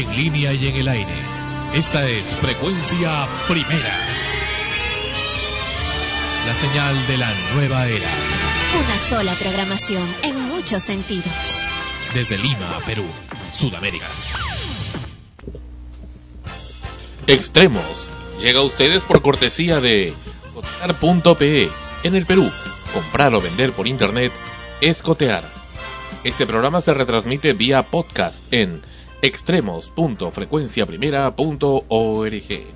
en línea y en el aire. Esta es Frecuencia Primera. La señal de la nueva era. Una sola programación en muchos sentidos. Desde Lima, Perú, Sudamérica. Extremos. Llega a ustedes por cortesía de cotear.pe. En el Perú, comprar o vender por internet es cotear. Este programa se retransmite vía podcast en extremos.frecuenciaprimera.org.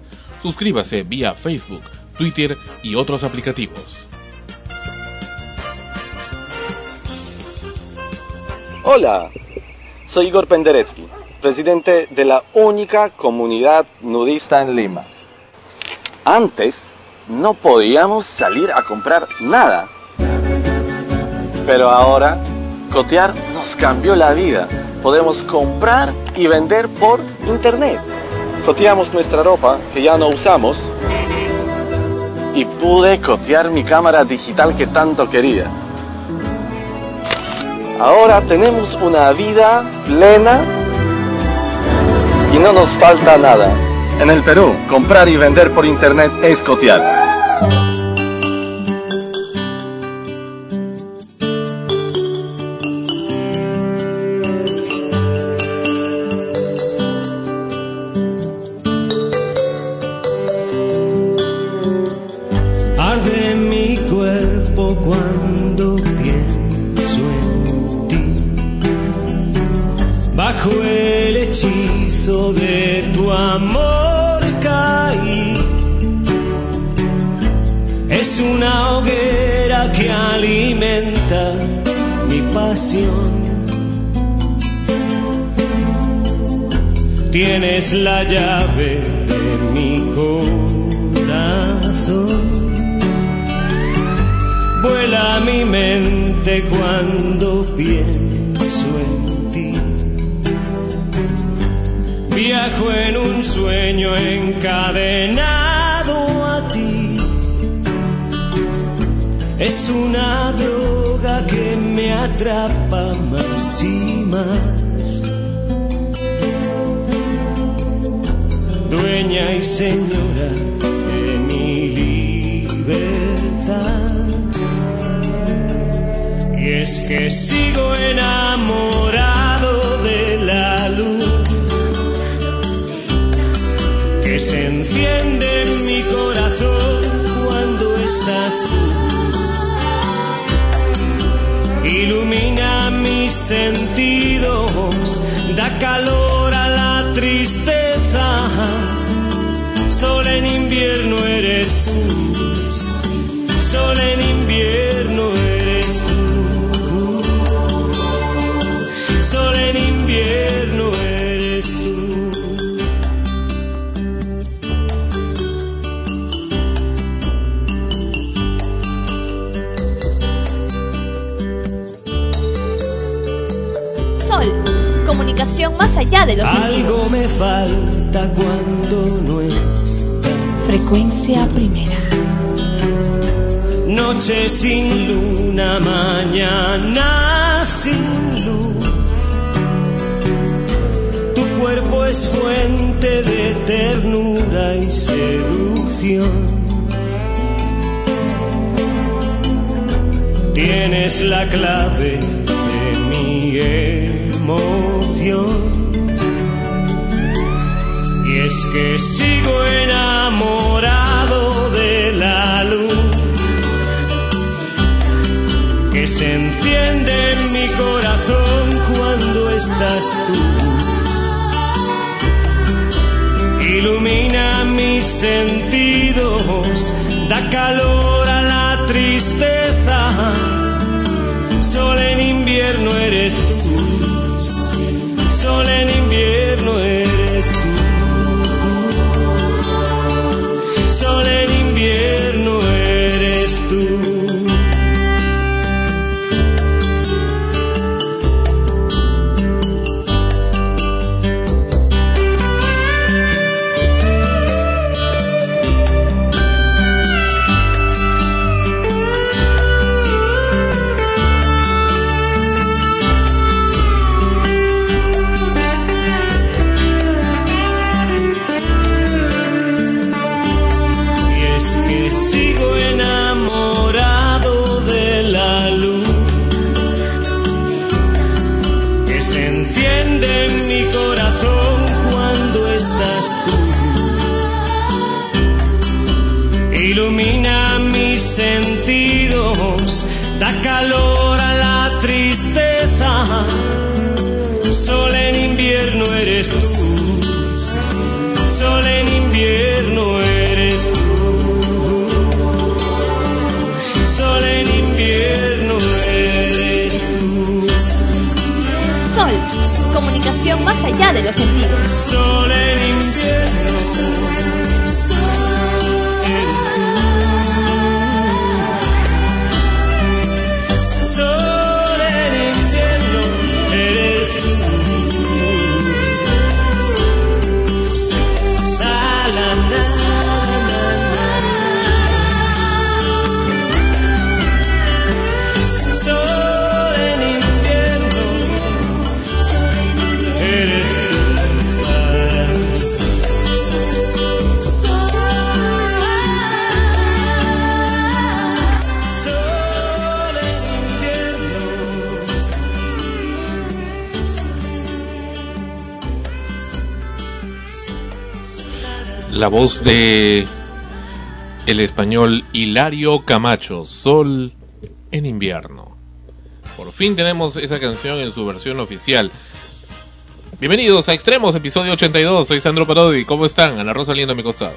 Suscríbase vía Facebook, Twitter y otros aplicativos. Hola, soy Igor Penderecki, presidente de la única comunidad nudista en Lima. Antes no podíamos salir a comprar nada, pero ahora cotear nos cambió la vida. Podemos comprar y vender por internet. Coteamos nuestra ropa que ya no usamos y pude cotear mi cámara digital que tanto quería. Ahora tenemos una vida plena y no nos falta nada. En el Perú, comprar y vender por internet es cotear. que sigo enamorado de la luz que se enciende en mi corazón cuando estás tú. Ilumina mis sentidos, da calor. Allá de los sentidos. La voz de el español Hilario Camacho, Sol en invierno. Por fin tenemos esa canción en su versión oficial. Bienvenidos a Extremos, episodio 82. Soy Sandro Parodi. ¿Cómo están? Ana Rosa Lindo a mi costado.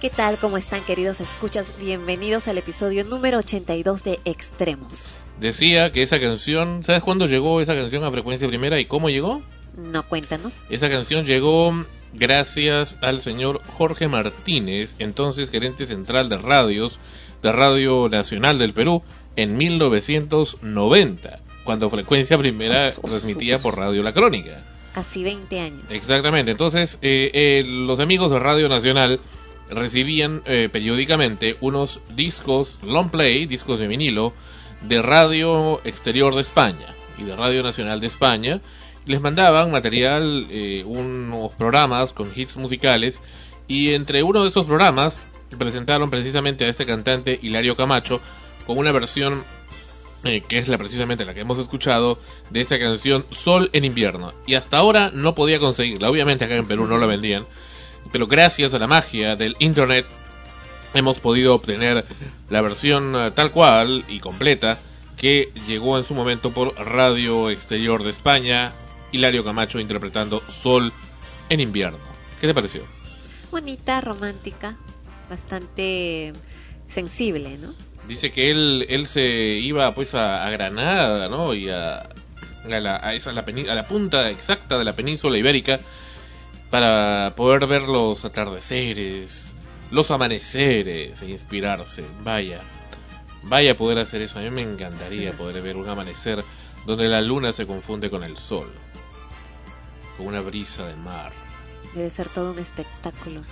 ¿Qué tal? ¿Cómo están queridos escuchas? Bienvenidos al episodio número 82 de Extremos. Decía que esa canción, ¿sabes cuándo llegó esa canción a frecuencia primera y cómo llegó? No, cuéntanos. Esa canción llegó gracias al señor Jorge Martínez, entonces gerente central de radios de Radio Nacional del Perú, en 1990, cuando Frecuencia Primera transmitía por Radio La Crónica. Casi 20 años. Exactamente, entonces eh, eh, los amigos de Radio Nacional recibían eh, periódicamente unos discos long play, discos de vinilo, de Radio Exterior de España y de Radio Nacional de España. Les mandaban material, eh, unos programas con hits musicales y entre uno de esos programas presentaron precisamente a este cantante Hilario Camacho con una versión eh, que es la precisamente la que hemos escuchado de esta canción Sol en invierno. Y hasta ahora no podía conseguirla. Obviamente acá en Perú no la vendían pero gracias a la magia del internet hemos podido obtener la versión eh, tal cual y completa que llegó en su momento por Radio Exterior de España Hilario Camacho interpretando Sol en invierno ¿qué te pareció? Bonita, romántica, bastante sensible, ¿no? Dice que él, él se iba pues a, a Granada, ¿no? Y a, a la, a, esa, a, la a la punta exacta de la península ibérica para poder ver los atardeceres, los amaneceres e inspirarse. Vaya, vaya poder hacer eso. A mí me encantaría poder ver un amanecer donde la luna se confunde con el sol, con una brisa de mar. Debe ser todo un espectáculo.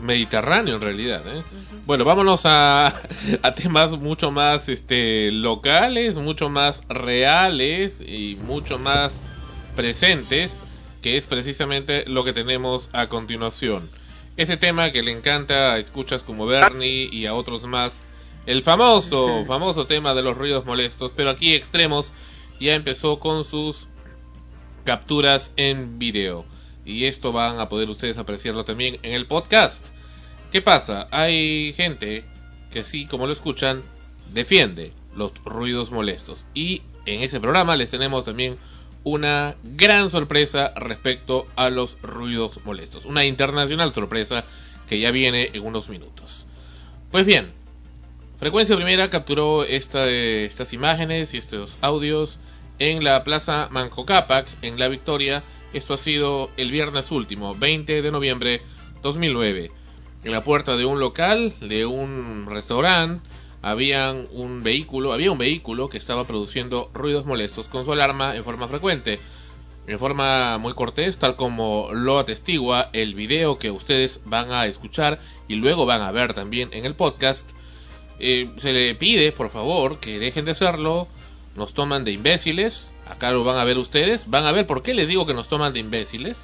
Mediterráneo en realidad, ¿eh? Bueno, vámonos a, a temas mucho más este locales, mucho más reales y mucho más presentes, que es precisamente lo que tenemos a continuación. Ese tema que le encanta a escuchas como Bernie y a otros más, el famoso, famoso tema de los ruidos molestos, pero aquí Extremos ya empezó con sus capturas en video. Y esto van a poder ustedes apreciarlo también en el podcast. ¿Qué pasa? Hay gente que sí, como lo escuchan, defiende los ruidos molestos. Y en ese programa les tenemos también una gran sorpresa respecto a los ruidos molestos. Una internacional sorpresa que ya viene en unos minutos. Pues bien, Frecuencia Primera capturó esta, estas imágenes y estos audios en la Plaza Manco Cápac, en La Victoria. Esto ha sido el viernes último, 20 de noviembre 2009. En la puerta de un local, de un restaurante, habían un vehículo, había un vehículo que estaba produciendo ruidos molestos con su alarma en forma frecuente. En forma muy cortés, tal como lo atestigua el video que ustedes van a escuchar y luego van a ver también en el podcast. Eh, se le pide, por favor, que dejen de hacerlo. Nos toman de imbéciles. Acá lo van a ver ustedes. Van a ver por qué les digo que nos toman de imbéciles.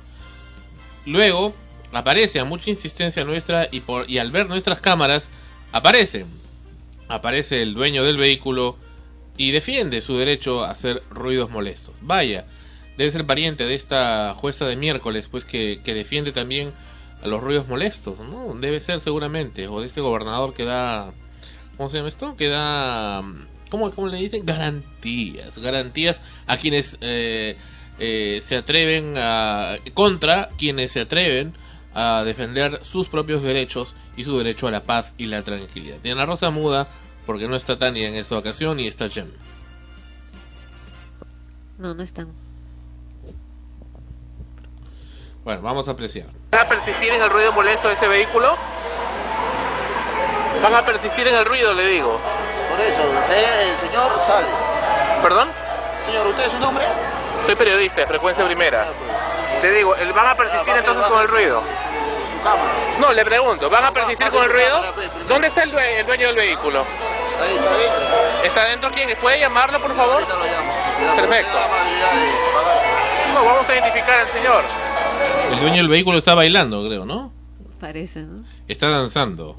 Luego aparece a mucha insistencia nuestra y, por, y al ver nuestras cámaras aparece. Aparece el dueño del vehículo y defiende su derecho a hacer ruidos molestos. Vaya, debe ser pariente de esta jueza de miércoles, pues que, que defiende también a los ruidos molestos, ¿no? Debe ser seguramente, o de este gobernador que da ¿cómo se llama esto? Que da, ¿cómo, cómo le dicen? Garantías, garantías a quienes eh, eh, se atreven a, contra quienes se atreven a defender sus propios derechos y su derecho a la paz y la tranquilidad. Tiene la Rosa muda porque no está Tania en esta ocasión y está Jem. No, no están. Bueno, vamos a apreciar. ¿Van a persistir en el ruido molesto de ese vehículo? Van a persistir en el ruido, le digo. Eso, usted, el señor sale. ¿Perdón? Señor, ¿usted es su nombre? Soy periodista de frecuencia primera. Te digo, ¿el- ¿van a persistir entonces con el ruido? No, le pregunto, ¿van a persistir con el ruido? ¿Dónde está el, due- el dueño del vehículo? Ahí está adentro. ¿Está adentro quién? ¿Puede llamarlo, por favor? Perfecto. No, vamos a identificar al señor. El dueño del vehículo está bailando, creo, ¿no? Parece, ¿no? Está danzando.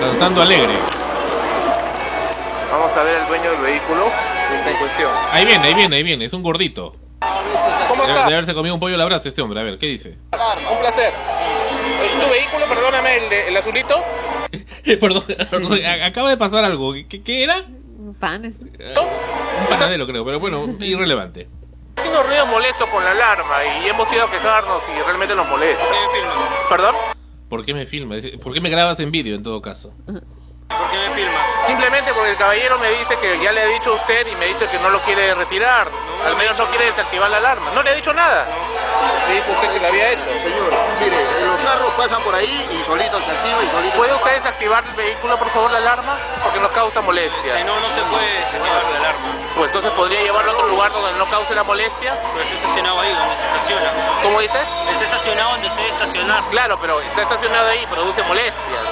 Danzando alegre. Vamos a ver el dueño del vehículo en cuestión. Ahí viene, ahí viene, ahí viene. Es un gordito. ¿Cómo Debe, está? de haberse comido un pollo a la brasa este hombre. A ver, ¿qué dice? Un placer. ¿Es tu vehículo, perdóname, el, de- el azulito? Perdón, perdón, a- acaba de pasar algo. ¿Qué, qué era? Panes. Un panadero, creo, pero bueno, irrelevante. Haciendo ruido molesto con la alarma y hemos ido a quejarnos y realmente nos molesta. ¿Perdón? ¿Por qué me filmas? ¿Por qué me grabas en vídeo en todo caso? ¿Por qué me filma? Simplemente porque el caballero me dice que ya le he dicho a usted y me dice que no lo quiere retirar. Al menos no quiere desactivar la alarma. No le he dicho nada. Le dijo usted que lo había hecho. Señor, mire, los carros pasan por ahí y solitos se activan y solitos ¿Puede usted desactivar el vehículo, por favor, la alarma? Porque nos causa molestia. No, no se puede desactivar la alarma. Pues entonces podría llevarlo a otro lugar donde no cause la molestia. Pero está estacionado ahí donde se estaciona. ¿Cómo dices? Está estacionado donde se debe estacionar. Claro, pero está estacionado ahí y produce molestias.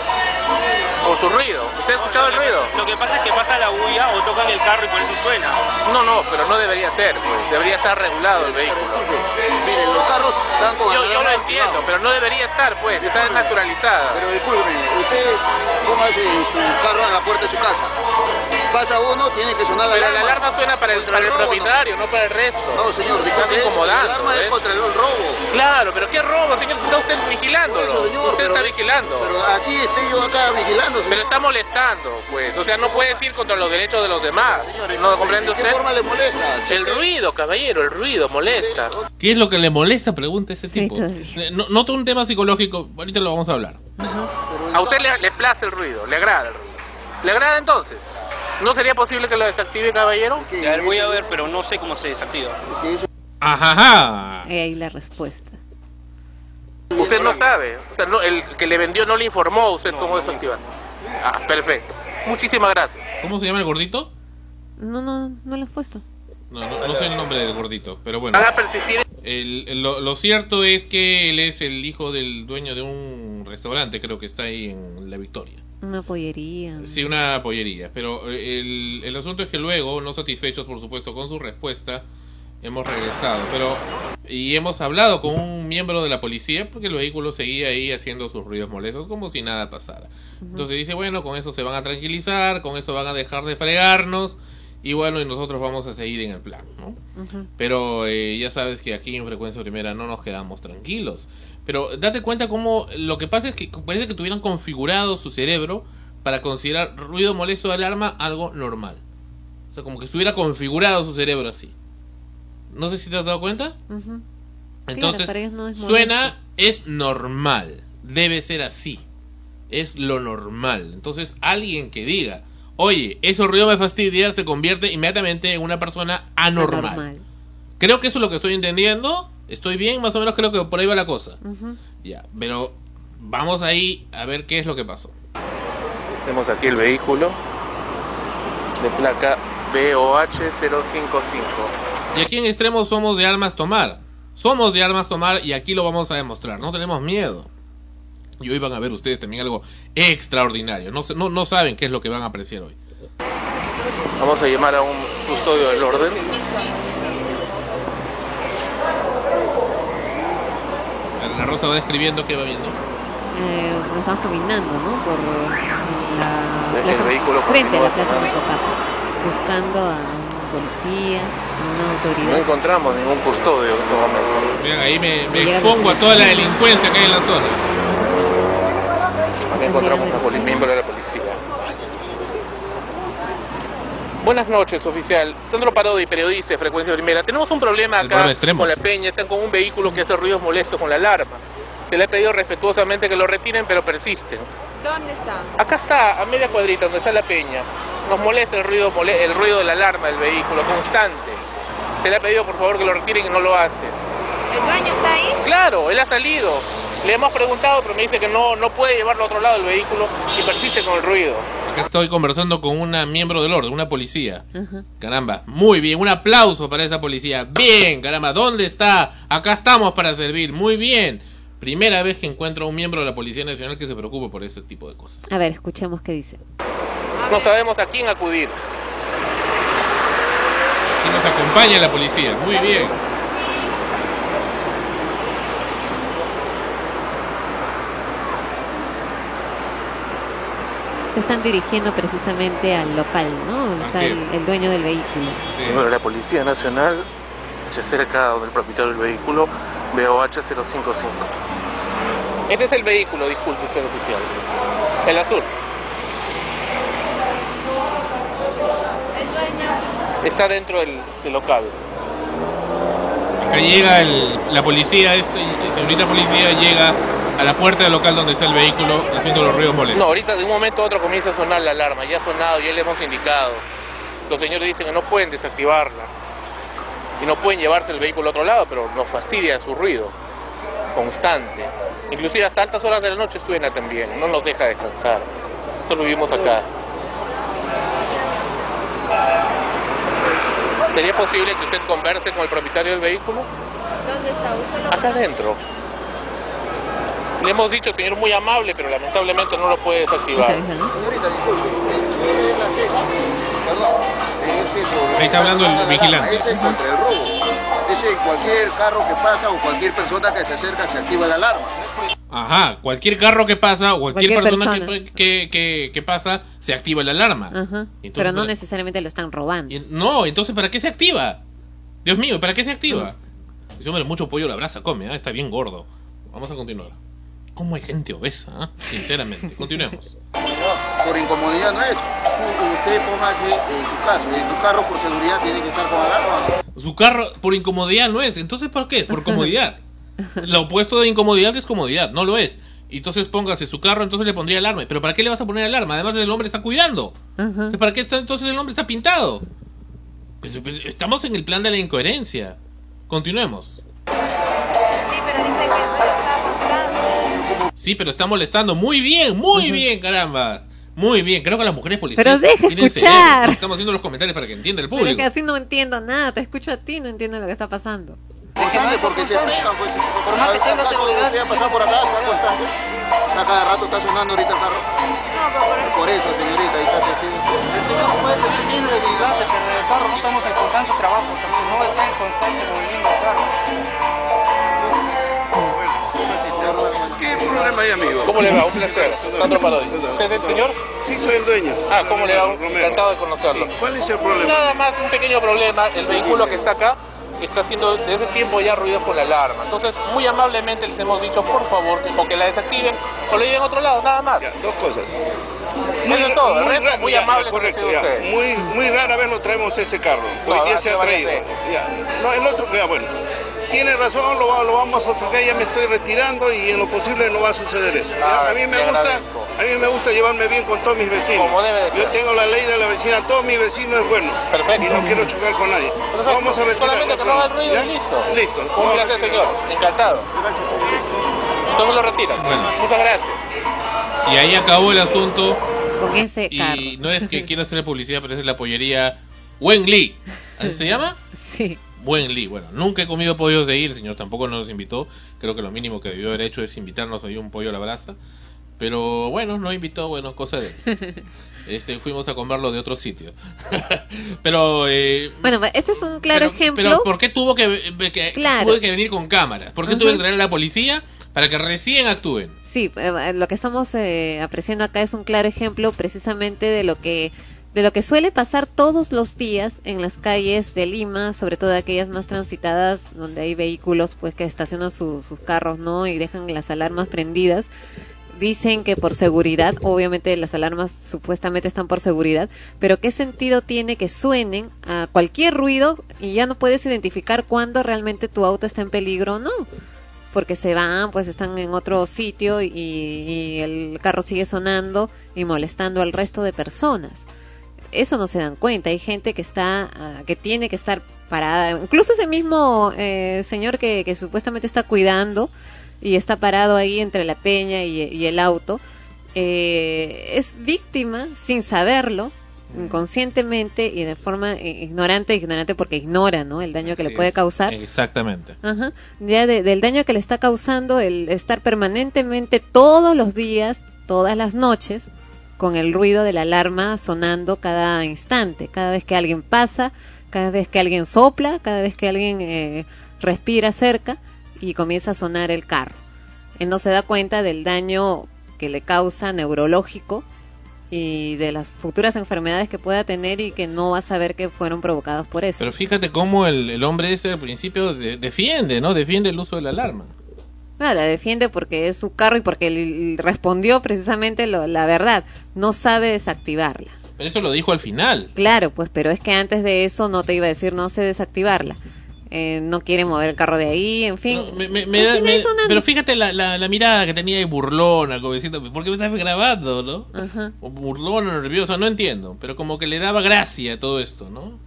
O su ruido. ¿Usted ha escuchado el ruido? Lo que pasa es que pasa la bulla o tocan el carro y por eso suena. No, no, pero no debería ser, pues. Debería estar regulado el vehículo. Mire, los carros están con Yo, yo lo entiendo, pero no debería estar, pues. Está desnaturalizada. Pero disculpe, usted póngase su carro en la puerta de su casa. Pasa uno, tiene que sonar la Pero alarma. la alarma suena para el, para el robo, ¿no? propietario, no para el resto. No, señor, Está disculpe, incomodando. La alarma es contra el robo. Claro, pero ¿qué robo? Señor, está usted vigilándolo. eso, señor, usted pero- está vigilando. Pero aquí estoy yo acá vigilando. Pero está molestando, pues. O sea, no puedes ir contra los derechos de los demás. ¿No comprende ¿De qué usted? forma le molesta? El ruido, caballero, el ruido molesta. ¿Qué es lo que le molesta? Pregunta ese Sí, tipo. Eh, No, nota un tema psicológico, ahorita lo vamos a hablar. A usted le, le place el ruido, le agrada el ruido. ¿Le agrada entonces? ¿No sería posible que lo desactive, caballero? A ver, voy a ver, pero no sé cómo se desactiva. Y ahí la respuesta. Usted no sabe. O sea, no, el que le vendió no le informó a usted cómo desactivar. Ah, perfecto. Muchísimas gracias. ¿Cómo se llama el gordito? No, no, no lo has puesto. No, no, no sé el nombre del gordito, pero bueno. Van a persistir. El- el- lo, lo cierto es que él es el hijo del dueño de un restaurante, creo que está ahí en La Victoria. Una pollería. Sí, una pollería. Pero eh, el, el asunto es que luego, no satisfechos por supuesto con su respuesta, hemos regresado. Pero y hemos hablado con un miembro de la policía porque el vehículo seguía ahí haciendo sus ruidos molestos como si nada pasara. Entonces dice, bueno, con eso se van a tranquilizar, con eso van a dejar de fregarnos y bueno, y nosotros vamos a seguir en el plan, ¿no? Ujú. Pero eh, ya sabes que aquí en Frecuencia Primera no nos quedamos tranquilos. Pero date cuenta cómo lo que pasa es que parece que tuvieran configurado su cerebro para considerar ruido molesto de alarma algo normal. O sea, como que estuviera configurado su cerebro así. No sé si te has dado cuenta. Entonces, no es suena, es normal. Debe ser así. Es lo normal. Entonces, alguien que diga, oye, ese ruido me fastidia, se convierte inmediatamente en una persona anormal. Anormal. Creo que eso es lo que estoy entendiendo. Estoy bien, más o menos creo que por ahí va la cosa. Ya, pero vamos ahí a ver qué es lo que pasó. Tenemos aquí el vehículo de placa BOH 055. Y aquí en extremo somos de armas tomar. Somos de armas tomar y aquí lo vamos a demostrar. No tenemos miedo. Y hoy van a ver ustedes también algo extraordinario. No, no, no saben qué es lo que van a apreciar hoy. Vamos a llamar a un custodio del orden. La Rosa va describiendo qué va viendo. Eh, pues estamos caminando, ¿no? Por la El plaza, vehículo frente a la plaza. Mototapa, buscando a un policía, a una No autoridad. encontramos ningún custodio en este. Vean, ahí me, me expongo a la toda la delincuencia que hay en la zona. No encontramos a la esquina. miembro de la policía. Buenas noches, oficial. Sandro Parodi, periodista de Frecuencia Primera. Tenemos un problema El acá con la peña. Están con un vehículo que hace ruidos molestos con la alarma. Se le ha pedido respetuosamente que lo retiren, pero persisten. ¿Dónde está? Acá está, a media cuadrita, donde está la peña. Nos molesta el ruido, el ruido de la alarma del vehículo, constante. Se le ha pedido, por favor, que lo retiren y no lo hace. ¿El dueño está ahí? Claro, él ha salido. Le hemos preguntado, pero me dice que no, no puede llevarlo a otro lado del vehículo y persiste con el ruido. Acá estoy conversando con una miembro del orden, una policía. Caramba, muy bien, un aplauso para esa policía. Bien, caramba, ¿dónde está? Acá estamos para servir, muy bien. Primera vez que encuentro a un miembro de la Policía Nacional que se preocupe por ese tipo de cosas. A ver, escuchemos qué dice. No sabemos a quién acudir. Aquí nos acompaña la policía, muy bien. Se están dirigiendo precisamente al local, ¿no? Donde está el, dueño del vehículo. Bueno, la Policía Nacional se acerca donde el propietario del vehículo, BOH 055. Este es el vehículo, disculpe, señor oficial. El azul. Está dentro del, del local. Acá llega el- la policía, este, señorita policía llega a la puerta del local donde está el vehículo haciendo los ruidos molestos. No, ahorita de un momento a otro comienza a sonar la alarma. Ya ha sonado, ya le hemos indicado. Los señores dicen que no pueden desactivarla. Y no pueden llevarse el vehículo a otro lado, pero nos fastidia su ruido. Constante. Inclusive hasta altas horas de la noche suena también. No nos deja descansar. Nosotros vivimos acá. ¿Sería posible que usted converse con el propietario del vehículo? ¿Dónde está? ¿Usted lo Acá adentro. Le hemos dicho, señor, muy amable, pero lamentablemente no lo puede desactivar. Señorita, disculpe. eh, eh, Ahí está hablando el vigilante. ese Es contra el robo. Ese cualquier carro que pasa o cualquier persona que se acerca se activa la alarma. Ajá, cualquier carro que pasa o cualquier, Cualquier persona, persona. Que, que, que- que pasa se activa la alarma. Ajá. Entonces, Pero no necesariamente lo están robando. No, entonces ¿para qué se activa? Dios mío, ¿para qué se activa? Ese hombre mucho pollo la brasa come, ¿ah? está bien gordo. Vamos a continuar. ¿Cómo hay gente obesa? ah? Sinceramente, continuemos. No, por incomodidad no es. Usted póngase en su en su carro por seguridad tiene que estar con alarma. Su carro por incomodidad no es, entonces ¿por qué? Por comodidad. Lo opuesto de incomodidad es comodidad, no lo es. Entonces póngase su carro, entonces le pondría alarma. ¿Pero para qué le vas a poner alarma? Además el hombre está cuidando. ¿Para qué está, entonces el hombre está pintado? Pues, pues, estamos en el plan de la incoherencia. Continuemos. Sí, pero está molestando. Muy bien, muy bien, caramba. Muy bien, creo que las mujeres policías. Pero deja tienen escuchar. cerebro. Estamos haciendo los comentarios para que entienda el Pero es público. que así no entiendo nada. Te escucho a ti, no entiendo lo que está pasando. Porque se acercan, pues. Por más que tenga seguridad. Usted ha pasado por acá, está constante. Está cada rato, está sonando ahorita el carro. Por eso, señorita, ahí está. El señor puede tener bien de vigilancia, pero en el carro no estamos en constante trabajo, también no está en constante movimiento el carro. Problema hay, amigo? ¿Cómo le va? Un placer. Sandro Parodi. ¿Usted es el señor? Sí, soy el dueño. Ah, ¿cómo le va? Encantado de conocerlo. ¿Cuál es el problema? Nada más, un pequeño problema. El vehículo que está acá está haciendo desde tiempo ya ruido con la alarma. Entonces, muy amablemente les hemos dicho, por favor, o que la desactiven o lo lleven a otro lado, nada más. dos cosas. Eso es todo. El resto, muy ya, amable ya, correcto, ya. Muy, muy rara vez lo traemos ese carro. No, Hoy día ha se ha traído. Ya. No, el otro, ya, bueno. Tiene razón, lo, lo vamos a otorgar, ya me estoy retirando y en lo posible no va a suceder eso. Ah, a mí me gusta, agradezco. a mí me gusta llevarme bien con todos mis vecinos. Como debe de Yo tengo la ley de la vecina, todos mis vecinos es bueno. Perfecto. Y no quiero chocar con nadie. Perfecto. Vamos a retirar. Solamente que no haga ruido y listo. Listo. Un placer, señor. Encantado. Entonces lo retiran. Bueno. Muchas gracias. Y ahí acabó el asunto. Con ese carro. Y no es que quiera hacer publicidad, pero es la pollería Wen Lee. ¿Así se llama? Sí. Buen Lee. Bueno, nunca he comido pollos de ir, señor tampoco nos invitó. Creo que lo mínimo que debió haber hecho es invitarnos a un pollo a la brasa. Pero bueno, no invitó, bueno, cosa de. Este, fuimos a comerlo de otro sitio. pero, eh, Bueno, este es un claro pero, ejemplo. pero ¿por qué tuvo que, que- Claro. tuvo que venir con cámaras? ¿Por qué tuvo que traer a la policía para que recién actúen? Sí, eh, lo que estamos eh, apreciando acá es un claro ejemplo precisamente de lo que de lo que suele pasar todos los días en las calles de Lima, sobre todo aquellas más transitadas donde hay vehículos pues que estacionan su- sus carros, ¿no? Y dejan las alarmas prendidas. dicen que por seguridad, obviamente las alarmas supuestamente están por seguridad, pero ¿qué sentido tiene que suenen a cualquier ruido y ya no puedes identificar cuándo realmente tu auto está en peligro o no? Porque se van, pues están en otro sitio y el carro sigue sonando y molestando al resto de personas. Eso no se dan cuenta. Hay gente que está, ah, que tiene que estar parada. Incluso ese mismo eh, señor que, que supuestamente está cuidando y está parado ahí entre la peña y, y el auto, eh, es víctima sin saberlo, inconscientemente y de forma eh, ignorante, ignorante porque ignora ¿no? el daño que le puede es. causar. Exactamente. Ajá. Ya de- del daño que le está causando el estar permanentemente todos los días, todas las noches, con el ruido de la alarma sonando cada instante, cada vez que alguien pasa, cada vez que alguien sopla, cada vez que alguien eh, respira cerca y comienza a sonar el carro. Él no se da cuenta del daño que le causa neurológico y de las futuras enfermedades que pueda tener y que no va a saber que fueron provocados por eso. Pero fíjate cómo el, hombre ese al principio de- defiende, ¿no? Defiende el uso de la alarma. Ah, la defiende porque es su carro y porque respondió precisamente lo- la verdad. No sabe desactivarla. Pero eso lo dijo al final. Claro, pues, pero es que antes de eso no te iba a decir no sé desactivarla. Eh, no quiere mover el carro de ahí, en fin. Me- me- me da- una- pero fíjate la, la, la mirada que tenía ahí burlona, como diciendo, ¿por qué me estás grabando, no? Ajá. O burlona, nerviosa, no entiendo. Pero como que le daba gracia todo esto, ¿no?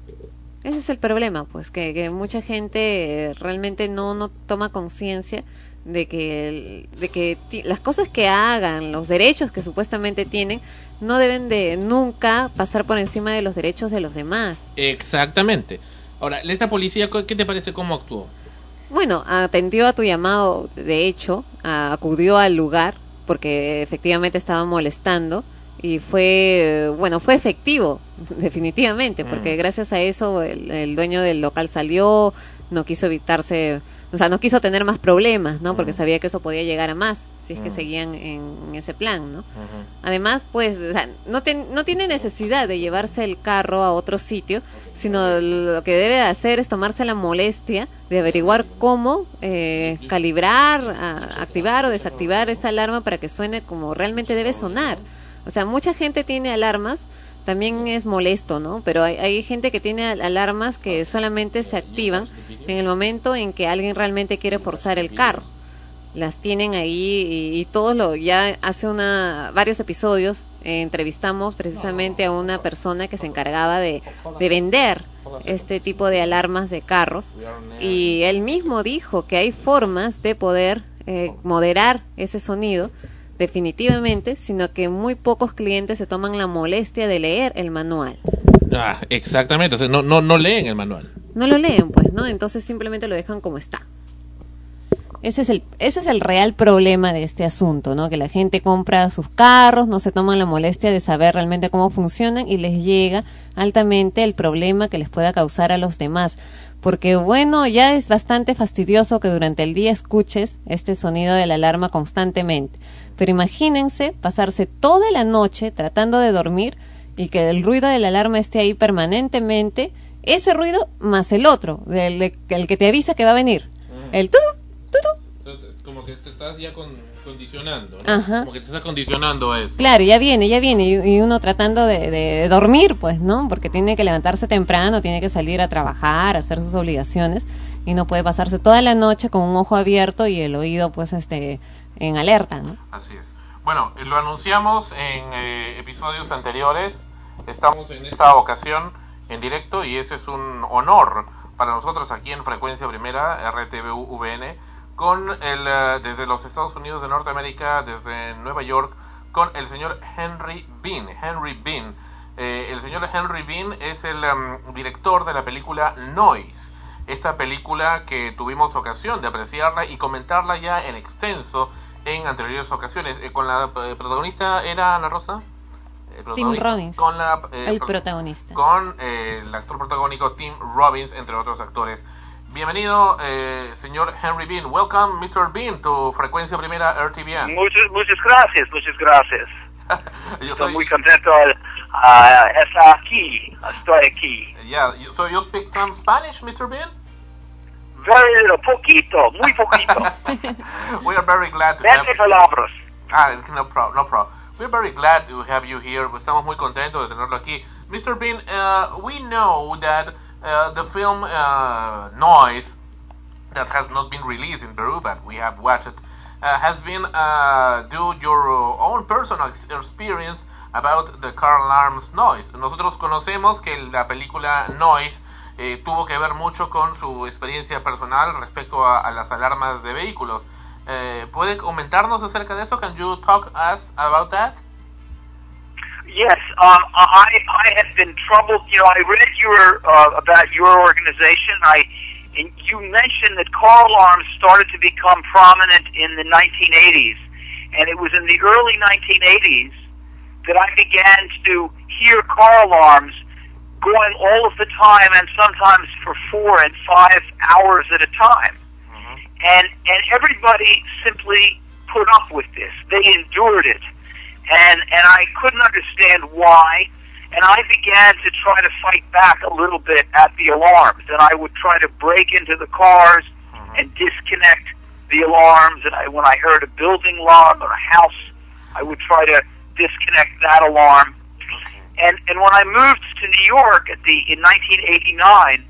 Ese es el problema, pues, que, que mucha gente eh, realmente no, no toma conciencia de que, el- de que las cosas que hagan, los derechos que supuestamente tienen, no deben de nunca pasar por encima de los derechos de los demás. Exactamente. Ahora, esta policía, ¿qué te parece cómo actuó? Bueno, atendió a tu llamado, de hecho, acudió al lugar porque efectivamente estaba molestando y fue, bueno, fue efectivo, definitivamente, porque Mm. gracias a eso el, el dueño del local salió, no quiso evitarse, o sea, no quiso tener más problemas, ¿no? Porque sabía que eso podía llegar a más si es que seguían en, en ese plan, ¿no? Además, pues, o sea, no, no tiene necesidad de llevarse el carro a otro sitio, sino lo que debe de hacer es tomarse la molestia de averiguar cómo eh, calibrar, a- activar o desactivar esa alarma para que suene como realmente debe sonar. O sea, mucha gente tiene alarmas, también es molesto, ¿no? Pero hay, gente que tiene al- alarmas que solamente se activan en el momento en que alguien realmente quiere forzar el carro las tienen ahí y, y todos lo ya hace una varios episodios eh, entrevistamos precisamente a una persona que se encargaba de, de vender este tipo de alarmas de carros y él mismo dijo que hay formas de poder eh, moderar ese sonido definitivamente sino que muy pocos clientes se toman la molestia de leer el manual Ah, exactamente. O sea, no, no, no leen el manual. no lo leen, pues, ¿no? Entonces simplemente lo dejan como está. Ese es el ese es el real problema de este asunto, ¿no? Que la gente compra sus carros, no se toman la molestia de saber realmente cómo funcionan y les llega altamente el problema que les pueda causar a los demás. Porque bueno, ya es bastante fastidioso que durante el día escuches este sonido de la alarma constantemente. Pero imagínense pasarse toda la noche tratando de dormir y que el ruido de la alarma esté ahí permanentemente, ese ruido más el otro, del, de- el que te avisa que va a venir. El tu, Como que te estás ya con, condicionando, ¿no? Ajá. Como que te estás condicionando a eso. Claro, ya viene, ya viene, y, y uno tratando de, de dormir, pues, ¿no? Porque tiene que levantarse temprano, tiene que salir a trabajar, a hacer sus obligaciones, y no puede pasarse toda la noche con un ojo abierto y el oído, pues, este, en alerta, ¿no? Así es. Bueno, eh, lo anunciamos en eh, episodios anteriores. Estamos en esta ocasión en directo y ese es un honor para nosotros aquí en Frecuencia Primera, RTVU VN, con el, eh, desde los Estados Unidos de Norteamérica, desde Nueva York, con el señor Henry Bean. Henry Bean. El señor Henry Bean es el em, director de la película Noise. Esta película que tuvimos ocasión de apreciarla y comentarla ya en extenso en anteriores ocasiones. Eh, con la eh, protagonista era Ana Rosa. Eh, Tim Robbins, Con la, eh, el pro- protagonista. Con eh, el actor protagónico Tim Robbins, entre otros actores. Bienvenido, eh, señor Henry Bean. Welcome, Mr. Bean, to Frecuencia Primera RTVN. Muchas, muchas gracias, muchas gracias. Yo Estoy soy- muy contento a estar aquí, estoy aquí. Yeah, you- so you speak some Spanish, Mr. Bean? Very little, poquito, muy poquito. We are very glad to have Veinte palabras. Ah, no problem, no problem. We're very glad to have you here. Estamos muy contentos de tenerlo aquí. Mr. Bean, uh, we know that uh, the film uh, Noise, that has not been released in Peru, but we have watched it, uh, has been uh, due your own personal experience about the car alarms noise. Nosotros conocemos que la película Noise eh, tuvo que ver mucho con su experiencia personal respecto a, a las alarmas de vehículos. Eh, ¿Puede comentarnos acerca de eso? Can you talk us about that? Yes, um, I I have been troubled. You know, I read your uh, about your organization. I and you mentioned that car alarms started to become prominent in the 1980s, and it was in the early 1980s that I began to hear car alarms going all of the time, and sometimes for four and five hours at a time. Mm-hmm. And and everybody simply put up with this. They endured it and and I couldn't understand why. And I began to try to fight back a little bit at the alarms, and I would try to break into the cars mm-hmm. and disconnect the alarms. And I, when I heard a building alarm or a house, I would try to disconnect that alarm. And and when I moved to New York at the in 1989,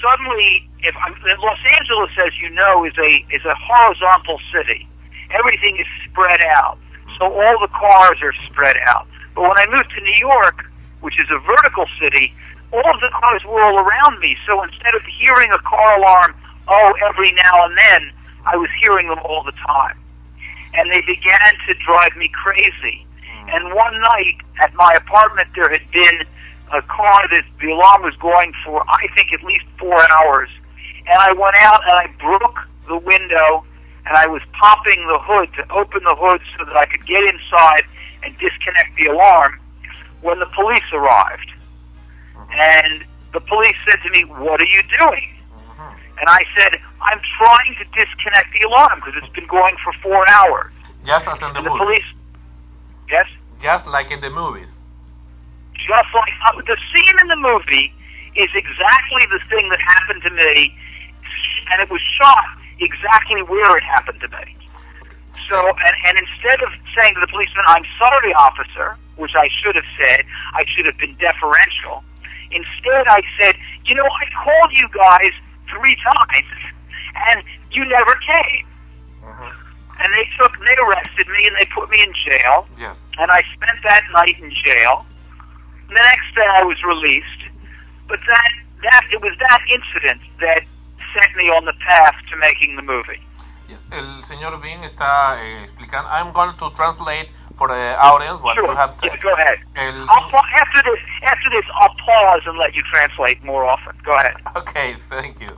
suddenly, if I'm, Los Angeles, as you know, is a is a horizontal city. Everything is spread out, so all the cars are spread out. But when I moved to New York, which is a vertical city, all of the cars were all around me. So instead of hearing a car alarm, oh, every now and then, I was hearing them all the time, and they began to drive me crazy. And one night at my apartment, there had been a car that the alarm was going for, I think, at least four hours. And I went out and I broke the window and I was popping the hood to open the hood so that I could get inside and disconnect the alarm when the police arrived. And the police said to me, What are you doing? Mm-hmm. And I said, I'm trying to disconnect the alarm because it's been going for four hours. Just as in the And the police, yes? Just like in the movies. just like uh, the scene in the movie is exactly the thing that happened to me, and it was shot exactly where it happened to me. So, and, and instead of saying to the policeman, "I'm sorry, officer," which I should have said, I should have been deferential. Instead, I said, "You know, I called you guys three times, and you never came." And they took, they arrested me, and they put me in jail. Yes. And I spent that night in jail. And The next day I was released, but that that it was that incident that set me on the path to making the movie. Yes. El señor Bean está eh, explicando. I'm going to translate for the audience what Sure. you have said. Yeah, go ahead. El, pa- after this after this I'll pause and let you translate more often. Go ahead. Ok, thank you.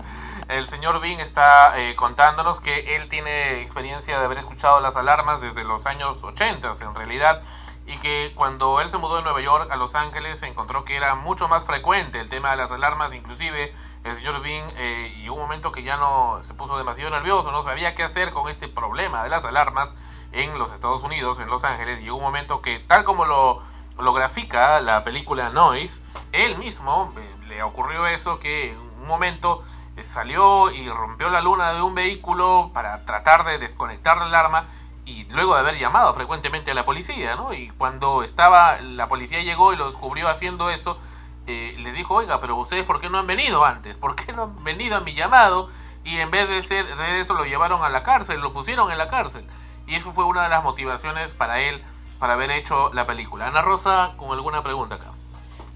El señor Bean está eh, contándonos que él tiene experiencia de haber escuchado las alarmas desde los años 80 en realidad y que cuando él se mudó de Nueva York a Los Ángeles se encontró que era mucho más frecuente el tema de las alarmas, inclusive el señor Bean eh, y un momento que ya no se puso demasiado nervioso, no sabía qué hacer con este problema de las alarmas en los Estados Unidos, en Los Ángeles, y hubo un momento que tal como lo, lo grafica la película Noise, él mismo eh, le ocurrió eso que en un momento salió y rompió la luna de un vehículo para tratar de desconectar la alarma y luego de haber llamado frecuentemente a la policía, ¿no? Y cuando estaba, la policía llegó y lo descubrió haciendo eso, eh, le dijo, oiga, pero ustedes ¿por qué no han venido antes? ¿Por qué no han venido a mi llamado? Y en vez de, ser, de eso lo llevaron a la cárcel, lo pusieron en la cárcel. Y eso fue una de las motivaciones para él, para haber hecho la película. Ana Rosa, con alguna pregunta acá.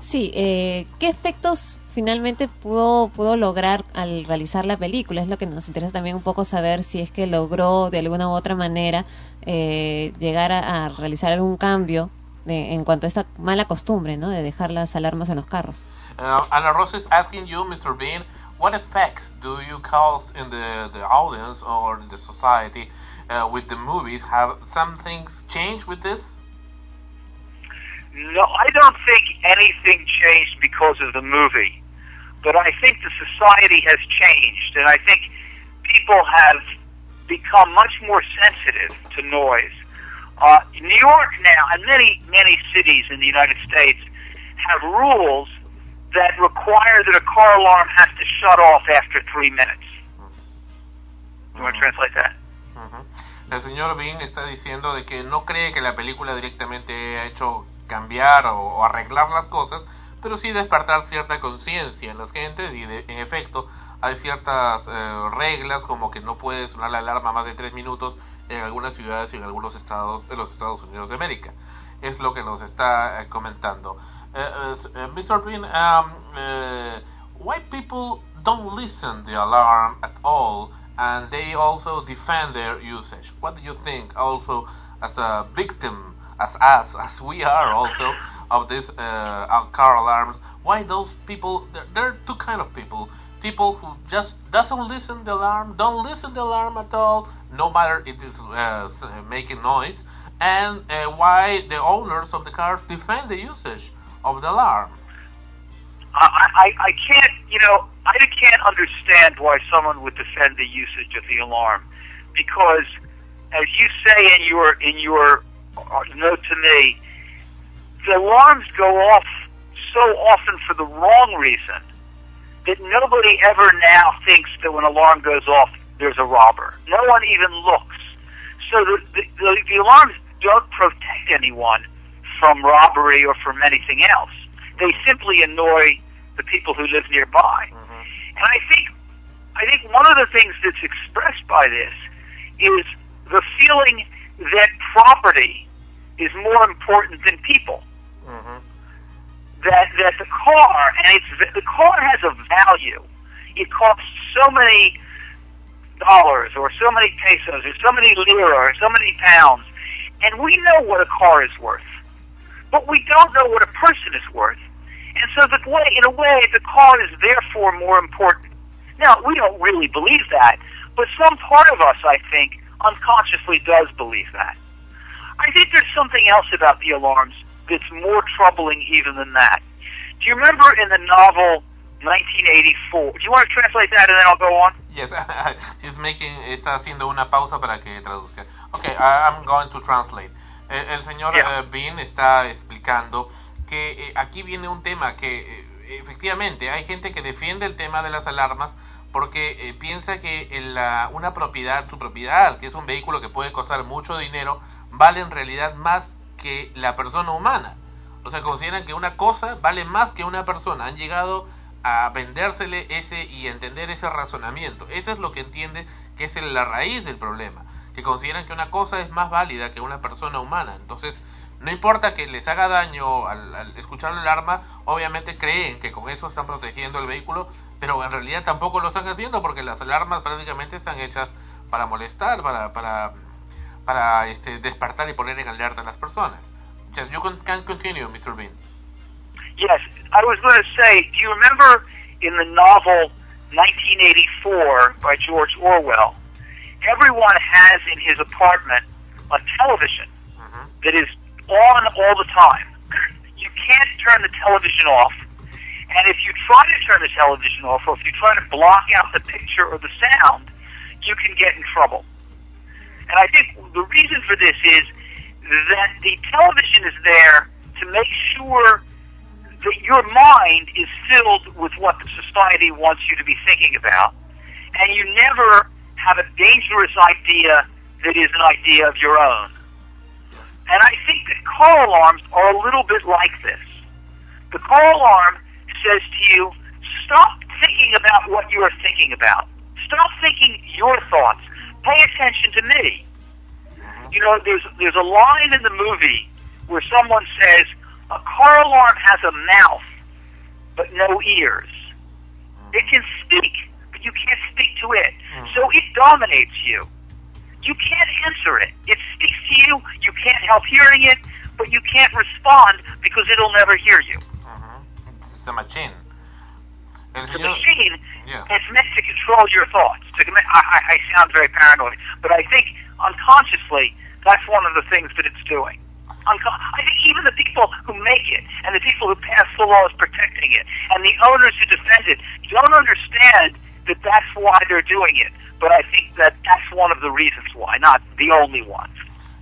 Sí, eh, ¿qué efectos finalmente pudo, pudo lograr al realizar la película? Es lo que nos interesa también un poco saber si es que logró de alguna u otra manera eh, llegar a, a realizar algún cambio de- en cuanto a esta mala costumbre, ¿no? De dejar las alarmas en los carros. Uh, Ana Rosa is asking you, Mr. Bean, what effects do you cause in the, the audience or in the society uh, with the movies? Have some things changed with this? No, I don't think anything changed because of the movie, but I think the society has changed, and I think people have become much more sensitive to noise. Uh, New York now, and many many cities in the United States, have rules that require that a car alarm has to shut off after three minutes. You want to translate that? El señor Bean está diciendo de que no cree que la película directamente ha hecho cambiar o, o arreglar las cosas, pero sí despertar cierta conciencia en las gentes y de- en efecto hay ciertas eh, reglas como que no puede sonar la alarma más de tres minutos en algunas ciudades y en algunos estados de los Estados Unidos de América. Es lo que nos está eh, comentando. Eh, Mr. Bean, um, eh, why people don't listen the alarm at all and they also defend their usage? What do you think also as a victim, as us, as we are also of these uh, car alarms? Why those people, there, there are two kind of people. People who just doesn't listen the alarm, don't listen the alarm at all, no matter it is uh, making noise, and uh, why the owners of the cars defend the usage of the alarm. I, I, I can't, you know, I can't understand why someone would defend the usage of the alarm, because, as you say in your in your uh, note to me, the alarms go off so often for the wrong reason that nobody ever now thinks that when an alarm goes off, there's a robber. No one even looks. So the, the, the, the alarms don't protect anyone from robbery or from anything else. They simply annoy the people who live nearby. And I think, I think one of the things that's expressed by this is the feeling that property is more important than people. Mm-hmm. That that the car and it's the car has a value. It costs so many dollars or so many pesos or so many lira or so many pounds, and we know what a car is worth, but we don't know what a person is worth. And so, the way, in a way, the car is therefore more important. Now, we don't really believe that, but some part of us, I think, unconsciously does believe that. I think there's something else about the alarms that's more troubling even than that. Do you remember in the novel 1984? Do you want to translate that and then I'll go on? Yes, she's making, está haciendo una pausa para que traduzca. Okay, I- I'm going to translate. El, el señor eh, Bean está explicando que eh, aquí viene un tema que eh, efectivamente hay gente que defiende el tema de las alarmas porque eh, piensa que en la- una propiedad, su propiedad, que es un vehículo que puede costar mucho dinero, vale en realidad más que la persona humana. O sea, consideran que una cosa vale más que una persona. Han llegado a vendérsele ese y entender ese razonamiento. Eso es lo que entiende que es la raíz del problema. Que consideran que una cosa es más válida que una persona humana. Entonces, no importa que les haga daño al, al escuchar la alarma, obviamente creen que con eso están protegiendo el vehículo, pero en realidad tampoco lo están haciendo porque las alarmas prácticamente están hechas para molestar, para, para, para este, despertar y poner en alerta a las personas. Just, you can, can continue, Mr. Bean. Yes, I was going to say, do you remember in the novel 1984 by George Orwell? Everyone has in his apartment a television that is on all the time. You can't turn the television off, and if you try to turn the television off, or if you try to block out the picture or the sound, you can get in trouble. And I think the reason for this is that the television is there to make sure that your mind is filled with what the society wants you to be thinking about, and you never have a dangerous idea that is an idea of your own. And I think that car alarms are a little bit like this. The car alarm says to you, stop thinking about what you are thinking about. Stop thinking your thoughts. Pay attention to me. You know, there's there's a line in the movie where someone says, a car alarm has a mouth, but no ears. It can speak, but you can't speak to it. Hmm. So it dominates you. You can't answer it. It speaks to you. You can't help hearing it, but you can't respond because it'll never hear you. It's a machine. El The machine Yeah. is meant to control your thoughts. To I, I, I sound very paranoid, but I think unconsciously that's one of the things that it's doing. Uncon- I think even the people who make it and the people who pass the laws protecting it and the owners who defend it don't understand that that's why they're doing it. But I think that that's one of the reasons why, not the only one.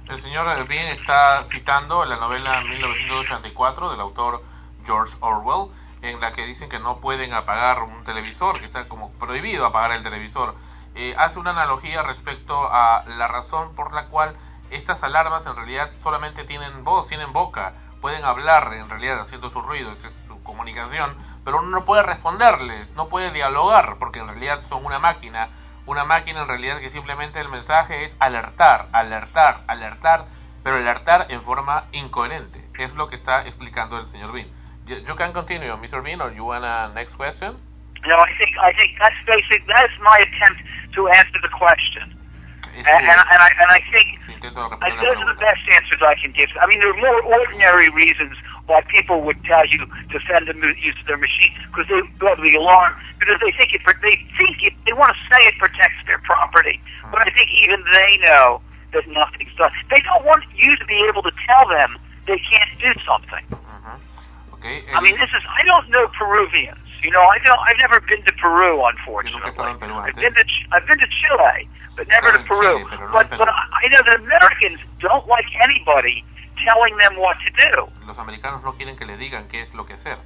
el señor Bean está citando la novela 1984 del autor George Orwell, en la que dicen que no pueden apagar un televisor, que está como prohibido apagar el televisor. eh, hace una analogía respecto a la razón por la cual estas alarmas en realidad solamente tienen voz, tienen boca, pueden hablar en realidad haciendo su ruido, es su comunicación, pero uno no puede responderles, no puede dialogar, porque en realidad son una máquina, una máquina en realidad que simplemente el mensaje es alertar, alertar, alertar, pero alertar en forma incoherente. Es lo que está explicando el señor Bean. You, you can continue, Mr. Bean, or you want a next question? No, I think I think that's basic. That is my attempt to answer the question, and, and, and I and I think I, those are the best answers I can give. I mean, there are more ordinary reasons why people would tell you to send them use their machine because they go to the alarm because they think it they think it, they want to say it protects their property, but I think even they know that nothing's done. They don't want you to be able to tell them they can't do something. Okay, I mean, this is I don't know Peruvians. You know, I don't. I've never been to Peru, unfortunately. I've been to I've been to Chile, but never to Peru. But but I know that Americans don't like anybody telling them what to do. Los americanos no quieren que le digan qué es lo que hacer.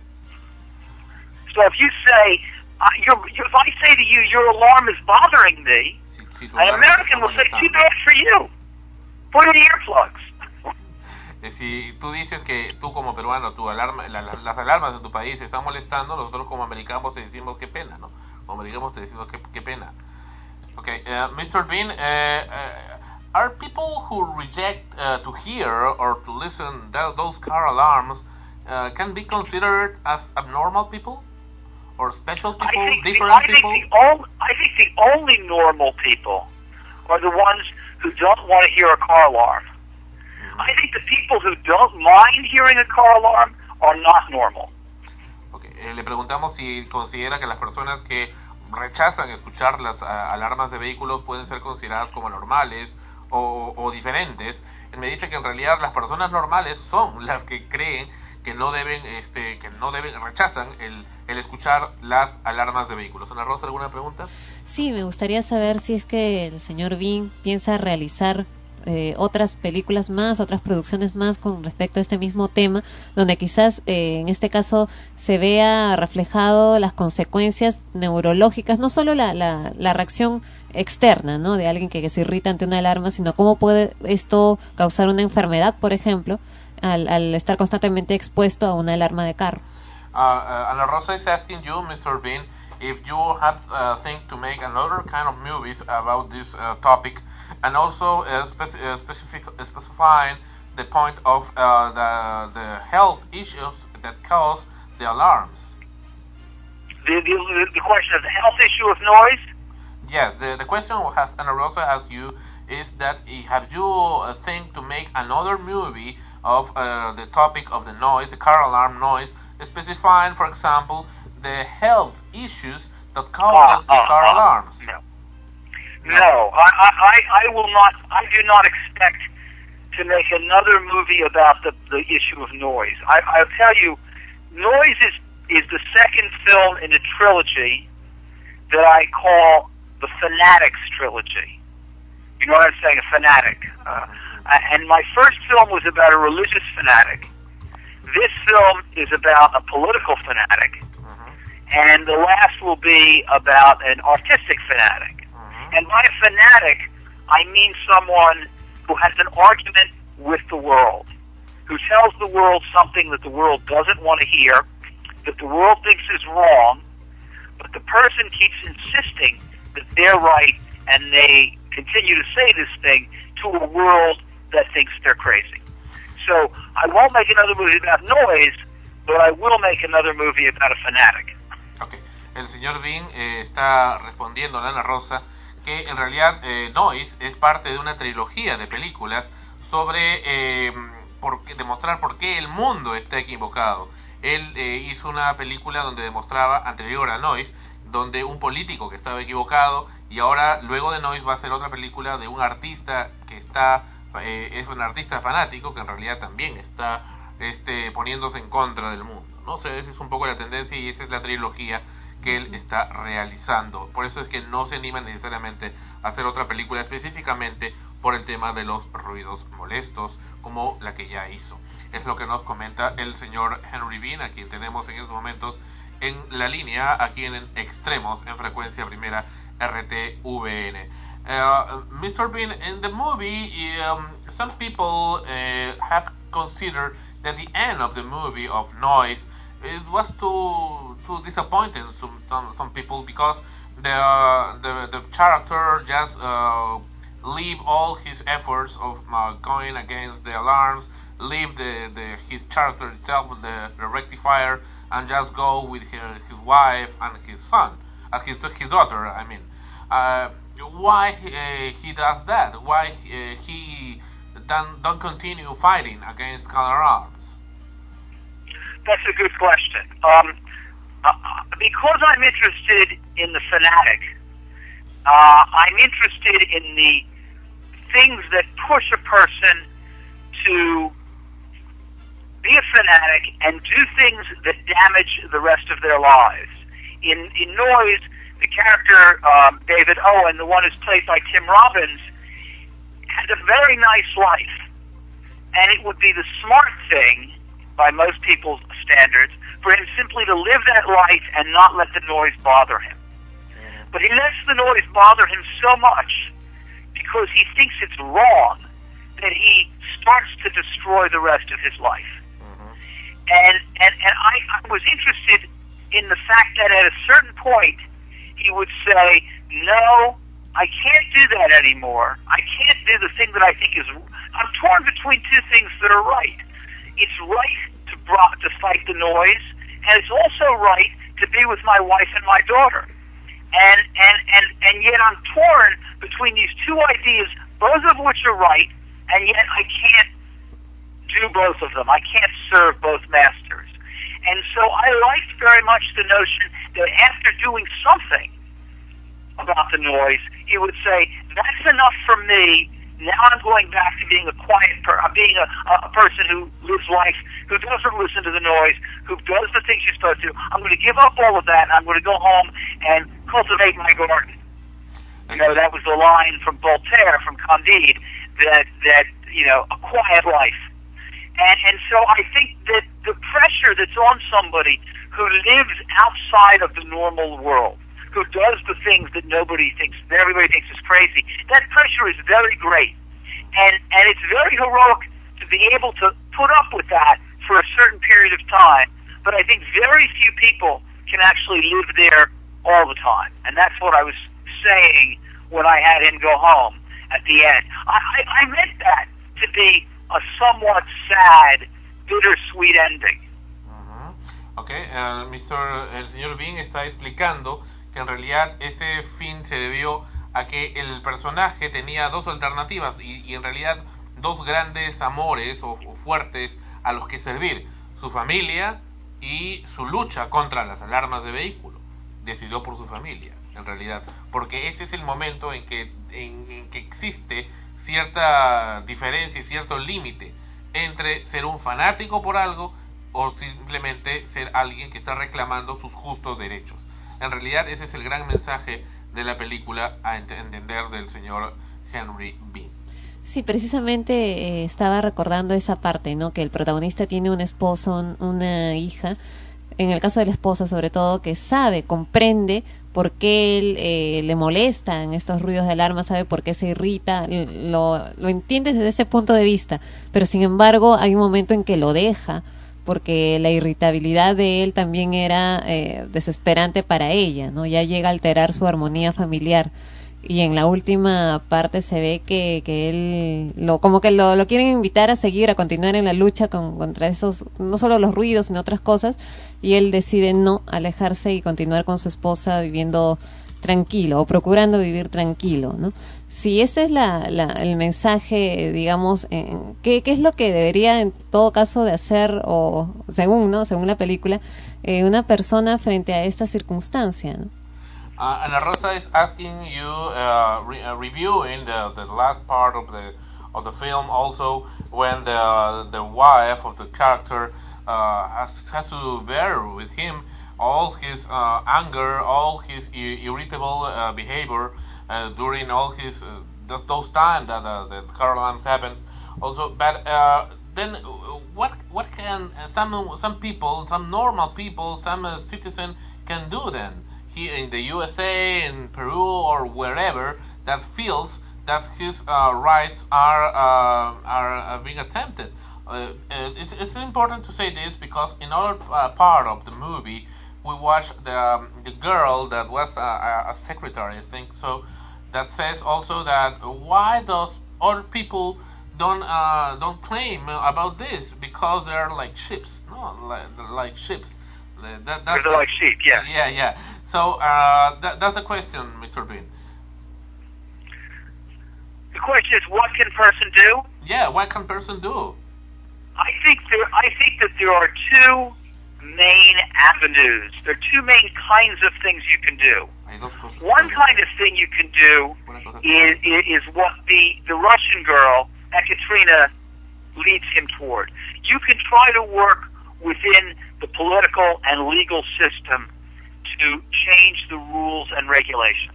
So if you say, uh, your, your, if I say to you, your alarm is bothering me, an American will say, too bad for you. Put in earplugs. Eh, Si tú dices que tú como peruano, tu alarma, la- la- las alarmas de tu país se están molestando, nosotros como americanos te decimos qué pena, ¿no? Como americanos te decimos qué, qué pena. Okay, uh, Mr. Bean, uh, uh, are people who reject uh, to hear or to listen th- those car alarms uh, can be considered as abnormal people or special people, I think, the, different I, think people? the only, I think the only normal people are the ones who don't want to hear a car alarm. I think the people who don't mind hearing a car alarm are not normal. Eh, le preguntamos si considera que las personas que rechazan escuchar las ah, alarmas de vehículos pueden ser consideradas como normales o, o diferentes. Él me dice que en realidad las personas normales son las que creen que no deben, este, que no deben, rechazan el, el escuchar las alarmas de vehículos. Ana Rosa, ¿alguna pregunta? Sí, me gustaría saber si es que el señor Bean piensa realizar eh, otras películas más, otras producciones más con respecto a este mismo tema, donde quizás eh, en este caso se vea reflejado las consecuencias neurológicas, no solo la, la, la reacción externa, ¿no? De alguien que, se irrita ante una alarma, sino cómo puede esto causar una enfermedad, por ejemplo, al, al estar constantemente expuesto a una alarma de carro. Uh, Ana Rosa is asking you, Mr. Bean, if you have uh, think to make another kind of movies about this uh, topic, and also uh, speci- uh, specific, specifying the point of uh, the the health issues that cause the alarms. The, the, the question of the health issue of noise, Yes, the, the question has Ana Rosa asked you is that eh, have you uh, think to make another movie of uh, the topic of the noise, the car alarm noise, specifying, for example, the health issues that causes the uh, car uh, alarms? No, I, I, I I will not. I do not expect to make another movie about the the issue of noise. I, I'll tell you, noise is is the second film in a trilogy that I call the Fanatics trilogy. You know what I'm saying? A fanatic. Uh, and my first film was about a religious fanatic. This film is about a political fanatic. And the last will be about an artistic fanatic. And by a fanatic, I mean someone who has an argument with the world, who tells the world something that the world doesn't want to hear, that the world thinks is wrong, but the person keeps insisting that they're right and they continue to say this thing to a world that thinks they're crazy. So I won't make another movie about noise, but I will make another movie about a fanatic. Okay. El señor Bean eh, está respondiendo a Ana Rosa que en realidad eh, Noise es parte de una trilogía de películas sobre eh, demostrar por qué el mundo está equivocado. Él eh, hizo una película donde demostraba, anterior a Noise, donde un político que estaba equivocado y ahora luego de Noise va a ser otra película de un artista que está eh, es un artista fanático que en realidad también está este poniéndose en contra del mundo no o sea, esa es un poco la tendencia y esa es la trilogía que él está realizando por eso es que no se anima necesariamente a hacer otra película específicamente por el tema de los ruidos molestos como la que ya hizo es lo que nos comenta el señor Henry Bean a quien tenemos en estos momentos en la línea aquí en Extremos en frecuencia primera RTVN. Uh, Mr. Bean, in the movie, um, some people uh, have considered that the end of the movie of Noise it was too too disappointing some some, some people because the the the character just uh, leave all his efforts of uh, going against the alarms, leave the, the his character itself, the, the rectifier, and just go with his, his wife and his son, uh, his his daughter. I mean, uh, why uh, he does that? Why uh, he don't don't continue fighting against color arms? That's a good question. Um, uh, because I'm interested in the fanatic, uh, I'm interested in the things that push a person to be a fanatic and do things that damage the rest of their lives. In in Noise, the character um, David Owen, the one who's played by Tim Robbins, had a very nice life, and it would be the smart thing by most people's standards for him simply to live that life and not let the noise bother him. Mm-hmm. But he lets the noise bother him so much because he thinks it's wrong that he starts to destroy the rest of his life. Mm-hmm. And and and I, I was interested in the fact that at a certain point he would say, "No, I can't do that anymore. I can't do the thing that I think is. I'm torn between two things that are right. It's right to bro- to fight the noise, and it's also right to be with my wife and my daughter. And and and and yet I'm torn between these two ideas, both of which are right, and yet I can't do both of them. I can't serve both masters. And so I liked very much the notion that after doing something about the noise, he would say, "That's enough for me. Now I'm going back to being a quiet, per- uh, being a, a person who lives life, who doesn't listen to the noise, who does the things you're supposed to. I'm going to give up all of that, and I'm going to go home and cultivate my garden." You know, that was the line from Voltaire, from Candide, that that you know, a quiet life. And and so I think that the pressure that's on somebody who lives outside of the normal world, who does the things that nobody thinks, that everybody thinks is crazy, that pressure is very great, and and it's very heroic to be able to put up with that for a certain period of time. But I think very few people can actually live there all the time, and that's what I was saying when I had him go home at the end. I, I, I meant that to be a somewhat sad, bittersweet ending. Mm-hmm. Ok, uh, el, Mr., el señor Bean está explicando que en realidad ese fin se debió a que el personaje tenía dos alternativas y, en realidad dos grandes amores o, fuertes a los que servir, su familia y su lucha contra las alarmas de vehículo. Decidió por su familia, en realidad, porque ese es el momento en que, en que existe cierta diferencia y cierto límite entre ser un fanático por algo o simplemente ser alguien que está reclamando sus justos derechos. En realidad ese es el gran mensaje de la película a ent- entender del señor Henry Bean. Sí, precisamente eh, estaba recordando esa parte, ¿no? Que el protagonista tiene un esposo, un- una hija, en el caso de la esposa sobre todo, que sabe, comprende por qué él eh, le molestan estos ruidos de alarma, sabe por qué se irrita, lo, lo entiende desde ese punto de vista, pero sin embargo hay un momento en que lo deja, porque la irritabilidad de él también era eh, desesperante para ella, ¿no? Ya llega a alterar su armonía familiar. Y en la última parte se ve que, que él lo como que lo, lo quieren invitar a seguir a continuar en la lucha con, contra esos no solo los ruidos sino otras cosas. Y él decide no alejarse y continuar con su esposa viviendo tranquilo o procurando vivir tranquilo no si ese es la, la, el mensaje digamos en, ¿qué, qué es lo que debería en todo caso de hacer o según no según la película eh, una persona frente a esta circunstancia ¿no? Uh, Ana Rosa is asking you, uh, re- uh, reviewing the, the last part of the of the film, also when the the wife of the character uh, has has to bear with him all his uh, anger, all his irritable uh, behavior during all his uh, those, times that uh, that Carolines happens. Also, but uh, then uh, what what can uh, some some people, some normal people, some uh, citizen can do then? here in the USA, in Peru, or wherever that feels that his uh, rights are uh, are uh, being attempted. Uh, it's, it's important to say this because in other uh, part of the movie we watch the um, the girl that was a secretary, I think so, that says also that why does other people don't uh, don't claim about this because they're like ships, no, like, like ships. That, They're like sheep, yeah. Yeah, yeah. So uh, that, that's the question, Mr. Bean. The question is, what can person do? Yeah, what can person do? I think there. I think that there are two main avenues. There are two main kinds of things you can do. One kind of thing you can do is, is what the the Russian girl, Ekaterina, leads him toward. You can try to work within the political and legal system to change the rules and regulations.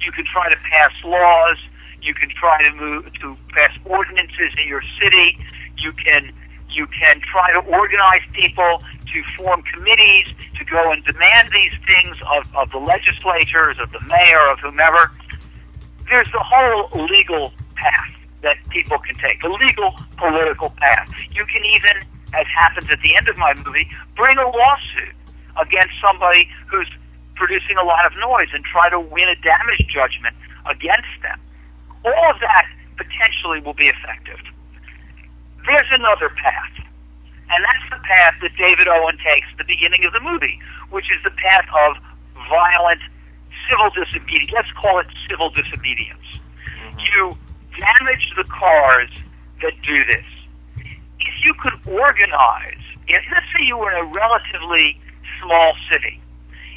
You can try to pass laws. You can try to move to pass ordinances in your city. You can you can try to organize people to form committees to go and demand these things of, of the legislatures, of the mayor, of whomever. There's the whole legal path that people can take, the legal political path. You can even, as happens at the end of my movie, bring a lawsuit against somebody who's producing a lot of noise and try to win a damage judgment against them. All of that potentially will be effective. There's another path, and that's the path that David Owen takes at the beginning of the movie, which is the path of violent civil disobedience. Let's call it civil disobedience. Mm-hmm. You damage the cars that do this. If you could organize, if, let's say you were in a relatively small city,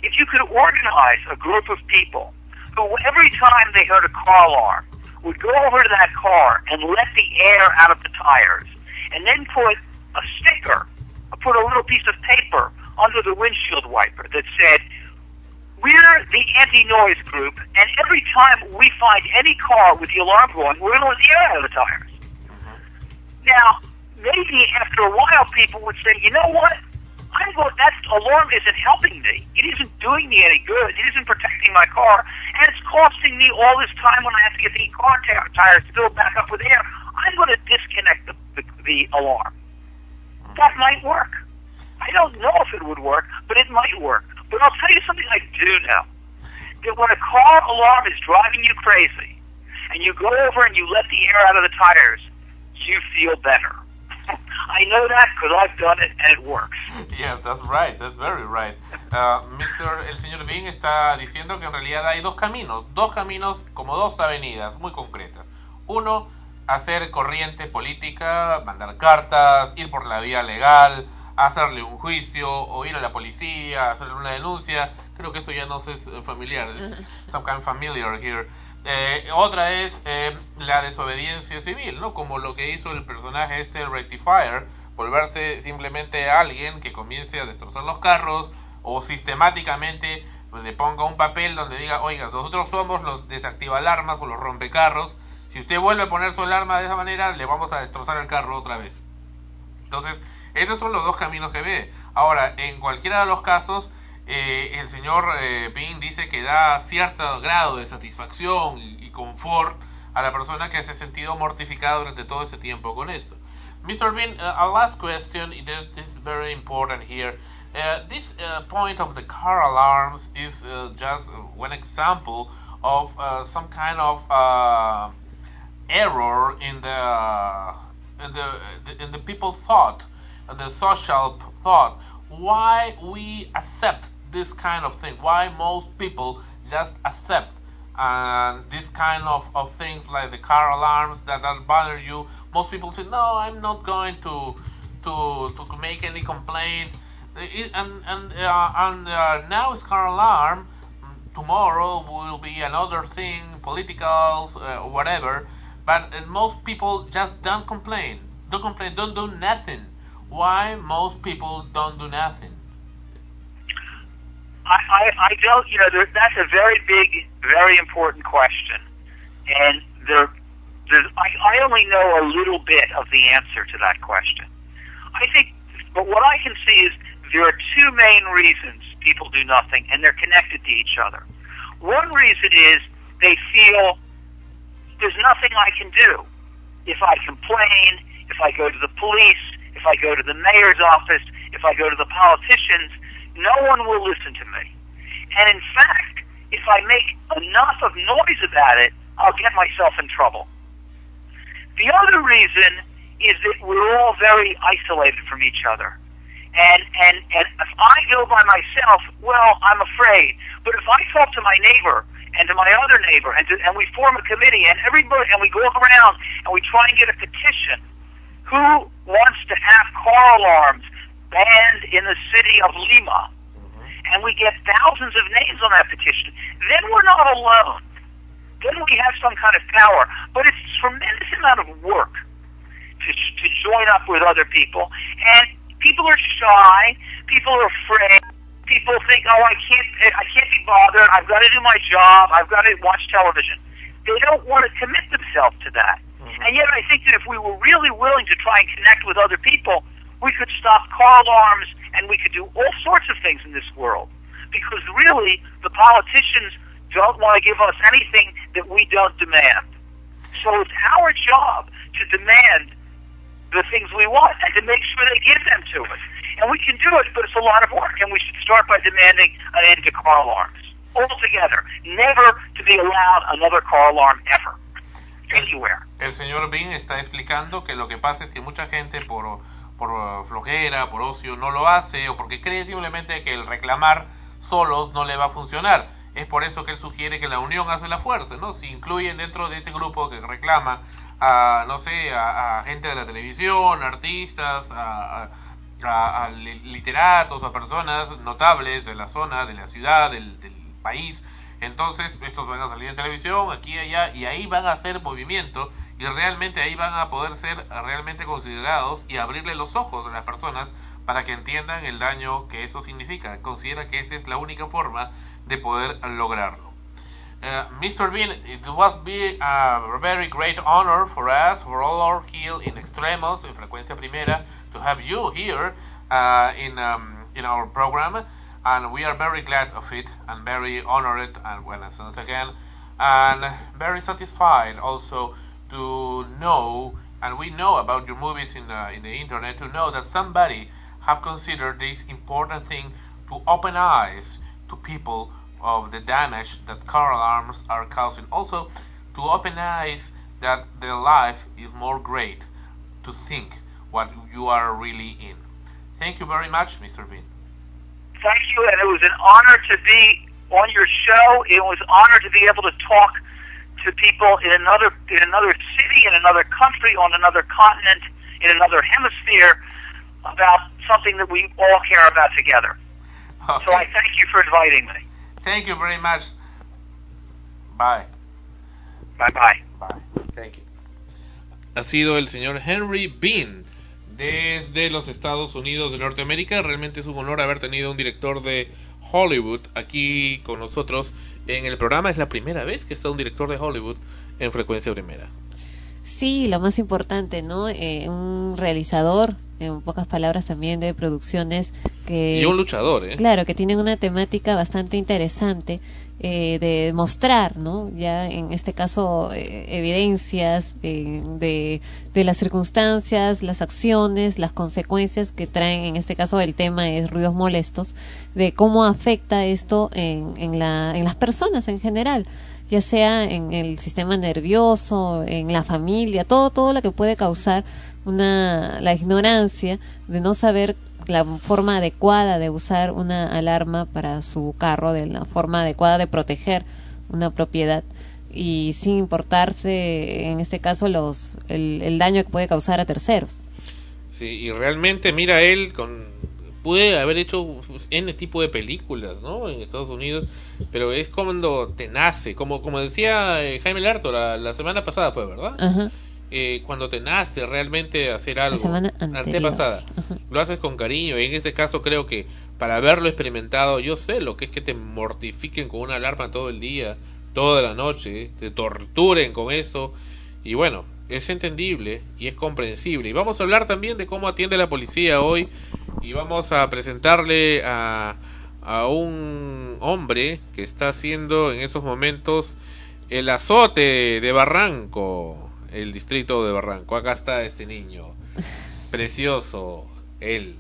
if you could organize a group of people who every time they heard a car alarm would go over to that car and let the air out of the tires and then put a sticker, put a little piece of paper under the windshield wiper that said, we're the anti-noise group, and every time we find any car with the alarm going, we're going to let the air out of the tires. Mm-hmm. Now, maybe after a while, people would say, you know what? I'm going, that alarm isn't helping me. It isn't doing me any good. It isn't protecting my car, and it's costing me all this time when I have to get the car t- tires filled back up with air. I'm going to disconnect the, the, the alarm. That might work. I don't know if it would work, but it might work. But I'll tell you something I do know. That when a car alarm is driving you crazy, and you go over and you let the air out of the tires, you feel better. I know that because I've done it and it works. Yes, that's right. That's very right. Uh, Mr. El señor Bing está diciendo que en realidad hay dos caminos, dos caminos como dos avenidas muy concretas. Uno, hacer corriente política, mandar cartas, ir por la vía legal, hacerle un juicio o ir a la policía, hacerle una denuncia. Creo que eso ya no es familiar. some kind of familiar here. Eh, otra es eh, la desobediencia civil, ¿no? Como lo que hizo el personaje este, el Rectifier, volverse simplemente alguien que comience a destrozar los carros o sistemáticamente pues, le ponga un papel donde diga, oiga, nosotros somos los desactiva alarmas o los rompecarros. Si usted vuelve a poner su alarma de esa manera, le vamos a destrozar el carro otra vez. Entonces, esos son los dos caminos que ve. Ahora, en cualquiera de los casos, eh, el señor eh, dice que da cierto grado de satisfacción y, y, confort a la persona que se ha sentido mortificada durante todo ese tiempo con esto. Mr. Bean, uh, our last question is, is very important here. Uh, this uh, point of the car alarms is just one example of some kind of error in the in the in the people thought, the social thought. Why we accept this kind of thing? Why most people just accept uh, this kind of, of things like the car alarms that, that bother you? Most people say, "No, I'm not going to to to make any complaint." And and uh, and uh, now it's car alarm. Tomorrow will be another thing, political, uh, whatever. But most people just don't complain. Don't complain. Don't do nothing. Why most people don't do nothing? I, I, I don't, you know, there, that's a very big, very important question. And there, there's, I, I only know a little bit of the answer to that question. I think, but what I can see is there are two main reasons people do nothing, and they're connected to each other. One reason is they feel there's nothing I can do. If I complain, if I go to the police, if I go to the mayor's office, if I go to the politicians, no one will listen to me. And in fact, if I make enough of noise about it, I'll get myself in trouble. The other reason is that we're all very isolated from each other. And, and, and if I go by myself, well, I'm afraid. But if I talk to my neighbor and to my other neighbor and, to, and we form a committee and everybody, and we go around and we try and get a petition, who wants to have car alarms banned in the city of Lima? Mm-hmm. And we get thousands of names on that petition. Then we're not alone. Then we have some kind of power. But it's a tremendous amount of work to, to join up with other people. And people are shy. People are afraid. People think, oh, I can't, I can't be bothered. I've got to do my job. I've got to watch television. They don't want to commit themselves to that. Mm-hmm. And yet, I think that if we were really willing to try and connect with other people, we could stop car alarms and we could do all sorts of things in this world. Because really, the politicians don't want to give us anything that we don't demand. So it's our job to demand the things we want and to make sure they give them to us. And we can do it, but it's a lot of work, and we should start by demanding an end to car alarms altogether. Never to be allowed another car alarm ever. Anywhere. El señor Bean está explicando que lo que pasa es que mucha gente por, por flojera, por ocio, no lo hace o porque cree simplemente que el reclamar solos no le va a funcionar. Es por eso que él sugiere que la unión hace la fuerza, ¿no? Si incluyen dentro de ese grupo que reclama a, no sé, a, a gente de la televisión, artistas, a, a, literatos, a personas notables de la zona, de la ciudad, del, país, entonces estos van a salir en televisión, aquí y allá, y ahí van a hacer movimiento y realmente ahí van a poder ser realmente considerados y abrirle los ojos a las personas para que entiendan el daño que eso significa. Considera que esa es la única forma de poder lograrlo. Uh, Mr. Bean, it was be a very great honor for us, for all our here in Extremos, in Frecuencia Primera, to have you here uh, in, um, in our program. And we are very glad of it and very honored and well, once again, and very satisfied also to know, and we know about your movies in the, in the internet, to know that somebody have considered this important thing to open eyes to people of the damage that car alarms are causing. Also, to open eyes that their life is more great to think what you are really in. Thank you very much, Mr. Bean. Thank you, and it was an honor to be on your show. It was an honor to be able to talk to people in another in another city, in another country, on another continent, in another hemisphere about something that we all care about together. Okay. So I thank you for inviting me. Thank you very much. Bye. Bye bye. Bye. Thank you. Ha sido el señor Henry Bean desde los Estados Unidos de Norteamérica. Realmente es un honor haber tenido un director de Hollywood aquí con nosotros en el programa. Es la primera vez que está un director de Hollywood en frecuencia primera. Sí, lo más importante, ¿no? Eh, un realizador, en pocas palabras también, de producciones que... Y un luchador, ¿eh? Claro, que tienen una temática bastante interesante eh, de mostrar, ¿no? Ya en este caso, eh, evidencias eh, de, de las circunstancias, las acciones, las consecuencias que traen, en este caso el tema es ruidos molestos, de cómo afecta esto en, en, la, en las personas en general ya sea en el sistema nervioso, en la familia, todo, todo lo que puede causar una, la ignorancia de no saber la forma adecuada de usar una alarma para su carro, de la forma adecuada de proteger una propiedad y sin importarse, en este caso, los, el, el daño que puede causar a terceros. Sí, y realmente, mira, él con puede haber hecho N tipo de películas, ¿no? En Estados Unidos, pero es cuando te nace, como, como decía eh, Jaime Larto la, la, semana pasada fue, ¿verdad? Ajá. Eh, cuando te nace realmente hacer algo, La semana anterior. antepasada, lo haces con cariño. Y en este caso creo que para haberlo experimentado, yo sé lo que es que te mortifiquen con una alarma todo el día, toda la noche, te torturen con eso. Y bueno, es entendible y es comprensible. Y vamos a hablar también de cómo atiende la policía hoy. Y vamos a presentarle a, a un hombre que está haciendo en esos momentos el azote de Barranco, el distrito de Barranco. Acá está este niño, precioso, él.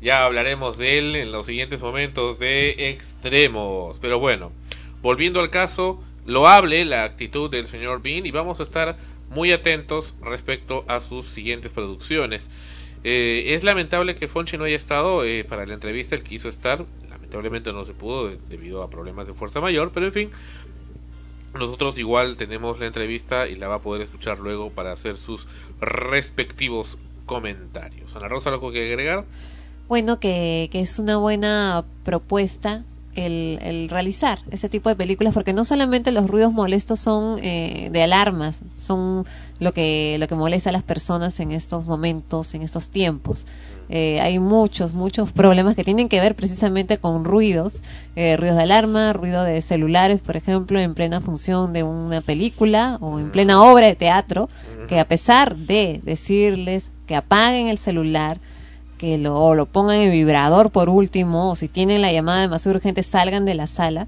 Ya hablaremos de él en los siguientes momentos de extremos. Pero bueno, volviendo al caso, lo hable la actitud del señor Bean y vamos a estar muy atentos respecto a sus siguientes producciones. Eh, es lamentable que Fonchi no haya estado eh, para la entrevista, él quiso estar, lamentablemente no se pudo debido a problemas de fuerza mayor, pero en fin, nosotros igual tenemos la entrevista y la va a poder escuchar luego para hacer sus respectivos comentarios. Ana Rosa, ¿algo que agregar? Bueno, que, que es una buena propuesta el, el, realizar ese tipo de películas porque no solamente los ruidos molestos son eh, de alarmas, son lo que, lo que molesta a las personas en estos momentos, en estos tiempos. Eh, hay muchos, muchos problemas que tienen que ver precisamente con ruidos, eh, ruidos de alarma, ruido de celulares, por ejemplo, en plena función de una película o en plena obra de teatro, que a pesar de decirles que apaguen el celular, que lo, o lo pongan en vibrador por último, o si tienen la llamada demasiado urgente, salgan de la sala.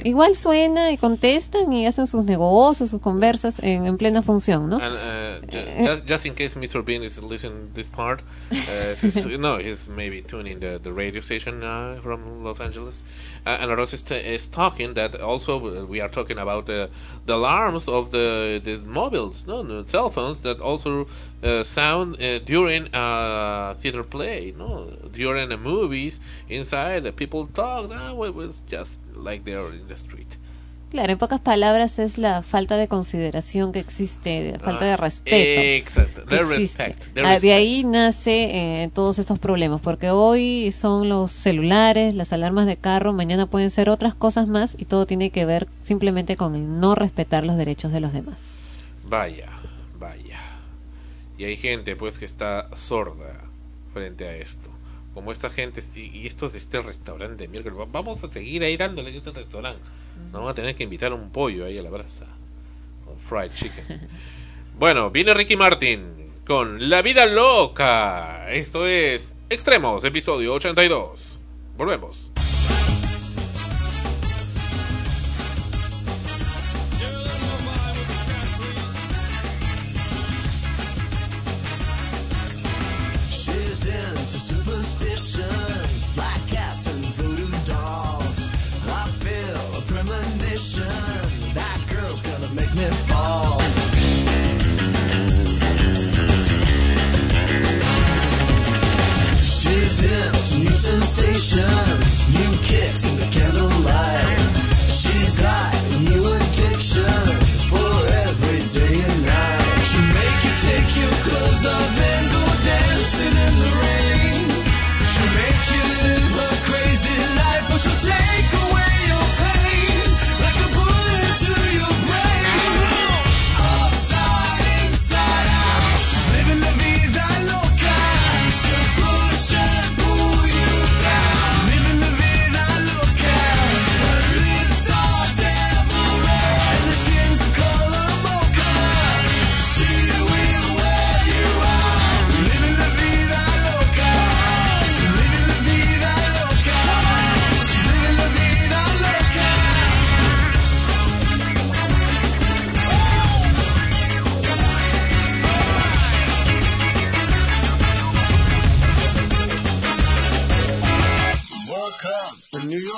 Sí. Igual suena y contestan y hacen sus negocios, sus conversas en, en plena función, ¿no? And, uh, just, just, in case Mr. Bean is listening this part, uh, he's, no, he's maybe tuning the, the radio station uh, from Los Angeles. Uh, and Ross is, is talking that also we are talking about the, the alarms of the, the mobiles, no, the cell phones that also uh, sound uh, during a theater play, no, during the movies inside. The people talk. No, it was just like they are in the street. Claro, en pocas palabras es la falta de consideración que existe, la falta de respeto. Exacto, respect, the respect. De ahí nace eh, todos estos problemas, porque hoy son los celulares, las alarmas de carro, mañana pueden ser otras cosas más y todo tiene que ver simplemente con no respetar los derechos de los demás. Vaya, vaya. Y hay gente pues que está sorda frente a esto como esta gente y, estos de este restaurante de miércoles vamos a seguir ahí dándole en este restaurante. No vamos a tener que invitar un pollo ahí a la brasa con fried chicken. Bueno viene Ricky Martin con La vida loca. Esto es Extremos episodio 82 volvemos sensations, new kicks in the candlelight.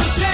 life, or she'll take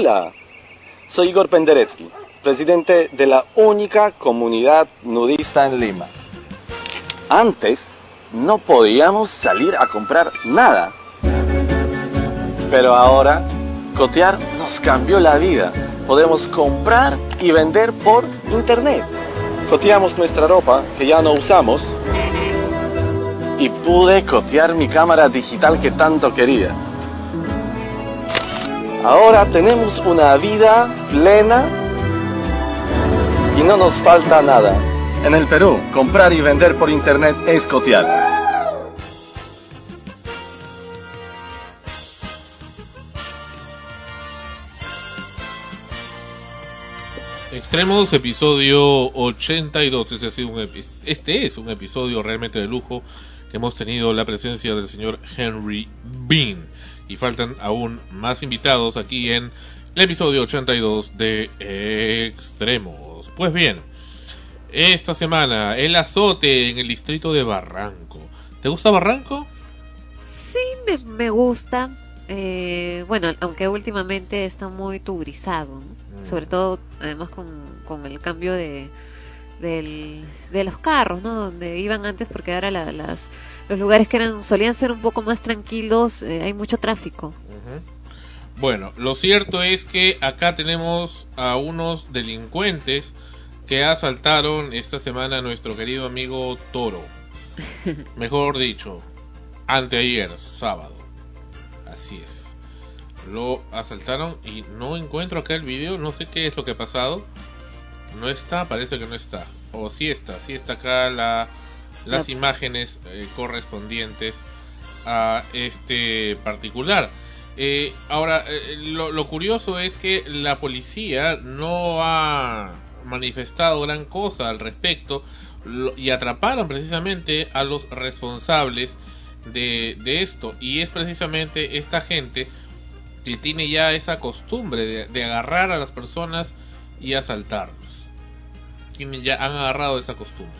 Hola, soy Igor Penderecki, presidente de la única comunidad nudista en Lima. Antes no podíamos salir a comprar nada. Pero ahora, cotear nos cambió la vida. Podemos comprar y vender por internet. Coteamos nuestra ropa que ya no usamos y pude cotear mi cámara digital que tanto quería. Ahora tenemos una vida plena y no nos falta nada. En el Perú, comprar y vender por internet es cotear. Extremos, episodio 82. Este, ha sido un este es un episodio realmente de lujo que hemos tenido la presencia del señor Henry Bean. Y faltan aún más invitados aquí en el episodio 82 de Extremos. Pues bien, esta semana el azote en el distrito de Barranco. ¿Te gusta Barranco? Sí, me, me gusta. Eh, bueno, aunque últimamente está muy turizado, ¿no? sobre todo además con, con el cambio de, del- de los carros, ¿no? Donde iban antes, porque ahora la- las, los lugares que eran solían ser un poco más tranquilos, eh, hay mucho tráfico. Bueno, lo cierto es que acá tenemos a unos delincuentes que asaltaron esta semana a nuestro querido amigo Toro. Mejor dicho, anteayer, sábado. Así es. Lo asaltaron y no encuentro acá el video, no sé qué es lo que ha pasado. No está, parece que no está. O sí está, sí está acá la, las La- imágenes eh, correspondientes a este particular. Eh, ahora, eh, lo, lo curioso es que la policía no ha manifestado gran cosa al respecto lo- y atraparon precisamente a los responsables de, de esto. Y es precisamente esta gente que tiene ya esa costumbre de, de agarrar a las personas y asaltarlos. Tienen ya han agarrado esa costumbre.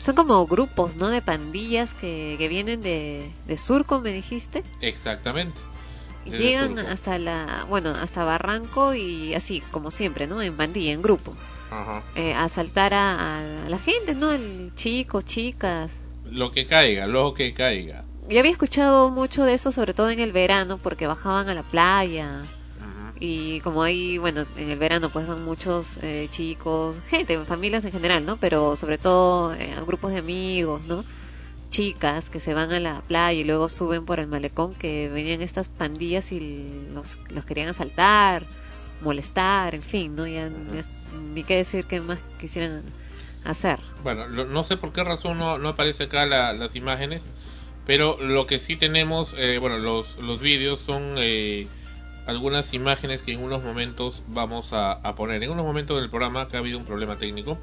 Son como grupos, ¿no? De pandillas que, que vienen de, de Surco, me dijiste. Exactamente. Llegan hasta la, bueno, hasta Barranco y así, como siempre, ¿no? En pandilla, en grupo. Ajá. Eh, a asaltar a, a la gente, ¿no? El chicos, chicas. Lo que caiga, lo que caiga. Yo había escuchado mucho de eso, sobre todo en el verano, porque bajaban a la playa. Y como ahí, bueno, en el verano pues van muchos eh, chicos, gente, familias en general, ¿no? Pero sobre todo eh, grupos de amigos, ¿no? Chicas que se van a la playa y luego suben por el malecón, que venían estas pandillas y los, los querían asaltar, molestar, en fin, ¿no? Ya ni- ni qué decir qué más quisieran hacer. Bueno, lo- no sé por qué razón no, no aparece acá la- las imágenes, pero lo que sí tenemos, eh, bueno, los, los vídeos son eh, algunas imágenes que en unos momentos vamos a, poner. En unos momentos del programa que ha habido un problema técnico,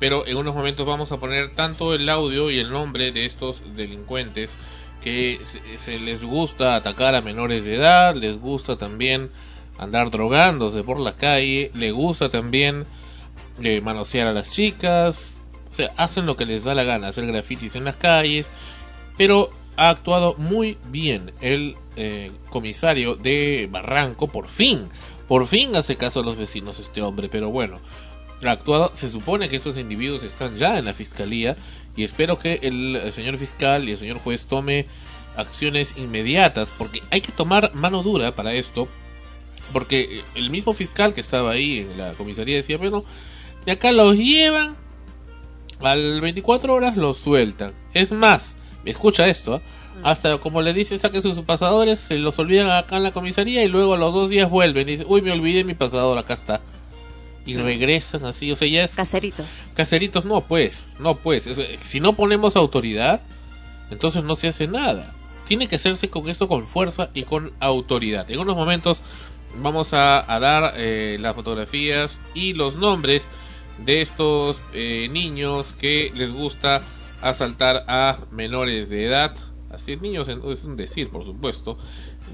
pero en unos momentos vamos a poner tanto el audio y el nombre de estos delincuentes que se, les gusta atacar a menores de edad, les gusta también andar drogándose por la calle, le gusta también eh, manosear a las chicas, o sea, hacen lo que les da la gana, hacer grafitis en las calles, pero ha actuado muy bien el eh, comisario de Barranco, por fin, por fin hace caso a los vecinos este hombre, pero bueno, actuado, se supone que estos individuos están ya en la fiscalía y espero que el, señor fiscal y el señor juez tome acciones inmediatas, porque hay que tomar mano dura para esto, porque el mismo fiscal que estaba ahí en la comisaría decía, bueno, de acá los llevan, al 24 horas los sueltan. Es más, escucha esto, ¿eh? Hasta como le dicen saquen sus pasadores, se los olvidan acá en la comisaría y luego a los dos días vuelven y dicen, uy, me olvidé mi pasador, acá está. Y regresan así, o sea, ya es... Caseritos. Caseritos, no, pues, no, pues. Es- si no ponemos autoridad, entonces no se hace nada. Tiene que hacerse con esto con fuerza y con autoridad. En unos momentos vamos a, a dar eh, las fotografías y los nombres de estos eh, niños que les gusta asaltar a menores de edad. Así niños en- es un decir, por supuesto,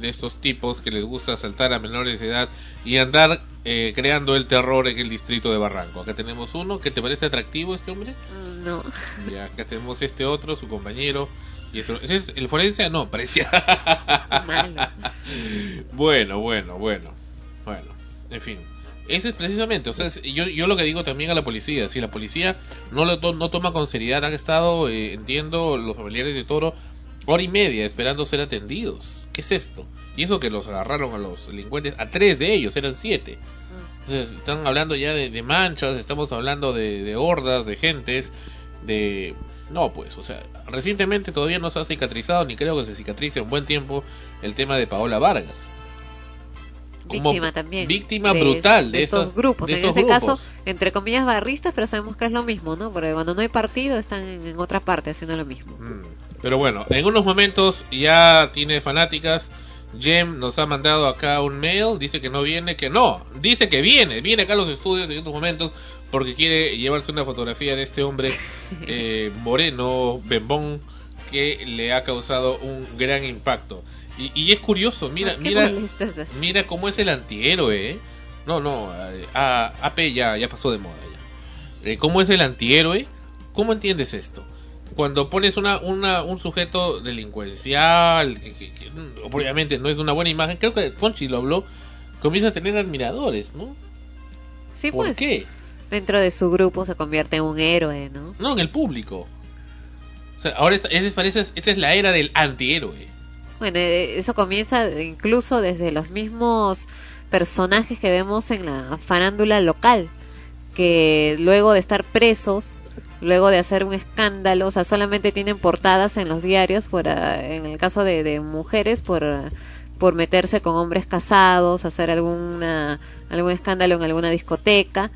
de estos tipos que les gusta asaltar a menores de edad y andar eh, creando el terror en el distrito de Barranco. Acá tenemos uno, ¿que te parece atractivo este hombre? Mm, No. Y acá tenemos este otro, su compañero. Y esto- ¿ese es el forense? No, parecía. bueno, bueno, bueno. Bueno, en fin. Ese es precisamente, o sea, yo, yo lo que digo también a la policía, si la policía no lo to- no toma con seriedad, han estado, eh, entiendo, los familiares de Toro, hora y media esperando ser atendidos. ¿Qué es esto? Y eso que los agarraron a los delincuentes, a tres de ellos, eran siete. Entonces, están hablando ya de, de manchas, estamos hablando de, de hordas, de gentes, de... No, pues, o sea, recientemente todavía no se ha cicatrizado, ni creo que se cicatrice un buen tiempo el tema de Paola Vargas. Como Víctima también. Víctima brutal de, de estos estos- grupos. de en estos ese grupos. caso, entre comillas, barristas, pero sabemos que es lo mismo, ¿no? Porque cuando no hay partido están en, en otra parte haciendo lo mismo. Mm. Pero bueno, en unos momentos ya tiene fanáticas. Jem nos ha mandado acá un mail, dice que no viene, que no, dice que viene, viene acá a los estudios en estos momentos porque quiere llevarse una fotografía de este hombre eh, moreno, bembón, que le ha causado un gran impacto. Y, y es curioso, mira, ¿Por qué mira, así? mira cómo es el antihéroe. ¿eh? No, no, eh, a- AP ya, ya pasó de moda ya. Eh, ¿Cómo es el antihéroe? ¿Cómo entiendes esto? Cuando pones una, una, un sujeto delincuencial, que, que- que, obviamente no es una buena imagen, creo que Fonchi lo habló, comienza a tener admiradores, ¿no? Sí, ¿Por pues. qué? Dentro de su grupo se convierte en un héroe, ¿no? No, en el público. O sea, ahora esta, esta es la era del antihéroe. Bueno, eh, eso comienza incluso desde los mismos personajes que vemos en la farándula local, que luego de estar presos, luego de hacer un escándalo, o sea, solamente tienen portadas en los diarios, por, ah, en el caso de, de mujeres, por, por meterse con hombres casados, hacer alguna, algún escándalo en alguna discoteca.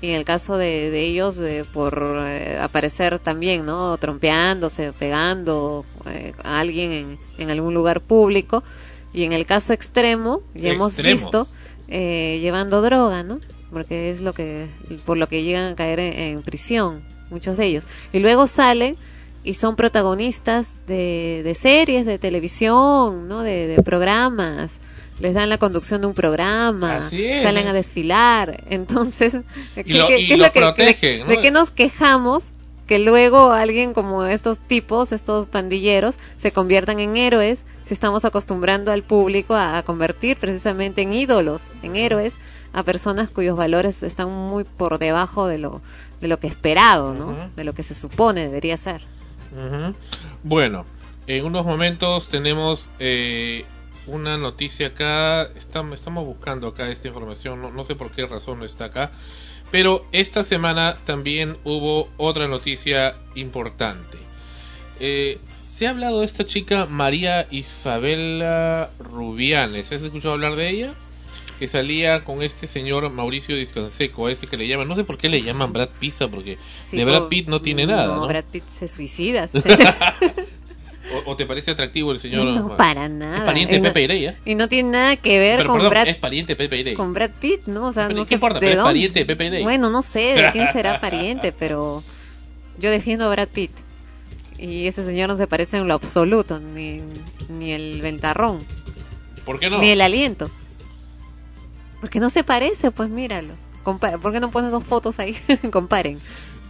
Y en el caso de, de ellos, eh, por eh, aparecer también, ¿no? Trompeándose, pegando eh, a alguien en, en algún lugar público. Y en el caso extremo, ya hemos visto, eh, llevando droga, ¿no? Porque es lo que, por lo que llegan a caer en, en prisión, muchos de ellos. Y luego salen y son protagonistas de, de series, de televisión, ¿no? De, de programas. Les dan la conducción de un programa, salen a desfilar. Entonces, Y lo- y es lo lo que- protegen, de, ¿no? de qué nos quejamos? Que luego alguien como estos tipos, estos pandilleros, se conviertan en héroes si estamos acostumbrando al público a, a convertir precisamente en ídolos, en héroes, a personas cuyos valores están muy por debajo de lo, de lo que esperado, ¿no? De lo que se supone debería ser. Bueno, en unos momentos tenemos eh, una noticia acá. Estamos, estamos buscando acá esta información. No, no sé por qué razón no está acá. Pero esta semana también hubo otra noticia importante. Eh, se ha hablado de esta chica María Isabela Rubianes. ¿Has escuchado hablar de ella? Que salía con este señor Mauricio Discanseco, a ese que le llaman. No sé por qué le llaman Brad Pizza, porque Sí, de Brad Pitt no tiene nada. ¿no? Brad Pitt se suicida. ¿O, o te parece atractivo el señor? no, para nada. Es pariente de Pepe Ireya. Y no tiene nada que ver Pero con, perdón, Brad, es pariente de Pepe Ireya. con Brad Pitt, ¿no? O sea, Pero no ¿qué sé importa? de Pero es pariente de Pepe Ireya. Bueno, no sé de quién será pariente, pero yo defiendo a Brad Pitt. Y ese señor no se parece en lo absoluto, ni, ni el ventarrón, ¿Por qué no? ni el aliento. Porque no se parece, pues míralo. ¿Por qué no pones dos fotos ahí? Comparen.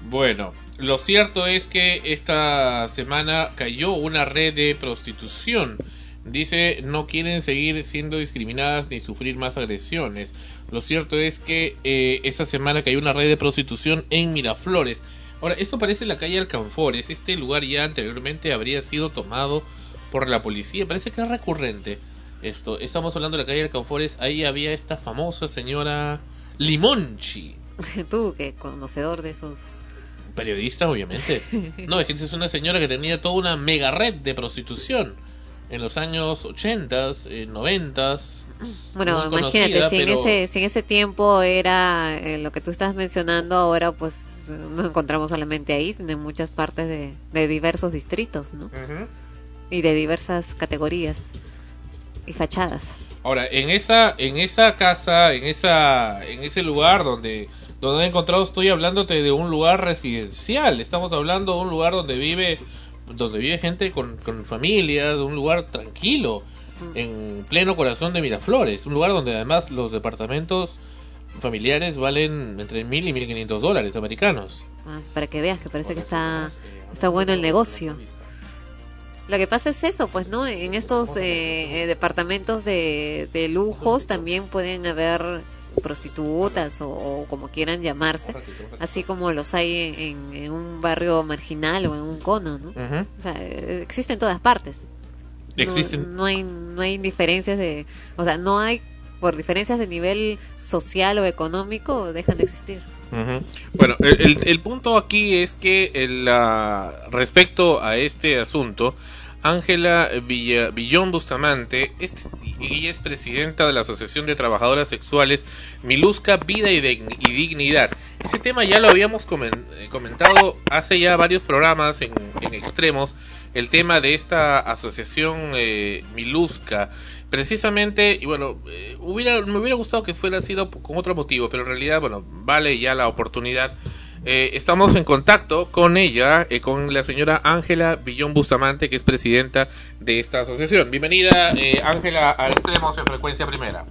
Bueno, lo cierto es que esta semana cayó una red de prostitución. Dice, no quieren seguir siendo discriminadas ni sufrir más agresiones. Lo cierto es que eh, esta semana cayó una red de prostitución en Miraflores. Ahora, esto parece la calle Alcanfores. Este lugar ya anteriormente habría sido tomado por la policía. Parece que es recurrente esto. Estamos hablando de la calle Alcanfores. Ahí había esta famosa señora Limonchi. Tú, que conocedor de esos. Periodista, obviamente. No, es que es una señora que tenía toda una mega red de prostitución en los años 80, eh, 90. Bueno, imagínate, conocida, si, en pero- ese, si en ese tiempo era eh, lo que tú estás mencionando, ahora pues nos encontramos solamente ahí, sino en muchas partes de, de diversos distritos, ¿no? Y de diversas categorías y fachadas. Ahora, en esa, en esa casa, en esa, en ese lugar donde, donde he encontrado, estoy hablándote de un lugar residencial. Estamos hablando de un lugar donde vive, donde vive gente con, con familia, de un lugar tranquilo, en pleno corazón de Miraflores, un lugar donde además los departamentos familiares valen entre mil y mil quinientos dólares americanos. Ah, para que veas que parece que está, está bueno el negocio. Lo que pasa es eso, pues, ¿no? En estos eh, eh, departamentos de, de lujos también pueden haber prostitutas o, o como quieran llamarse, así como los hay en, en un barrio marginal o en un cono, ¿no? O sea, existen en todas partes. Existen. No, hay, no hay diferencias de... O sea, no hay, por diferencias de nivel social o económico, dejan de existir. Bueno, el, el- el punto aquí es que el, ah, respecto a este asunto, Ángela Villón Bustamante, este- ella es presidenta de la Asociación de Trabajadoras Sexuales Milusca Vida y, Dign- y Dignidad. Ese tema ya lo habíamos eh, comentado hace ya varios programas en, en extremos, el tema de esta asociación eh, Milusca. Precisamente, y bueno, eh, hubiera, me hubiera gustado que fuera sido con otro motivo, pero en realidad, bueno, vale ya la oportunidad. Eh, estamos en contacto con ella, eh, con la señora Ángela Villón Bustamante, que es presidenta de esta asociación. Bienvenida, eh, Ángela, a Extremos en Frecuencia Primera.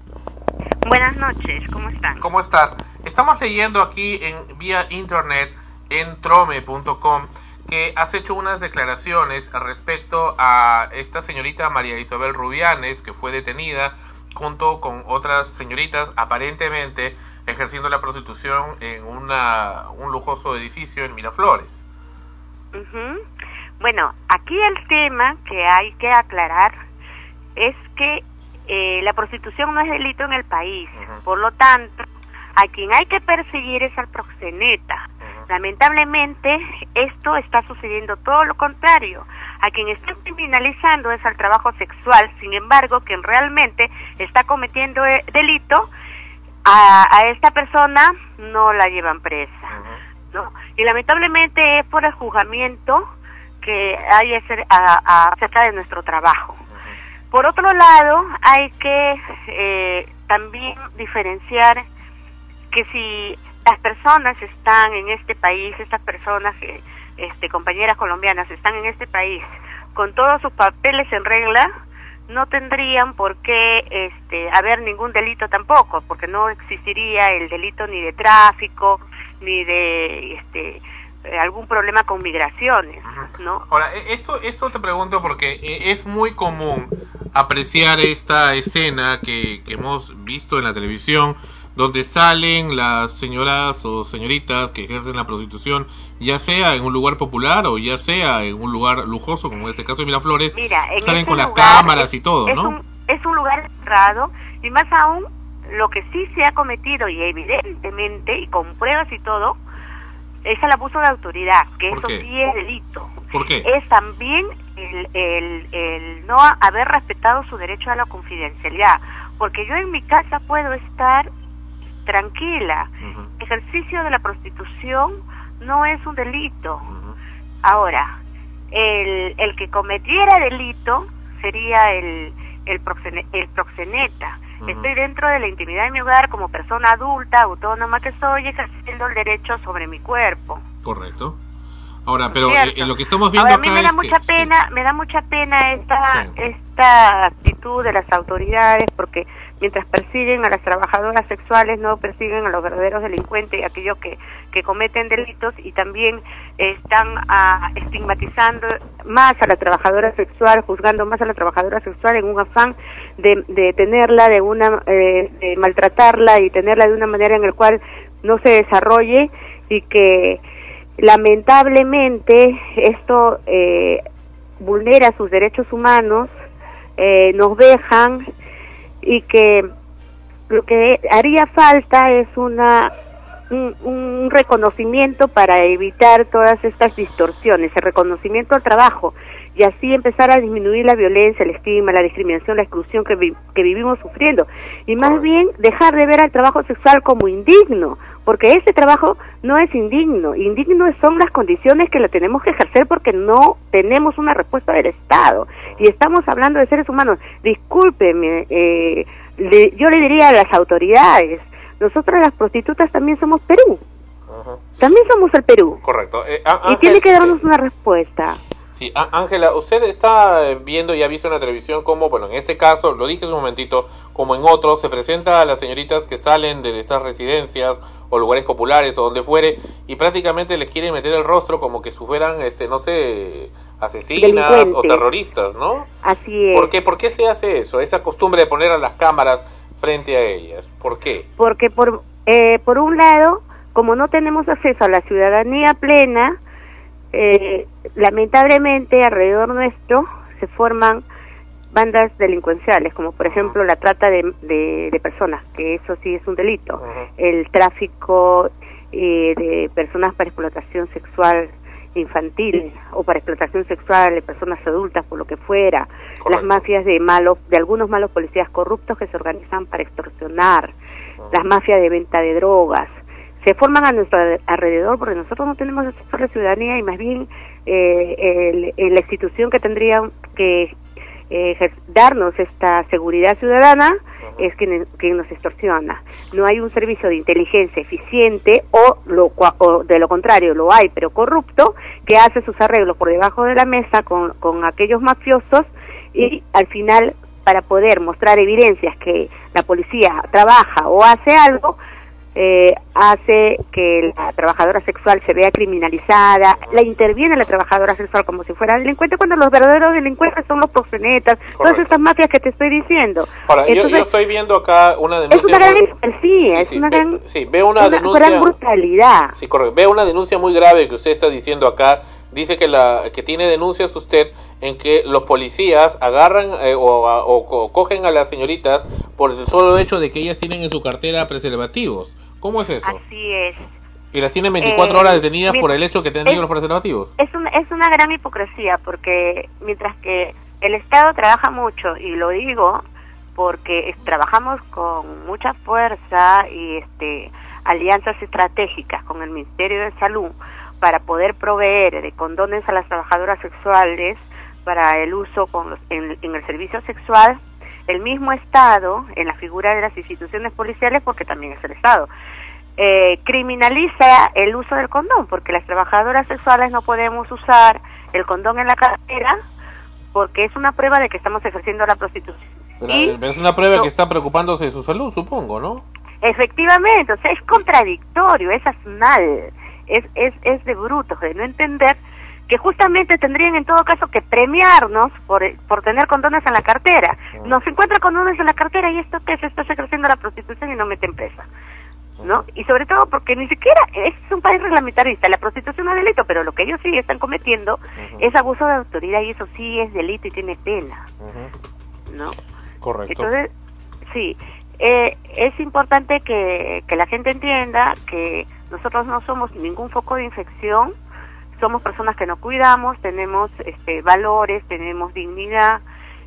Buenas noches, ¿cómo están? ¿Cómo estás? Estamos leyendo aquí en vía internet en trome.com que has hecho unas declaraciones respecto a esta señorita María Isabel Rubianes que fue detenida junto con otras señoritas aparentemente ejerciendo la prostitución en una, un lujoso edificio en Miraflores. Ujú. Bueno, aquí el tema que hay que aclarar es que eh, la prostitución no es delito en el país. Por lo tanto, a quien hay que perseguir es al proxeneta. Lamentablemente, esto está sucediendo todo lo contrario. A quien están criminalizando es al trabajo sexual, sin embargo, quien realmente está cometiendo eh, delito, a, a esta persona no la llevan presa. ¿no? Y lamentablemente es por el juzgamiento que hay acer- a- a- acerca de nuestro trabajo. Por otro lado, hay que eh, también diferenciar que si las personas están en este país, estas personas, este, compañeras colombianas, están en este país con todos sus papeles en regla, no tendrían por qué este, haber ningún delito tampoco, porque no existiría el delito ni de tráfico, ni de este, eh, algún problema con migraciones, ¿no? Ahora, e- esto, esto te pregunto porque eh, es muy común apreciar esta escena que, que hemos visto en la televisión, donde salen las señoras o señoritas que ejercen la prostitución, ya sea en un lugar popular o ya sea en un lugar lujoso, como en este caso de Miraflores, Mira, en salen este con las cámaras es- y todo, es ¿no? Un, es un lugar cerrado y más aún lo que sí se ha cometido y evidentemente y con pruebas y todo es el abuso de autoridad, que ¿Por eso qué? sí es delito. ¿Por qué? Es también el, el, el no haber respetado su derecho a la confidencialidad, porque yo en mi casa puedo estar tranquila. Ejercicio de la prostitución no es un delito. Ahora, el, el que cometiera delito sería el, el, proxene- el proxeneta. Estoy dentro de la intimidad de mi hogar como persona adulta, autónoma que soy, ejerciendo el derecho sobre mi cuerpo. Correcto. Ahora, pero eh, lo que estamos viendo Ahora, a mí acá me da mucha que... pena, me da mucha pena esta esta actitud de las autoridades porque mientras persiguen a las trabajadoras sexuales, no persiguen a los verdaderos delincuentes y aquellos que, que cometen delitos y también están ah, estigmatizando más a la trabajadora sexual, juzgando más a la trabajadora sexual en un afán de, de tenerla, de una, eh, de maltratarla y tenerla de una manera en la cual no se desarrolle y que lamentablemente esto eh, vulnera sus derechos humanos, eh, nos dejan y que lo que haría falta es una un, un reconocimiento para evitar todas estas distorsiones, el reconocimiento al trabajo y así empezar a disminuir la violencia, el estigma, la discriminación, la exclusión que, vi- que vivimos sufriendo. Y más bien dejar de ver al trabajo sexual como indigno, porque ese trabajo no es indigno, indigno son las condiciones que lo tenemos que ejercer porque no tenemos una respuesta del Estado y estamos hablando de seres humanos. Discúlpeme, eh, le- yo le diría a las autoridades, nosotros las prostitutas también somos Perú, también somos el Perú Correcto. Eh, y tiene que darnos una respuesta. Sí, Ángela, usted está eh, viendo y ha visto en la televisión cómo, bueno, en este caso, lo dije hace un momentito, como en otros, se presenta a las señoritas que salen de estas residencias o lugares populares o donde fuere y prácticamente les quieren meter el rostro como que si fueran, este, no sé, asesinas o terroristas, ¿no? Así es. ¿Por qué, ¿Por qué se hace eso? Esa costumbre de poner a las cámaras frente a ellas. ¿Por qué? porque por eh, por un lado como no tenemos acceso a la ciudadanía plena eh, lamentablemente alrededor nuestro se forman bandas delincuenciales como por ejemplo la trata de, de, de personas que eso sí es un delito. El tráfico eh, de personas para explotación sexual infantil o para explotación sexual de personas adultas por lo que fuera. Las mafias de malos de algunos malos policías corruptos que se organizan para extorsionar. Las mafias de venta de drogas se forman a nuestro alre- alrededor porque nosotros no tenemos acceso a la ciudadanía y más bien eh, el- el- la institución que tendría que eh, darnos esta seguridad ciudadana es quien, quien nos extorsiona. No hay un servicio de inteligencia eficiente o, lo, o de lo contrario lo hay, pero corrupto, que hace sus arreglos por debajo de la mesa con, con aquellos mafiosos y al final para poder mostrar evidencias que la policía trabaja o hace algo, eh, hace que la trabajadora sexual se vea criminalizada, la interviene la trabajadora sexual como si fuera delincuente, cuando los verdaderos delincuentes son los proxenetas, todas estas mafias que te estoy diciendo. Ahora, yo- yo, Entonces, estoy viendo acá una es denuncia... una gran muy- hipocresía, es sí, una ve- gran, sí, veo una, una denuncia... gran brutalidad. Sí, correcto. Veo una denuncia muy grave que usted está diciendo acá. Dice que la que tiene denuncias usted en que los policías agarran eh, o, a- o co- cogen a las señoritas por el solo hecho de que ellas tienen en su cartera preservativos. ¿Cómo es eso? Así es. Y las tienen 24 Eh, horas detenidas por el hecho que es- los preservativos. Es, un- es una gran hipocresía porque mientras que el Estado trabaja mucho, y lo digo porque trabajamos con mucha fuerza y este alianzas estratégicas con el Ministerio de Salud para poder proveer de condones a las trabajadoras sexuales para el uso con los- en, en el servicio sexual, el mismo Estado, en la figura de las instituciones policiales, porque también es el Estado, eh, criminaliza el uso del condón, porque las trabajadoras sexuales no podemos usar el condón en la cartera porque es una prueba de que estamos ejerciendo la prostitución. Pero, Y- pero es una prueba no. que está preocupándose de su salud, supongo, ¿no? Efectivamente, o sea, es contradictorio, es asnal, es, es, es de brutos, de no entender que justamente tendrían en todo caso que premiarnos por, por tener condones en la cartera. Nos encuentran condones en la cartera y esto que se está ejerciendo la prostitución y no meten presa. ¿No? Y sobre todo porque ni siquiera es un país reglamentarista, la prostitución es delito, pero lo que ellos sí están cometiendo es abuso de autoridad y eso sí es delito y tiene pena, ¿no? Correcto. Entonces, sí, eh, es importante que, que la gente entienda que nosotros no somos ningún foco de infección, somos personas que nos cuidamos, tenemos este, valores, tenemos dignidad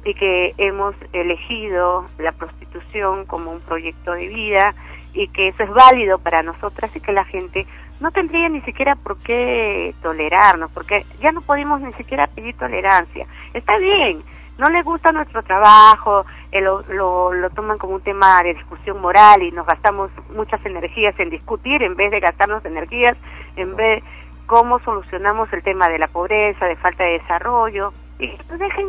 y que hemos elegido la prostitución como un proyecto de vida y que eso es válido para nosotras y que la gente no tendría ni siquiera por qué tolerarnos, porque ya no podemos ni siquiera pedir tolerancia. Está bien, no les gusta nuestro trabajo, eh, lo, lo, lo toman como un tema de discusión moral y nos gastamos muchas energías en discutir en vez de gastarnos energías en ver cómo solucionamos el tema de la pobreza, de falta de desarrollo. Y pues dejen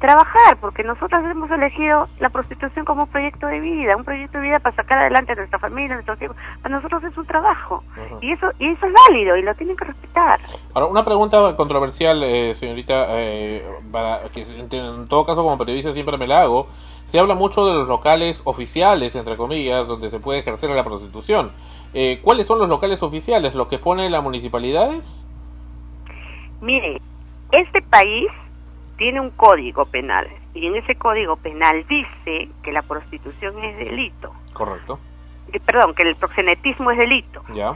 trabajar, porque nosotros hemos elegido la prostitución como un proyecto de vida, un proyecto de vida para sacar adelante a nuestra familia, a nuestros hijos. Para nosotros es un trabajo y eso y eso es válido y lo tienen que respetar. Ahora, una pregunta controversial, eh, señorita, eh, para, que en todo caso como periodista siempre me la hago. Se habla mucho de los locales oficiales, entre comillas, donde se puede ejercer la prostitución. Eh, ¿Cuáles son los locales oficiales? ¿Los que pone las municipalidades? Mire, este país tiene un código penal y en ese código penal dice que la prostitución es delito. Correcto. Eh, Perdón, que el proxenetismo es delito. Ya.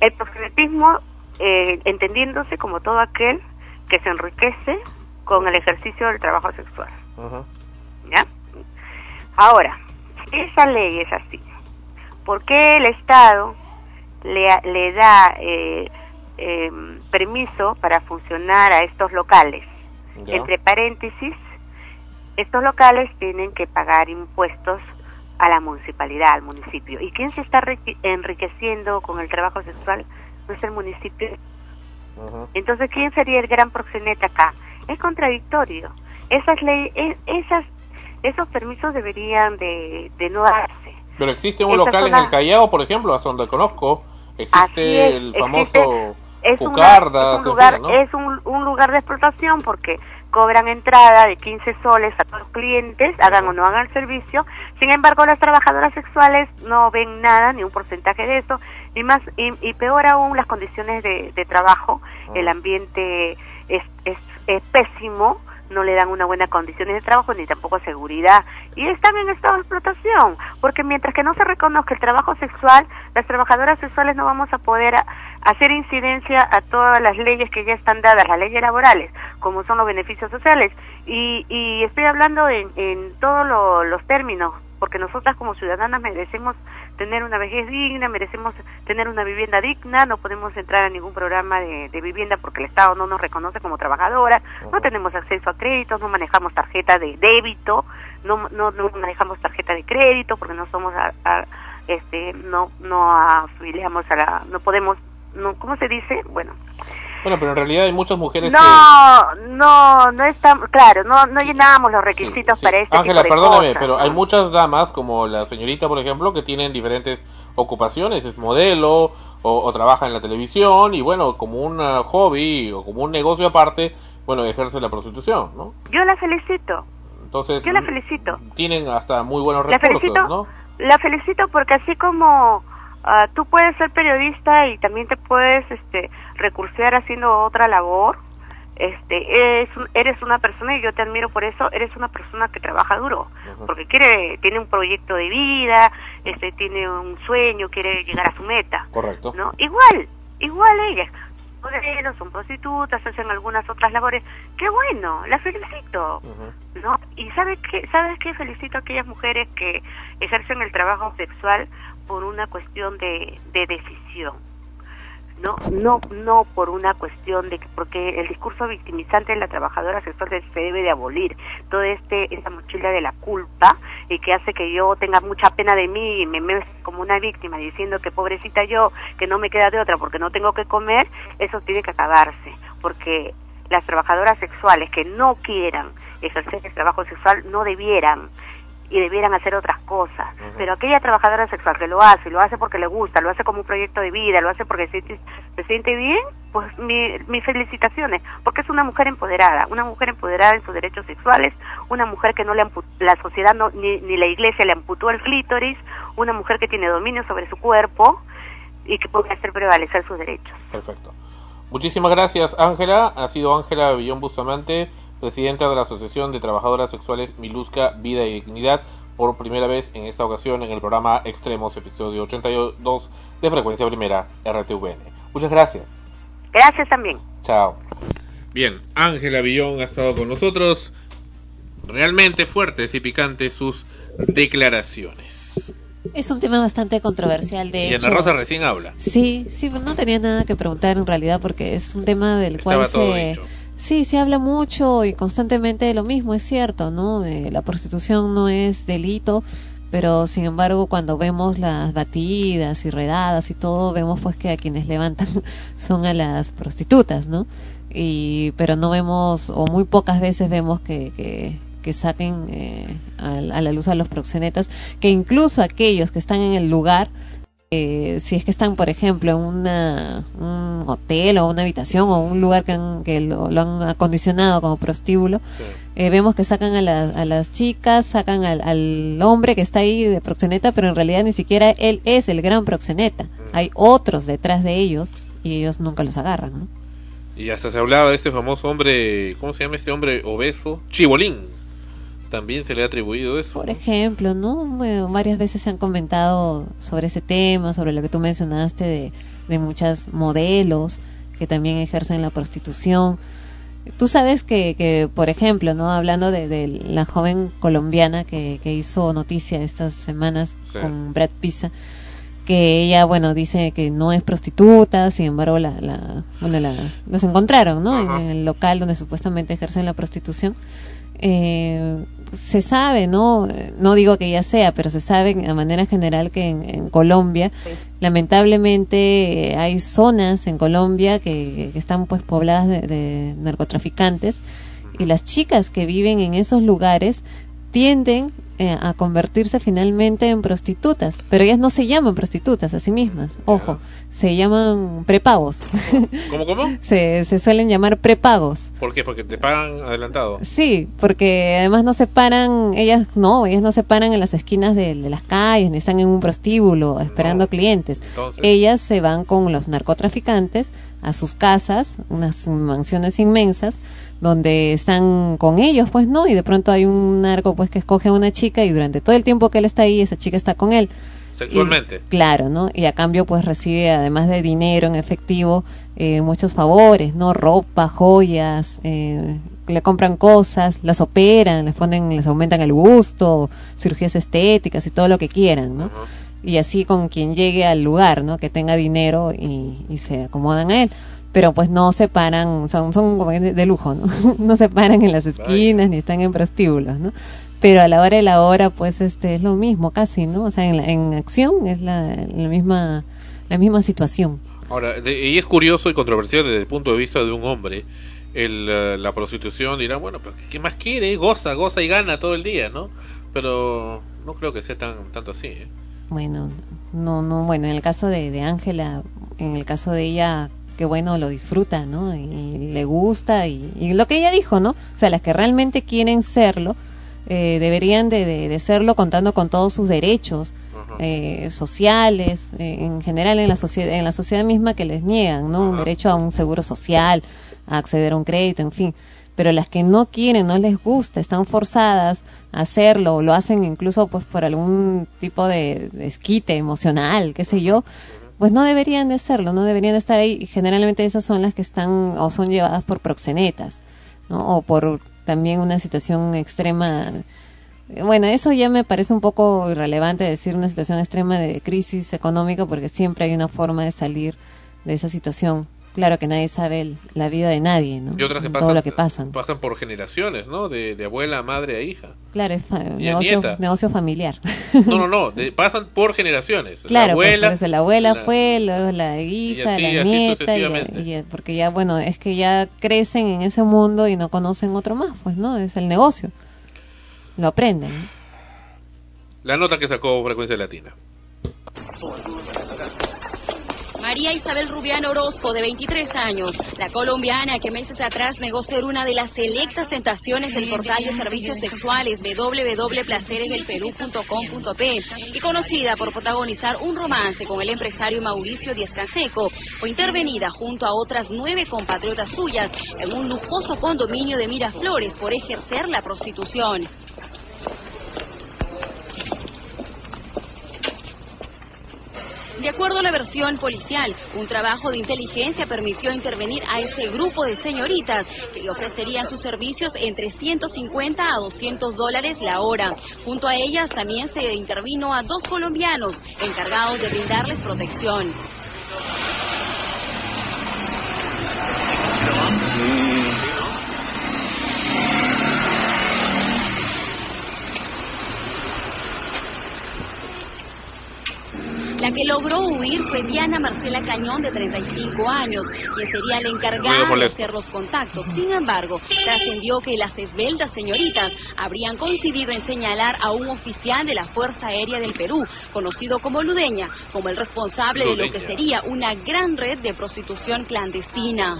El proxenetismo, eh, entendiéndose como todo aquel que se enriquece con el ejercicio del trabajo sexual. Ujú. ¿Ya? Ahora, esa ley es así, ¿por qué el Estado le, le da eh, eh, permiso para funcionar a estos locales? Ya. Entre paréntesis, estos locales tienen que pagar impuestos a la municipalidad, al municipio. ¿Y quién se está enrique- enriqueciendo con el trabajo sexual? No es el municipio. Entonces, ¿quién sería el gran proxeneta acá? Es contradictorio. Esas leyes, esas, esos permisos deberían de, de no darse. Pero existe un local en el Callao, por ejemplo, hasta donde conozco. Existe es, el existe- famoso un, Pucardas, es un lugar, etcétera, ¿no? es un, un lugar de explotación porque cobran entrada de 15 soles a todos los clientes, hagan o no hagan el servicio. Sin embargo, las trabajadoras sexuales no ven nada, ni un porcentaje de eso, y más y, y peor aún las condiciones de, de trabajo, el ambiente es, es, es pésimo, no le dan una buena condiciones de trabajo ni tampoco seguridad. Y están en estado de explotación porque mientras que no se reconozca el trabajo sexual las trabajadoras sexuales no vamos a poder hacer incidencia a todas las leyes que ya están dadas las leyes laborales como son los beneficios sociales. Y, y estoy hablando en, en todos lo- los términos porque nosotras como ciudadanas merecemos tener una vejez digna, merecemos tener una vivienda digna, no podemos entrar a ningún programa de, de vivienda porque el Estado no nos reconoce como trabajadoras, no tenemos acceso a créditos, no manejamos tarjeta de débito, no, no, no manejamos tarjeta de crédito porque no somos, a- a- este, no, no afiliamos a la, no podemos, no, ¿cómo se dice? Bueno, Bueno, pero en realidad hay muchas mujeres que... no, no, no estamos, claro, no, no llenamos los requisitos para este Ángela, tipo de perdóname, cosas, pero ¿no? hay muchas damas, como la señorita, por ejemplo, que tienen diferentes ocupaciones, es modelo o, o trabaja en la televisión y bueno, como un ah, hobby o como un negocio aparte, bueno, ejerce la prostitución, ¿no? Yo la felicito, Entonces, yo la felicito. tienen hasta muy buenos La recursos, felicito, ¿no? la felicito porque así como ah, tú puedes ser periodista y también te puedes este recursear haciendo otra labor, este es un- eres una persona y yo te admiro por eso, eres una persona que trabaja duro, porque quiere tiene un proyecto de vida, este tiene un sueño, quiere llegar a su meta. Correcto. ¿no? Igual, igual ellas. Modelos, son prostitutas, hacen algunas otras labores. ¡Qué bueno! La felicito. ¿no? Y ¿sabes qué? ¿Sabes qué? Felicito a aquellas mujeres que ejercen el trabajo sexual por una cuestión de, de decisión. No, no, no por una cuestión de porque el discurso victimizante de la trabajadora sexual se debe de abolir. Todo este esta mochila de la culpa y que hace que yo tenga mucha pena de mí y me me como una víctima diciendo que pobrecita yo, que no me queda de otra porque no tengo que comer, eso tiene que acabarse, porque las trabajadoras sexuales que no quieran ejercer el trabajo sexual no debieran y debieran hacer otras cosas. Pero aquella trabajadora sexual que lo hace, lo hace porque le gusta, lo hace como un proyecto de vida, lo hace porque se, siente- se siente bien, pues mi, mis felicitaciones, porque es una mujer empoderada, una mujer empoderada en sus derechos sexuales, una mujer que no le la sociedad no, ni, ni la iglesia le amputó el clítoris, una mujer que tiene dominio sobre su cuerpo y que puede hacer prevalecer sus derechos. Perfecto. Muchísimas gracias, Ángela. Ha sido Ángela Villón Bustamante, presidenta de la Asociación de Trabajadoras Sexuales Milusca Vida y Dignidad, por primera vez en esta ocasión en el programa Extremos, episodio 82 de Frecuencia Primera, RTVN. Muchas gracias. Gracias también. Chao. Bien, Ángela Villón ha estado con nosotros. Realmente fuertes y picantes sus declaraciones. Es un tema bastante controversial, de Y hecho. Ana Rosa recién habla. Sí, sí, no tenía nada que preguntar en realidad porque es un tema del Estaba cual todo se... dicho. Sí, se habla mucho y constantemente de lo mismo, es cierto, ¿no? Eh, la prostitución no es delito, pero sin embargo cuando vemos las batidas y redadas y todo vemos pues que a quienes levantan son a las prostitutas no y pero no vemos o muy pocas veces vemos que, que, que saquen eh, a la luz a los proxenetas que incluso aquellos que están en el lugar eh, si es que están, por ejemplo, en una, un hotel o una habitación o un lugar que, han- que lo, lo han acondicionado como prostíbulo, eh, vemos que sacan a, la- a las chicas, sacan al, al hombre que está ahí de proxeneta, pero en realidad ni siquiera él es el gran proxeneta. Hay otros detrás de ellos y ellos nunca los agarran, ¿no? Y hasta se hablaba de este famoso hombre, ¿cómo se llama este hombre obeso? Chibolín. También se le ha atribuido eso. Por ejemplo, ¿no? Bueno, varias veces se han comentado sobre ese tema, sobre lo que tú mencionaste de, de muchas modelos que también ejercen la prostitución. Tú sabes que, que por ejemplo, ¿no? Hablando de, de la joven colombiana que, que hizo noticia estas semanas Sí. con Brad Pisa, que ella, bueno, dice que no es prostituta, sin embargo, la, la, bueno, la, los encontraron, ¿no? En el local donde supuestamente ejercen la prostitución. Eh, se sabe, ¿no? No digo que ya sea, pero se sabe de manera general que en, Colombia, lamentablemente, eh, hay zonas en Colombia que, que están pues pobladas de, de narcotraficantes y las chicas que viven en esos lugares tienden eh, a convertirse finalmente en prostitutas, pero ellas no se llaman prostitutas a sí mismas, ojo, se llaman prepagos, ¿Cómo, cómo? se, se suelen llamar prepagos. ¿Por qué? Porque te pagan adelantado. Sí, porque además no se paran, ellas no, ellas no se paran en las esquinas de, de las calles, ni están en un prostíbulo esperando clientes. Entonces. Ellas se van con los narcotraficantes a sus casas, unas mansiones inmensas, donde están con ellos, pues no, y de pronto hay un narco pues que escoge a una chica y durante todo el tiempo que él está ahí, esa chica está con él. Sexualmente. Y, claro, ¿no? Y a cambio pues recibe además de dinero en efectivo eh, muchos favores, ¿no? Ropa, joyas, eh, le compran cosas, las operan, les ponen, les aumentan el gusto, cirugías estéticas y todo lo que quieran, ¿no? Y así con quien llegue al lugar, ¿no? Que tenga dinero y, y se acomodan a él. Pero pues no se paran, son, son como de, de lujo, ¿no? no se paran en las esquinas ni están en prostíbulos, ¿no? Pero a la hora de la hora, pues este es lo mismo casi, ¿no? O sea, en, la- en acción es la, la misma la misma situación. Ahora, de- y es curioso y controversial desde el punto de vista de un hombre. El, la prostitución dirá, bueno, pero ¿qué más quiere? Goza, goza y gana todo el día, ¿no? Pero no creo que sea tan tanto así. ¿eh? Bueno, no, no, bueno, en el caso de de Ángela, en el caso de ella, que bueno, lo disfruta, ¿no? Y, le gusta y, y lo que ella dijo, ¿no? O sea, las que realmente quieren serlo, eh, deberían de, de, de serlo contando con todos sus derechos eh, sociales, eh, en general en la sociedad, en la sociedad misma que les niegan, ¿no? Un derecho a un seguro social, a acceder a un crédito, en fin. Pero las que no quieren, no les gusta, están forzadas a hacerlo, lo hacen incluso pues por algún tipo de desquite emocional, qué sé yo, pues no deberían de serlo, no deberían de estar ahí. Generalmente esas son las que están o son llevadas por proxenetas, ¿no? O por también una situación extrema. Bueno, eso ya me parece un poco irrelevante decir una situación extrema de crisis económica porque siempre hay una forma de salir de esa situación. Claro que nadie sabe la vida de nadie, ¿no? Y otras que Todo pasan, lo que pasan. pasan por generaciones, ¿no? De, de abuela a madre a hija. Claro, es Y negocio, negocio familiar. No, no, no, de- pasan por generaciones. Claro, la pues, abuela, por eso la abuela la- fue, luego la hija, así, la nieta, y- y- porque ya, bueno, es que ya crecen en ese mundo y no conocen otro más, pues, ¿no? Es el negocio. Lo aprenden. la nota que sacó Frecuencia Latina. María Isabel Rubiano Orozco, de 23 años, la colombiana que meses atrás negó ser una de las selectas tentaciones del portal de servicios sexuales www.placereselperú.com.p y conocida por protagonizar un romance con el empresario Mauricio Díaz Canseco, fue intervenida junto a otras nueve compatriotas suyas en un lujoso condominio de Miraflores por ejercer la prostitución. De acuerdo a la versión policial, un trabajo de inteligencia permitió intervenir a ese grupo de señoritas que le ofrecerían sus servicios entre 150 a 200 dólares la hora. Junto a ellas también se intervino a dos colombianos encargados de brindarles protección. La que logró huir fue Diana Marcela Cañón, de 35 años, quien sería la encargada de hacer los contactos. Sin embargo, trascendió que las esbeltas señoritas habrían coincidido en señalar a un oficial de la Fuerza Aérea del Perú, conocido como Ludeña, como el responsable de lo que sería una gran red de prostitución clandestina.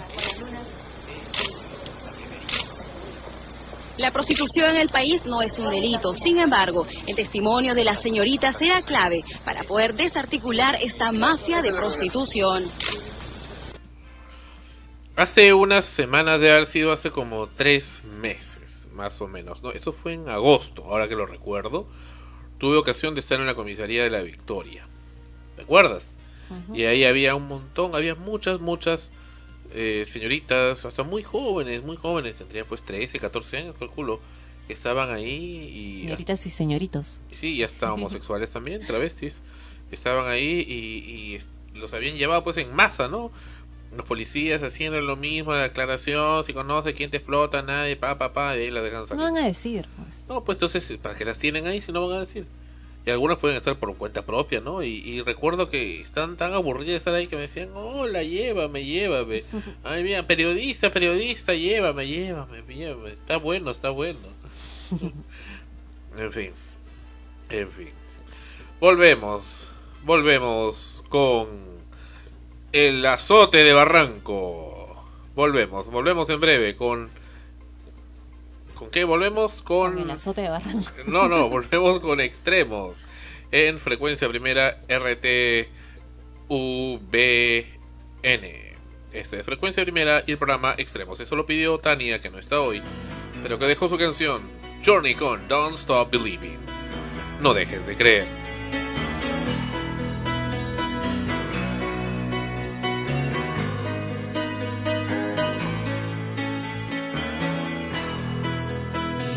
La prostitución en el país no es un delito. Sin embargo, el testimonio de las señoritas será clave para poder desarticular esta mafia de prostitución. Hace unas semanas de haber sido hace como tres meses, más o menos. ¿no? Eso fue en agosto, ahora que lo recuerdo. Tuve ocasión de estar en la comisaría de la Victoria. ¿Te acuerdas? Y ahí había un montón, había muchas, muchas eh, señoritas, hasta muy jóvenes, muy jóvenes, tendrían pues 13, 14 años, calculo, que estaban ahí y Señoritas y señoritos. Sí, y hasta homosexuales también, travestis. Estaban ahí y, los habían llevado pues en masa, ¿no? Los policías haciendo lo mismo, la aclaración, si conoce quién te explota, nadie, pa, pa, pa, y ahí las dejan No salir. van a decir. pues. No, pues entonces, ¿para qué las tienen ahí si no van a decir? Y algunos pueden estar por cuenta propia, ¿no? Y, y recuerdo que están tan aburridas de estar ahí que me decían, hola, llévame, llévame. Ay, mira, periodista, periodista, llévame, llévame, llévame. Está bueno, está bueno. en fin, en fin. Volvemos, volvemos con el azote de Barranco. Volvemos, volvemos en breve con... ¿Con qué volvemos? Con... El azote de barranco. No, no, volvemos con extremos. En frecuencia primera RTVN. Esta es frecuencia primera y el programa Extremos. Eso lo pidió Tania, que no está hoy, pero que dejó su canción Journey con Don't Stop Believing. No dejes de creer.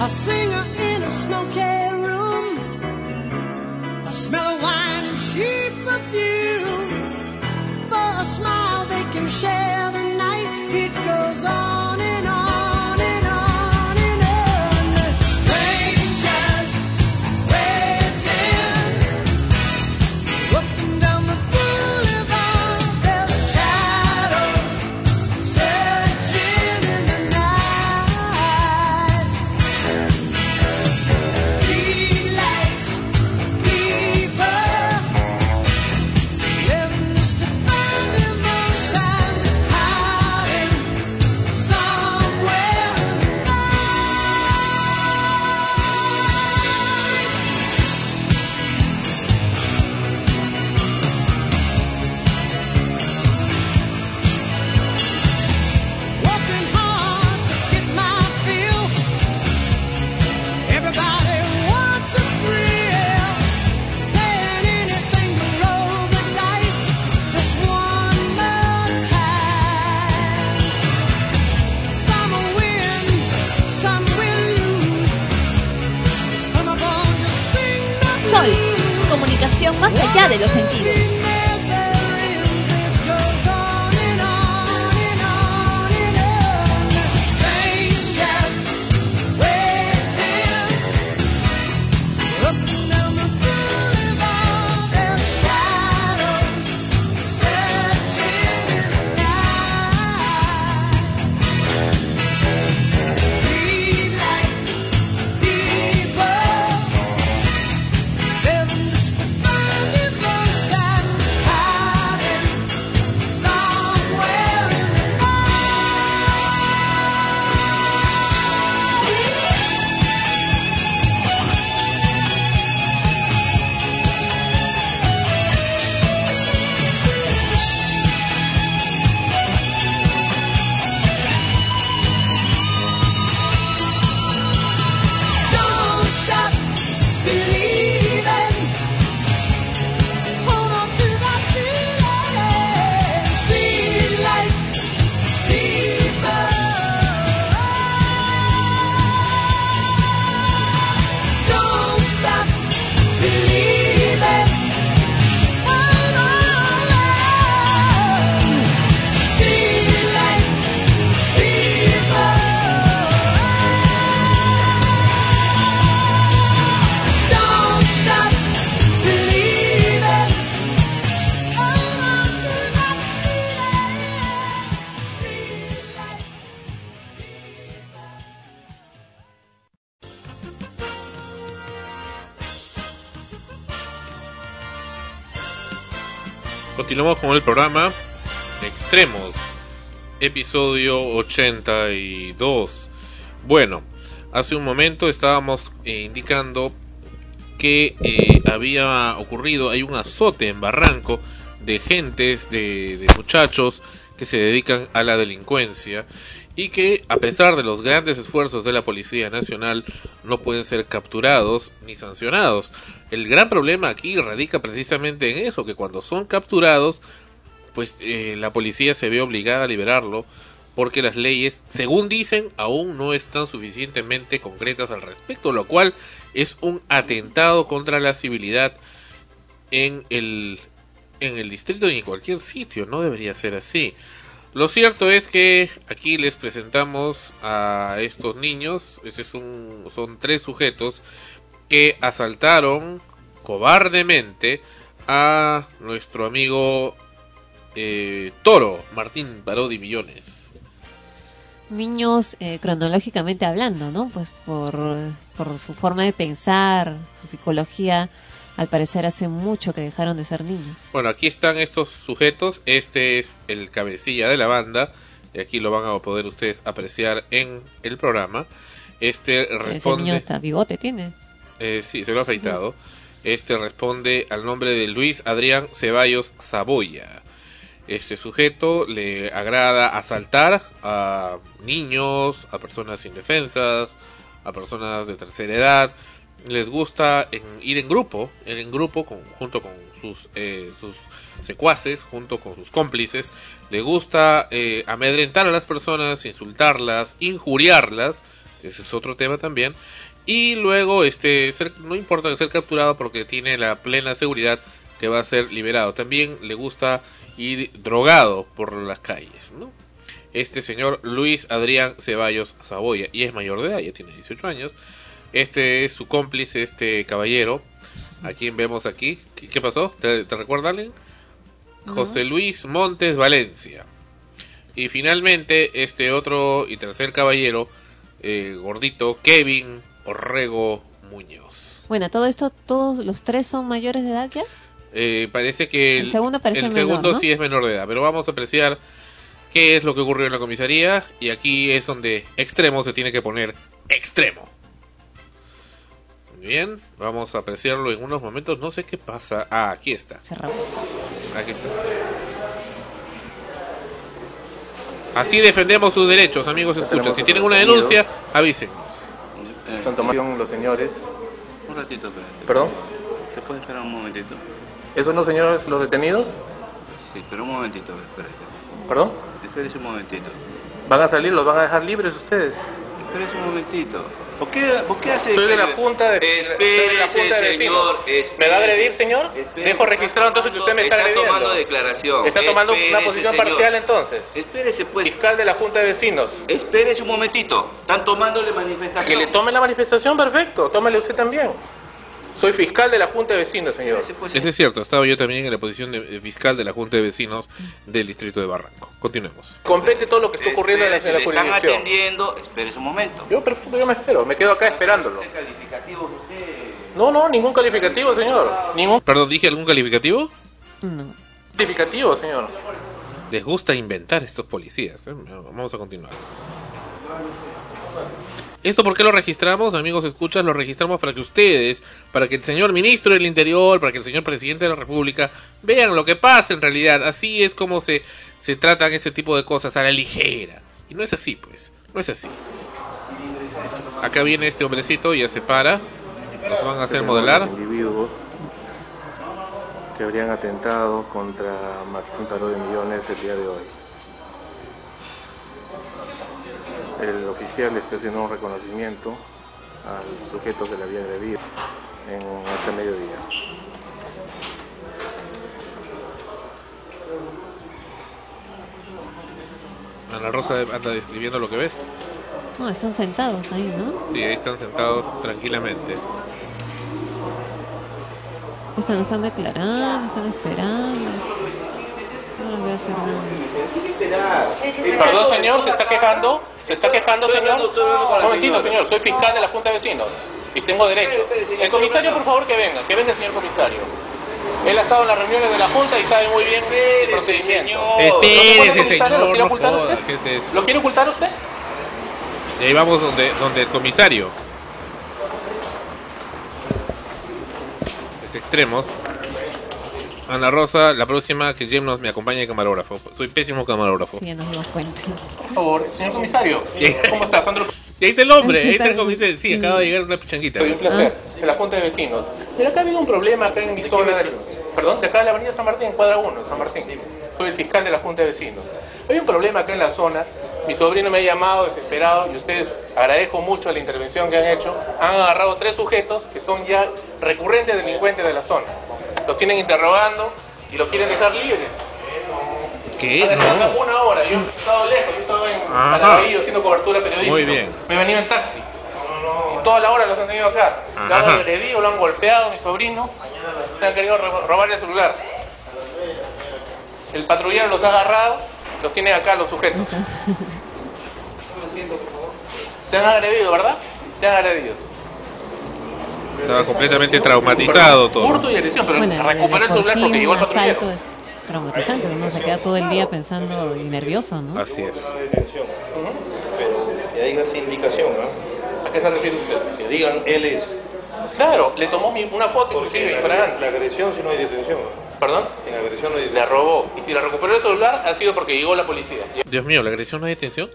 A singer in a smoky room. A smell of wine and cheap perfume. For a smile they can share the night. It goes on Continuamos con el programa Extremos, episodio 82. Bueno, hace un momento estábamos eh, indicando que eh, había ocurrido, hay un azote en Barranco de gentes, de, de muchachos que se dedican a la delincuencia y que a pesar de los grandes esfuerzos de la Policía Nacional no pueden ser capturados ni sancionados. El gran problema aquí radica precisamente en eso, que cuando son capturados, pues eh, la policía se ve obligada a liberarlo porque las leyes, según dicen, aún no están suficientemente concretas al respecto, lo cual es un atentado contra la civilidad en el, en el distrito y en cualquier sitio, no debería ser así. Lo cierto es que aquí les presentamos a estos niños, ese es un, son tres sujetos que asaltaron cobardemente a nuestro amigo eh, Toro, Martín Parodi Millones. Niños eh, cronológicamente hablando, ¿no? Pues por, por su forma de pensar, su psicología, al parecer hace mucho que dejaron de ser niños. Bueno, aquí están estos sujetos. Este es el cabecilla de la banda. Y aquí lo van a poder ustedes apreciar en el programa. Este Ese niño responde. hasta bigote tiene. Eh, sí, se lo ha afeitado. Este responde al nombre de Luis Adrián Ceballos Saboya. Este sujeto le agrada asaltar a niños, a personas indefensas, a personas de tercera edad. Les gusta en- ir en grupo, en grupo junto con sus, eh, sus secuaces, junto con sus cómplices. Le gusta eh, amedrentar a las personas, insultarlas, injuriarlas. Ese es otro tema también. Y luego, este, ser- no importa ser capturado porque tiene la plena seguridad que va a ser liberado. También le gusta ir drogado por las calles, ¿no? Este señor Luis Adrián Ceballos Saboya, y es mayor de edad, ya tiene 18 años. Este es su cómplice, este caballero, a quien vemos aquí. ¿Qué, qué pasó? ¿Te, te recuerda alguien? José Luis Montes Valencia. Y finalmente, este otro y tercer caballero, eh, gordito, Kevin Orrego Muñoz. Bueno, todo esto, todos los tres son mayores de edad ya. Eh, parece que El segundo parece el menor, segundo ¿no? sí es menor de edad, pero vamos a apreciar qué es lo que ocurrió en la comisaría y aquí es donde extremo se tiene que poner extremo. Bien, vamos a apreciarlo en unos momentos. No sé qué pasa. Ah, aquí está. Aquí está. Así defendemos sus derechos, amigos. Escucha, si tienen una denuncia, avísenos. Están tomando los señores. Un ratito, espérate. ¿Perdón? ¿Se puede esperar un momentito? ¿Esos no señores los detenidos? Sí, pero un momentito, espérate. ¿Perdón? Espérese un momentito. ¿Van a salir? ¿Los van a dejar libres ustedes? Espérese un momentito. ¿Por qué, por qué hace Soy de la Junta de, de la de Vecinos. ¿Me va a agredir, señor? Dejo registrado entonces que usted me está, Está agrediendo. tomando declaración. Está tomando una Espérese, posición señor. parcial entonces. Espérese, pues. Fiscal de la Junta de Vecinos. Espérese un momentito. Están tomándole manifestación. Que le tome la manifestación, perfecto. Tómele usted también. Soy fiscal de la Junta de Vecinos, señor. Ese es cierto, estaba yo también en la posición de fiscal de la Junta de Vecinos del Distrito de Barranco. Continuemos. Complete todo lo que está ocurriendo en la, en la Le están jurisdicción. atendiendo. Espérese un momento. Yo, perfecto, yo me espero. Me quedo acá esperándolo. Calificativos usted. No, no, ningún calificativo, señor. Ningún Perdón, ¿dije algún calificativo? No. calificativo, señor. Les gusta inventar estos policías. ¿eh? Vamos a continuar. ¿Esto por qué lo registramos, amigos escuchas? Lo registramos para que ustedes, para que el señor ministro del Interior, para que el señor presidente de la República vean lo que pasa en realidad. Así es como se, se tratan ese tipo de cosas a la ligera. Y no es así, pues. No es así. Acá viene este hombrecito, ya se para. Nos van a hacer modelar. individuos que habrían atentado contra Martín Paró de Millones el día de hoy. El oficial está haciendo un reconocimiento al sujeto que le había debido en este mediodía. Ana Rosa anda describiendo lo que ves. No, están sentados ahí, ¿no? Sí, ahí están sentados tranquilamente. Están, están declarando, están esperando. No les voy a hacer nada. Perdón, señor, ¿se está quejando? ¿Se está quejando, señor? Un momentito, señor, soy fiscal de la Junta de Vecinos y tengo derecho. El comisario, por favor, que venga, que venga el señor comisario. Él ha estado en las reuniones de la Junta y sabe muy bien el procedimiento. Espérese, ¿Lo quiere señor, ocultar? ¿Lo quiere no ocultar usted? ¿Lo quiere ocultar usted? Y ahí vamos donde, donde el comisario. Es extremos. Ana Rosa, la próxima que Jim nos me acompañe de camarógrafo. Soy pésimo camarógrafo. Sí, ya nos dimos cuenta. Por favor, señor comisario. ¿Cómo está, Sandro? Y ahí está el hombre, ahí está el comisario. Sí, acaba de llegar una pichanguita. Un placer. De la Junta de Vecinos. Pero acá ha habido un problema acá en mi zona de... Perdón, de acá de la avenida San Martín, cuadra 1, San Martín. Soy el fiscal de la Junta de Vecinos. Hay un problema acá en la zona. Mi sobrino me ha llamado desesperado y ustedes agradezco mucho la intervención que han hecho. Han agarrado tres sujetos que son ya recurrentes delincuentes de la zona. Los tienen interrogando y los quieren dejar libres. ¿Qué? No. Una hora, yo he estado lejos, yo estaba en Ajá. Calabillo haciendo cobertura periodística. Muy bien. Me he venido en taxi. Y toda la hora los han tenido acá. Lo han agredido, lo han golpeado mi sobrino. Le han querido ro- robar el celular. El patrullero los ha agarrado, los tiene acá los sujetos. Te han agredido, ¿verdad? Te han agredido. Estaba completamente traumatizado todo. Hurto y agresión, pero Bueno, recuperó el de celular sí porque llegó el patrullero. asalto es traumatizante, uno se queda todo el día pensando y nervioso, ¿no? Así es. Que digan sin indicación, ¿no? ¿A qué se refiere usted? Que digan él es. Claro, le tomó mi- una foto inclusive infragante. La agresión si no hay detención. ¿Perdón? Sin agresión no hay Le robó. Y si le recuperó el celular ha sido porque llegó la policía. Dios mío, ¿la agresión no hay detención?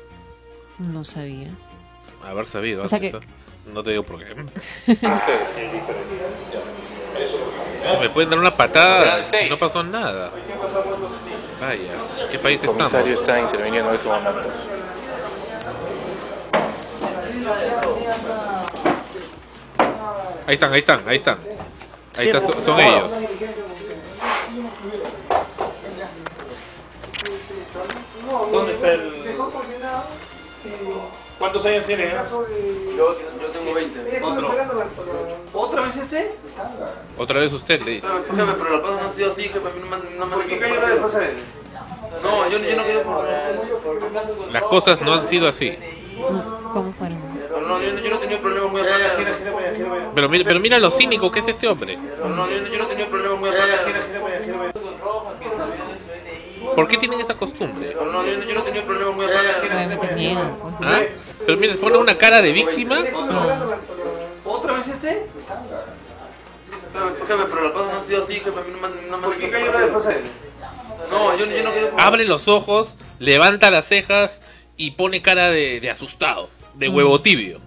No sabía. Haber sabido O sea antes, que- ¿eh? No te digo por qué. Se me pueden dar una patada y no pasó nada. Vaya, ¿qué país El estamos? comisario está interviniendo en estos momentos. Ahí están, ahí están, ahí están. Ahí están, son, son ellos. ¿Dónde está el.? ¿Cuántos años tiene? eh? Yo, yo tengo 20. Otro. ¿Otra vez ese? Otra vez usted le dice. Jefe, pero la cosa no ha sido así, jefe. A mí no me, no me ¿Por qué cayó la de él? No, yo, yo no quiero. Las cosas no han sido así. ¿Cómo fueron? No, yo, no- yo no tenía problemas muy atrás. Pero mira, pero mira lo cínico que es este hombre. No, yo, yo no tenía problemas muy atrás. ¿Por qué tienen esa costumbre? No, yo, yo no tenía problemas muy niegan, pues. ¿Ah? Pero mira, pone una cara de víctima. ¿Otra vez pero la cosa no ha sido así, jefe. A mí no me, no me ¿Por qué cayó la de pasar él? No, yo, yo no quiero... Abre los ojos, levanta las cejas y pone cara de, de asustado, de huevo tibio.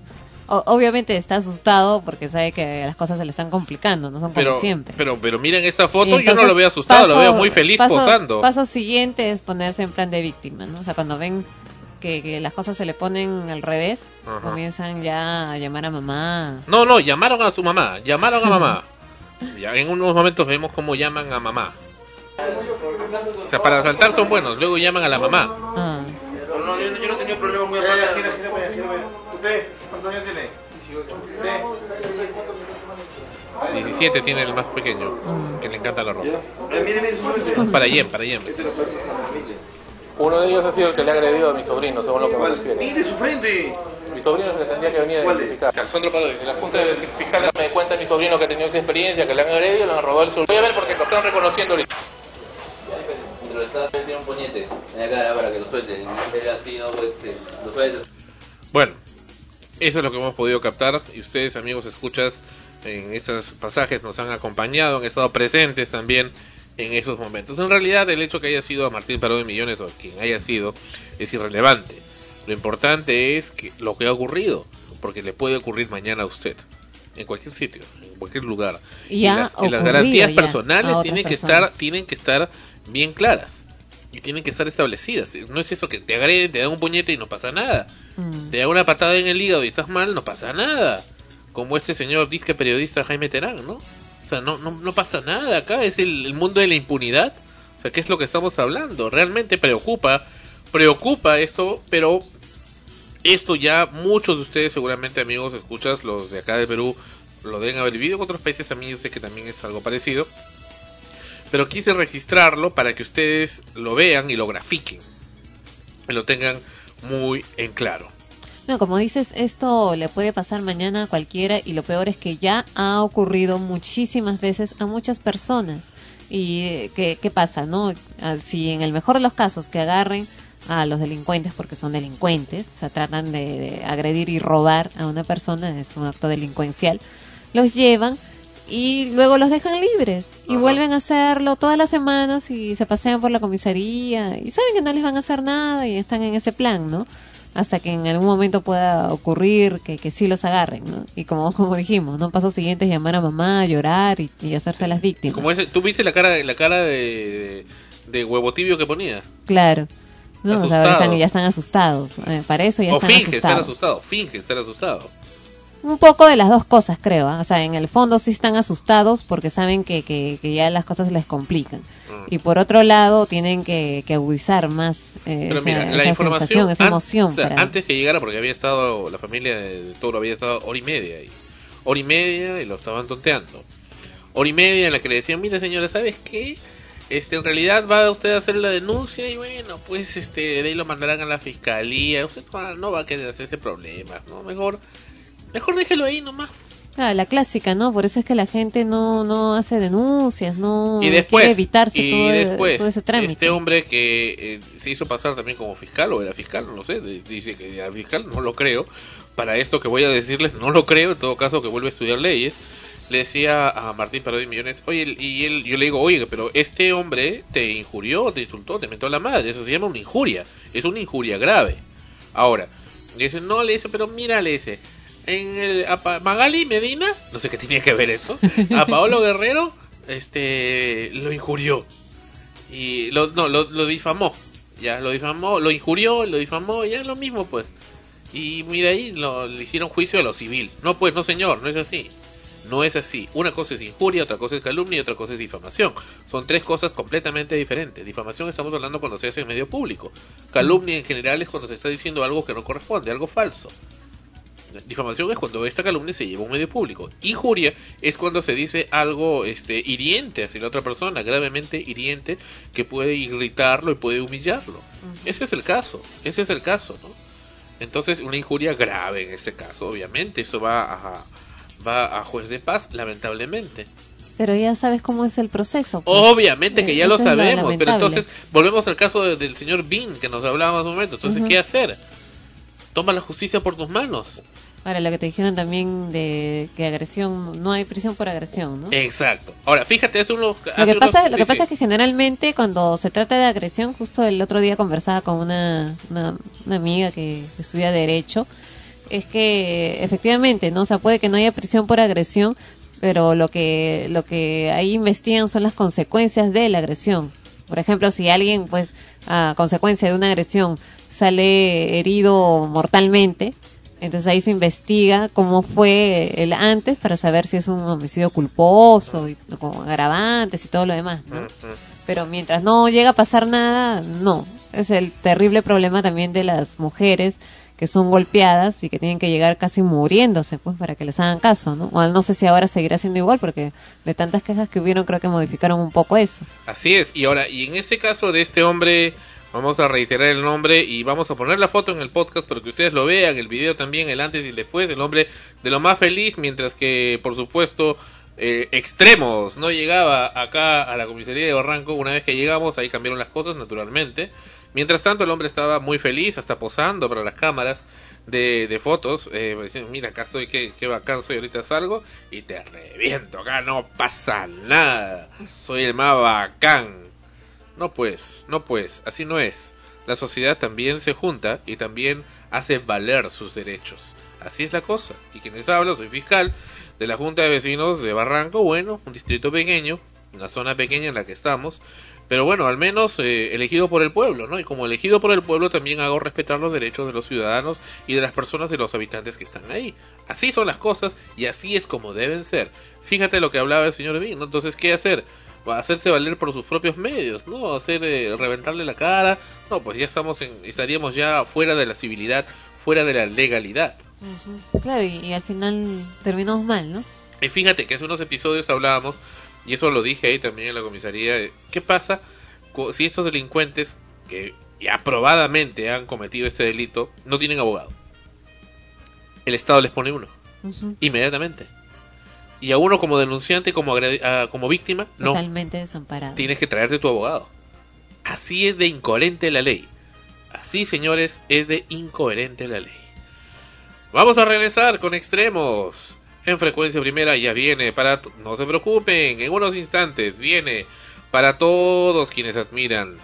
O- obviamente está asustado porque sabe que las cosas se le están complicando, no son como Pero, siempre. pero, pero miren esta foto, Y yo no entonces, lo veo asustado, lo paso- veo muy feliz paso- posando. Paso siguiente es ponerse en plan de víctima, ¿no? O sea, cuando ven que, que las cosas se le ponen al revés, Ajá. comienzan ya a llamar a mamá. No, no, llamaron a su mamá, llamaron a mamá. Ya en unos momentos vemos cómo llaman a mamá. O sea, para saltar son buenos, luego llaman a la mamá. Ah. No, yo, yo no tenía problemas muy atrás. ¿Usted cuántos años tiene? 17 tiene el más pequeño, Mm. que le encanta la rosa. Mire. Para Yen, para Yen. Uno de ellos ha sido el que le ha agredido a mi sobrino, según lo que me refiere. Mire su frente. Mi sobrino se le tendría que venir a identificar. Alejandro Parodi, de la Junta de Fiscales me cuenta mi sobrino que ha tenido esa experiencia, que le han agredido, le han robado el celular. Voy a ver porque lo están reconociendo ahorita. Pero le estaba metiendo un puñete en la cara para que lo suelte. Así, no, pues, lo suelte. Bueno, eso es lo que hemos podido captar y ustedes amigos escuchas en estos pasajes nos han acompañado, han estado presentes también en esos momentos. En realidad el hecho que haya sido a Martín Parado de Millones o quien haya sido es irrelevante. Lo importante es que lo que ha ocurrido, porque le puede ocurrir mañana a usted, en cualquier sitio, en cualquier lugar. Y las, y las ocurrido garantías personales a tienen que personas. estar, tienen que estar bien claras y tienen que estar establecidas. No es eso que te agreden, te dan un puñete y no pasa nada. Mm. Te da una patada en el hígado y estás mal, no pasa nada. Como este señor disque periodista Jaime Terán, ¿no? O sea, no, no, pasa nada acá, es el, mundo de la impunidad. O sea, ¿qué es lo que estamos hablando? Realmente preocupa, preocupa esto, pero esto ya muchos de ustedes seguramente amigos escuchas, los de acá de Perú, lo deben haber vivido otros países también, yo sé que también es algo parecido. Pero quise registrarlo para que ustedes lo vean y lo grafiquen. Y lo tengan muy en claro. No, como dices, esto le puede pasar mañana a cualquiera y lo peor es que ya ha ocurrido muchísimas veces a muchas personas. ¿Y eh, qué, qué pasa, no? Ah, Si en el mejor de los casos que agarren a los delincuentes porque son delincuentes, o sea, tratan de, de agredir y robar a una persona, es un acto delincuencial, los llevan y luego los dejan libres y vuelven a hacerlo todas las semanas y se pasean por la comisaría y saben que no les van a hacer nada y están en ese plan, ¿no? Hasta que en algún momento pueda ocurrir que, que sí los agarren, ¿no? Y como, como dijimos, ¿no? Paso siguiente es llamar a mamá, llorar y, y hacerse las víctimas. Como ese, ¿Tú viste la cara, la cara de, de, huevo tibio que ponía? Claro. No, o sea, están- ya están asustados. Eh, para eso ya o están finge estar asustado, finge estar asustado. Un poco de las dos cosas, creo. ¿ah? O sea, en el fondo sí están asustados porque saben que, que, que ya las cosas les complican. Mm. Y por otro lado, tienen que, que agudizar más eh, Pero esa, mira, la esa información sensación, esa emoción. o sea, para- antes que llegara, porque había estado la familia de, de Toro había estado hora y media ahí, hora y media y lo estaban tonteando, hora y media en la que le decían, mira señora, ¿sabes qué? Este, en realidad va usted a hacer la denuncia y bueno, pues este, de ahí lo mandarán a la fiscalía, usted no, no va a querer hacerse problemas, ¿no? Mejor, mejor déjelo ahí nomás. Claro, la clásica, ¿no? Por eso es que la gente no, no hace denuncias, no y después, quiere evitarse y todo, después todo ese trámite. este hombre que eh, se hizo pasar también como fiscal o era fiscal, no lo sé, dice que era fiscal, no lo creo. Para esto que voy a decirles, no lo creo, en todo caso que vuelve a estudiar leyes. Le decía a Martín Parodi Millones, oye, y él, yo le digo, oye, pero este hombre te injurió, te insultó, te mentó a la madre, eso se llama una injuria, es una injuria grave. Ahora, dice, no, le dice, pero mira, le dice, en el, a Pa- Magali Medina, no sé qué tenía que ver eso, a Paolo Guerrero, este, lo injurió. Y lo, no, lo, lo difamó. Ya, lo difamó, lo injurió, lo difamó, ya es lo mismo, pues. Y mira ahí, lo, le hicieron juicio a lo civil. No, pues, no, señor, no es así. No es así. Una cosa es injuria, otra cosa es calumnia y otra cosa es difamación. Son tres cosas completamente diferentes. Difamación estamos hablando cuando se hace en medio público. Calumnia en general es cuando se está diciendo algo que no corresponde, algo falso. Difamación es cuando esta calumnia se lleva a un medio público. Injuria es cuando se dice algo este, hiriente hacia la otra persona, gravemente hiriente, que puede irritarlo y puede humillarlo. Ese es el caso, ese es el caso, ¿no? Entonces, una injuria grave en este caso, obviamente, eso va a, va a juez de paz, lamentablemente. Pero ya sabes cómo es el proceso. pues. Obviamente que Eh, ya lo eso es sabemos, pero entonces volvemos al caso de- del señor Bean que nos hablaba hace un momento. Entonces. ¿qué hacer? Toma la justicia por tus manos. Ahora, lo que te dijeron también de que agresión, no hay prisión por agresión, ¿no? Exacto. Ahora, fíjate, hace unos... Lo que pasa, unos- lo sí, que pasa sí. es que generalmente cuando se trata de agresión, justo el otro día conversaba con una, una, una amiga que estudia derecho, es que efectivamente, no, o sea, puede que no haya prisión por agresión, pero lo que lo que ahí investigan son las consecuencias de la agresión. Por ejemplo, si alguien, pues, a consecuencia de una agresión sale herido mortalmente, entonces ahí se investiga cómo fue el antes para saber si es un homicidio culposo, y, con agravantes y todo lo demás, ¿no? Pero mientras no llega a pasar nada, no. Es el terrible problema también de las mujeres que son golpeadas y que tienen que llegar casi muriéndose, pues, para que les hagan caso, ¿no? No sé si ahora seguirá siendo igual, porque de tantas quejas que hubieron, creo que modificaron un poco eso. Así es. Y ahora, y en este caso de este hombre, vamos a reiterar el nombre y vamos a poner la foto en el podcast para que ustedes lo vean, el video también, el antes y el después, el hombre de lo más feliz, mientras que, por supuesto, eh, extremos no llegaba acá a la comisaría de Barranco. Una vez que llegamos, ahí cambiaron las cosas, naturalmente. Mientras tanto, el hombre estaba muy feliz, hasta posando para las cámaras de, fotos. Eh, diciendo, mira, acá estoy, qué, qué bacán soy, ahorita salgo y te reviento. Acá no pasa nada. Soy el más bacán. No pues, no pues, así no es. La sociedad también se junta y también hace valer sus derechos. Así es la cosa. Y quienes hablan, soy fiscal de la Junta de Vecinos de Barranco, bueno, un distrito pequeño, una zona pequeña en la que estamos, pero bueno, al menos eh, elegido por el pueblo, ¿no? Y como elegido por el pueblo también hago respetar los derechos de los ciudadanos y de las personas de los habitantes que están ahí. Así son las cosas y así es como deben ser. Fíjate lo que hablaba el señor Bean, ¿no? Entonces, ¿qué hacer? Hacerse valer por sus propios medios, ¿no? Hacer eh, reventarle la cara. No, pues ya estamos en estaríamos ya fuera de la civilidad, fuera de la legalidad. Claro, y, y al final terminamos mal, ¿no? Y fíjate que hace unos episodios hablábamos, y eso lo dije ahí también en la comisaría, de ¿qué pasa si estos delincuentes que ya probadamente han cometido este delito no tienen abogado? El Estado les pone uno, inmediatamente. Y a uno como denunciante, como, agredi- ah, como víctima, no. Totalmente desamparado. Tienes que traerte tu abogado. Así es de incoherente la ley. Así, señores, es de incoherente la ley. Vamos a regresar con extremos. En frecuencia primera ya viene para... No se preocupen, en unos instantes viene para todos quienes admiran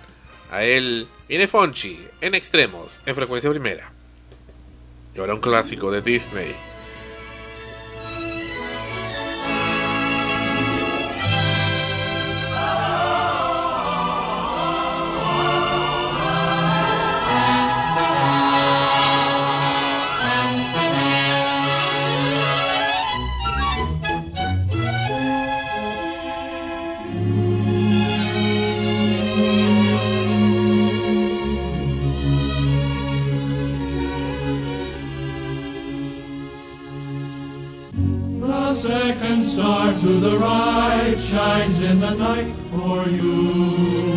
a él. Viene Fonchi en extremos, en frecuencia primera. Y ahora un clásico de Disney. Night for you.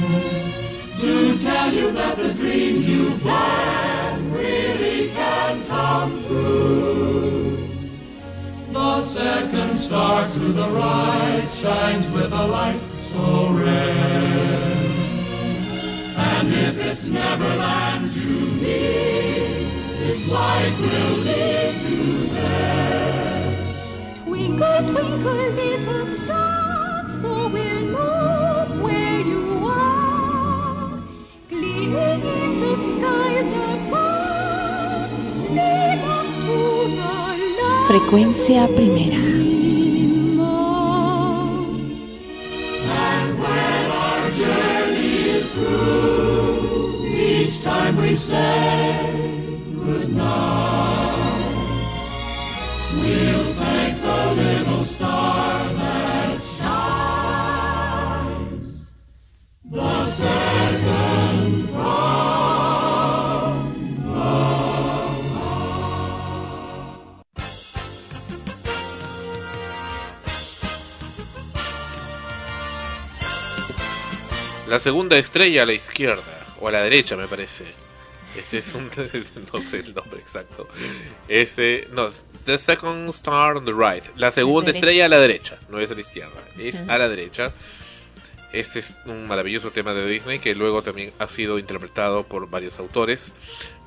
To tell you that the dreams you plan really can come true. The second star to the right shines with a light so red. And if it's Neverland you need, this light will lead you there. Twinkle, twinkle, little star, Frecuencia primera. And when our journey is through, each time we say goodnight, we'll thank the little star La segunda estrella a la izquierda, o a la derecha me parece. Este es un... no sé el nombre exacto. Este... No, The Second Star on the Right. La segunda estrella a la derecha, no es a la izquierda, es Ujú. a la derecha. Este es un maravilloso tema de Disney que luego también ha sido interpretado por varios autores,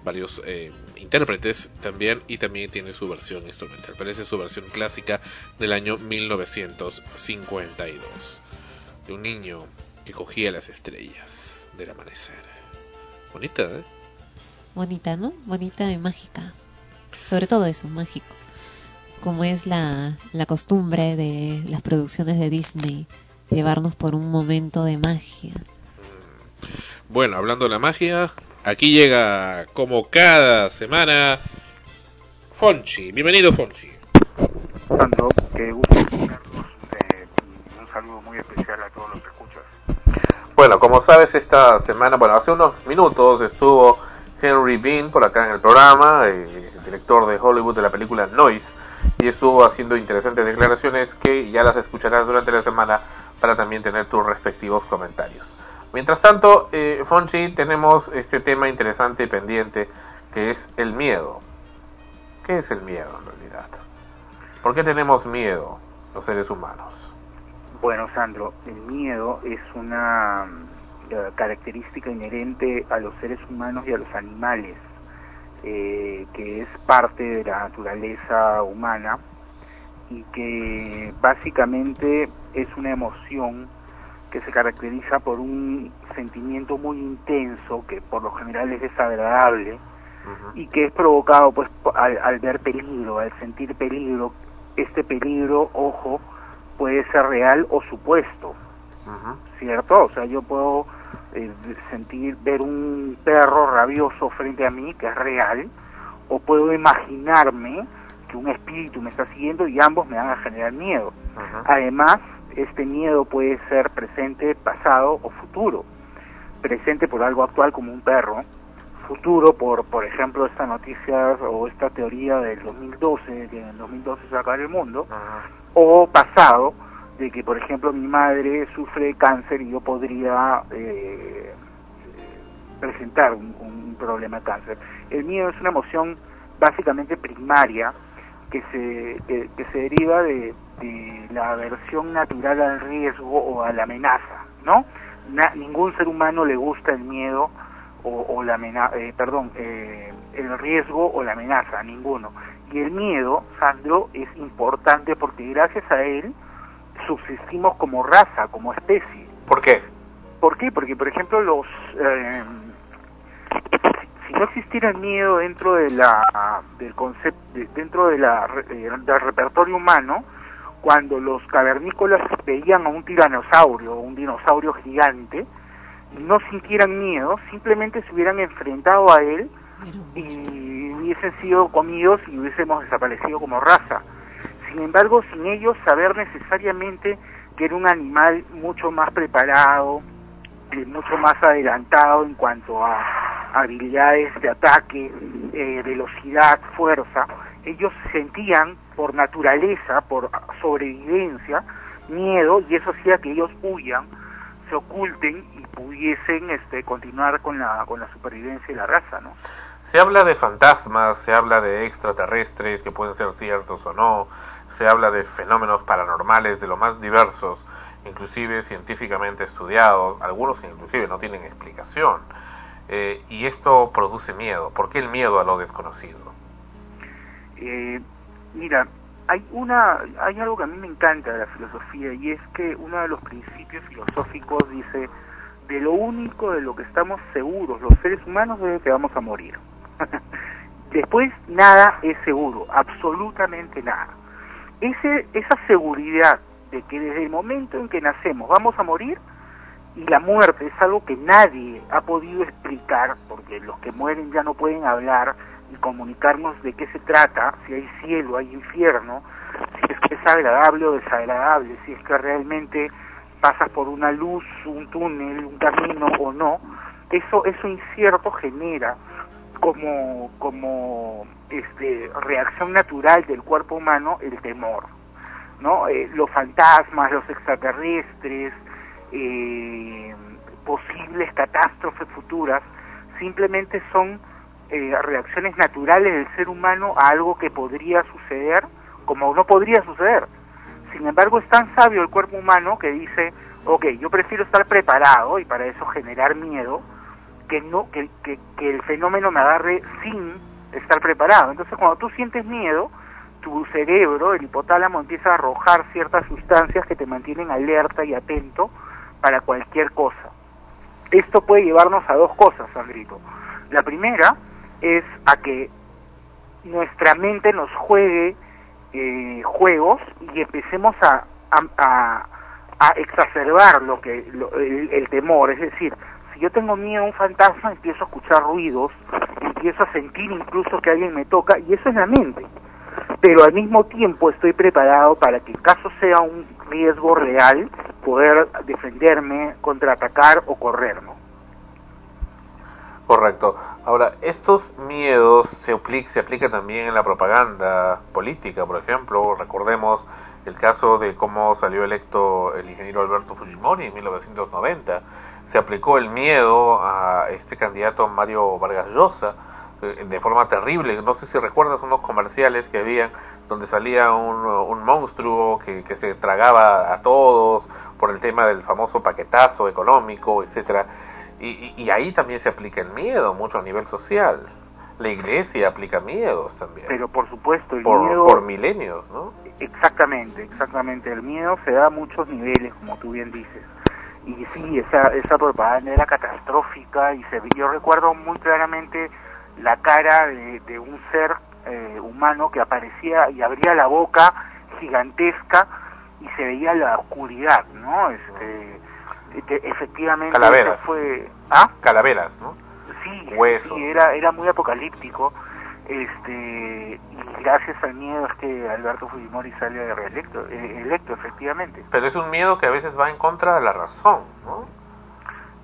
varios eh, intérpretes también, y también tiene su versión instrumental. Pero esa es su versión clásica del año 1952. De un niño que cogía las estrellas del amanecer. Bonita, ¿eh? Bonita, ¿no? Bonita y mágica. Sobre todo eso, mágico. Como es la, la costumbre de las producciones de Disney, llevarnos por un momento de magia. Bueno, hablando de la magia, aquí llega como cada semana Fonchi. Bienvenido, Fonchi. Sandro, qué gusto escucharlos. Eh, un saludo muy especial a Bueno, como sabes, esta semana, bueno, hace unos minutos estuvo Henry Bean por acá en el programa, eh, el director de Hollywood de la película Noise, y estuvo haciendo interesantes declaraciones que ya las escucharás durante la semana para también tener tus respectivos comentarios. Mientras tanto, eh, Fonchi, tenemos este tema interesante y pendiente que es el miedo. ¿Qué es el miedo en realidad? ¿Por qué tenemos miedo los seres humanos? Bueno, Sandro, el miedo es una mm, eh, característica inherente a los seres humanos y a los animales, eh, que es parte de la naturaleza humana y que básicamente es una emoción que se caracteriza por un sentimiento muy intenso que por lo general es desagradable y que es provocado pues al, al ver peligro, al sentir peligro. Este peligro, ojo, puede ser real o supuesto, ¿cierto? O sea, yo puedo eh, sentir, ver un perro rabioso frente a mí, que es real, o puedo imaginarme que un espíritu me está siguiendo y ambos me van a generar miedo. Además, este miedo puede ser presente, pasado o futuro. Presente por algo actual como un perro, futuro por, por ejemplo, esta noticia o esta teoría del 2012, de que en el 2012 se va a acabar el mundo, o pasado, de que, por ejemplo, mi madre sufre cáncer y yo podría eh, presentar un, problema de cáncer. El miedo es una emoción básicamente primaria que se, que, se deriva de, la aversión natural al riesgo o a la amenaza, ¿no? Na- ningún ser humano le gusta el miedo o, o la amenaza, perdón, eh, el riesgo o la amenaza, ninguno. Y el miedo, Sandro, es importante porque gracias a él subsistimos como raza, como especie. ¿Por qué? ¿Por qué? Porque, por ejemplo, los eh, si no existiera el miedo dentro de la del concepto dentro de la eh, del repertorio humano, cuando los cavernícolas veían a un tiranosaurio o un dinosaurio gigante no sintieran miedo, simplemente se hubieran enfrentado a él y hubiesen sido comidos y hubiésemos desaparecido como raza. Sin embargo, sin ellos saber necesariamente que era un animal mucho más preparado, eh, mucho más adelantado en cuanto a habilidades de ataque, eh, velocidad, fuerza, ellos sentían por naturaleza, por sobrevivencia, miedo y eso hacía que ellos huyan, se oculten y pudiesen este, continuar con la, con la supervivencia de la raza, ¿no? Se habla de fantasmas, se habla de extraterrestres que pueden ser ciertos o no, se habla de fenómenos paranormales de lo más diversos, inclusive científicamente estudiados, algunos inclusive no tienen explicación. Eh, y esto produce miedo. ¿Por qué el miedo a lo desconocido? Eh, mira, hay una, hay algo que a mí me encanta de la filosofía y es que uno de los principios filosóficos dice de lo único de lo que estamos seguros los seres humanos es de que vamos a morir. Después nada es seguro, absolutamente nada. Ese, esa seguridad de que desde el momento en que nacemos vamos a morir y la muerte es algo que nadie ha podido explicar porque los que mueren ya no pueden hablar y comunicarnos de qué se trata, si hay cielo, hay infierno, si es que es agradable o desagradable, si es que realmente pasas por una luz, un túnel, un camino o no, eso, eso incierto genera como, como este, reacción natural del cuerpo humano el temor, ¿no? Eh, los fantasmas, los extraterrestres, eh, posibles catástrofes futuras, simplemente son eh, reacciones naturales del ser humano a algo que podría suceder como no podría suceder. Sin embargo, es tan sabio el cuerpo humano que dice, ok, yo prefiero estar preparado y para eso generar miedo, que no que, que, que el fenómeno me agarre sin estar preparado. Entonces, cuando tú sientes miedo, tu cerebro, el hipotálamo, empieza a arrojar ciertas sustancias que te mantienen alerta y atento para cualquier cosa. Esto puede llevarnos a dos cosas, Sandrito. La primera es a que nuestra mente nos juegue eh, juegos y empecemos a, a, a, exacerbar lo que lo- el, el temor, es decir, si yo tengo miedo a un fantasma, empiezo a escuchar ruidos, empiezo a sentir incluso que alguien me toca, y eso es la mente. Pero al mismo tiempo estoy preparado para que en caso sea un riesgo real, poder defenderme, contraatacar o correr. Correcto. Ahora, estos miedos se, apli- se aplican también en la propaganda política, por ejemplo. Recordemos el caso de cómo salió electo el ingeniero Alberto Fujimori en 1990. Se aplicó el miedo a este candidato Mario Vargas Llosa eh, de forma terrible. No sé si recuerdas unos comerciales que habían donde salía un, un monstruo que, que se tragaba a todos por el tema del famoso paquetazo económico, etcétera. Y, y- y ahí también se aplica el miedo, mucho a nivel social. La iglesia aplica miedos también. Pero por supuesto, el por, miedo... por milenios, ¿no? Exactamente, exactamente. El miedo se da a muchos niveles, como tú bien dices. Y sí, esa, esa propaganda era catastrófica y se, yo recuerdo muy claramente la cara de, de un ser eh, humano que aparecía y abría la boca gigantesca y se veía la oscuridad, ¿no? Este, que efectivamente Calaveras. fue... ¿Ah? Calaveras, ¿no? Sí, Huesos. sí, era, era muy apocalíptico. Este, y gracias al miedo es que Alberto Fujimori sale de reelecto, eh, electo, efectivamente. Pero es un miedo que a veces va en contra de la razón, ¿no?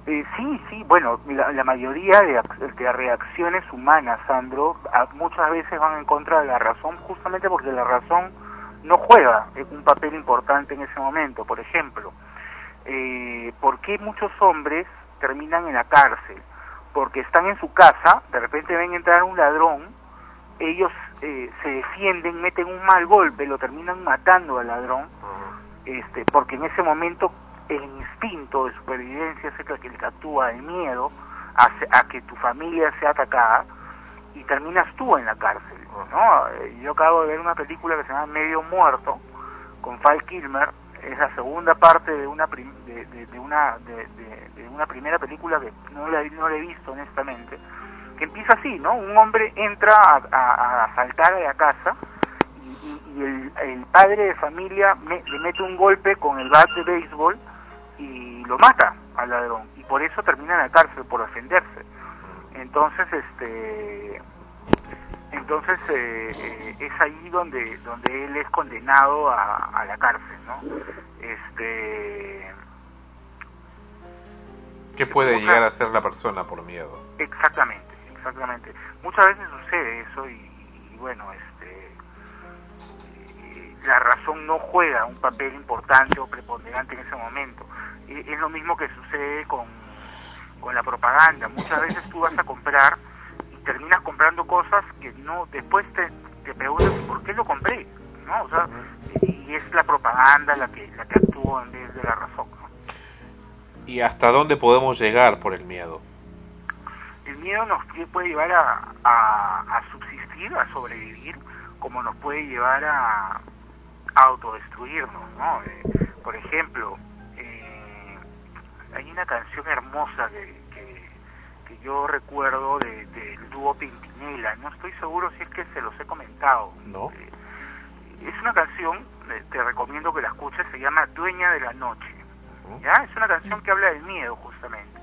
Eh, sí, sí, bueno, la, la mayoría de, de reacciones humanas, Sandro, a- muchas veces van en contra de la razón, justamente porque la razón no juega un papel importante en ese momento. Por ejemplo, eh, ¿por qué muchos hombres terminan en la cárcel? Porque están en su casa, de repente ven entrar un ladrón, ellos eh, se defienden, meten un mal golpe, lo terminan matando al ladrón, este, porque en ese momento el instinto de supervivencia es el que que actúa, el miedo a, a que tu familia sea atacada y terminas tú en la cárcel, ¿no? Eh, Yo acabo de ver una película que se llama Medio Muerto con Val Kilmer, es la segunda parte de una prim- de, de- de una de una primera película que no la, no la he visto honestamente, que empieza así, ¿no? Un hombre entra a, a- a asaltar a la casa y, y- el, el padre de familia me- le mete un golpe con el bat de béisbol y lo mata al ladrón y por eso termina en la cárcel por defenderse. Entonces, este, entonces eh, eh, es ahí donde donde él es condenado a, a la cárcel, ¿no? Este, ¿Qué puede llegar a ser la persona por miedo? exactamente, exactamente. Muchas veces sucede eso y, y bueno, este, la razón no juega un papel importante o preponderante en ese momento. Eh, es lo mismo que sucede con, con la propaganda. Muchas veces tú vas a comprar y terminas comprando cosas que no después te, te preguntas por qué lo compré, ¿no? O sea, y es la propaganda la que la que actúa en vez de la razón. ¿Y hasta dónde podemos llegar por el miedo? El miedo nos pu- puede llevar a, a, a subsistir, a sobrevivir, como nos puede llevar a, a autodestruirnos, ¿no? Eh, por ejemplo, eh, hay una canción hermosa que, que, que yo recuerdo de- del dúo Pimpinela, no estoy seguro si es que se los he comentado. ¿No? Es una canción, eh, te recomiendo que la escuches, se llama Dueña de la Noche. ¿Ya? Es una canción que habla del miedo, justamente.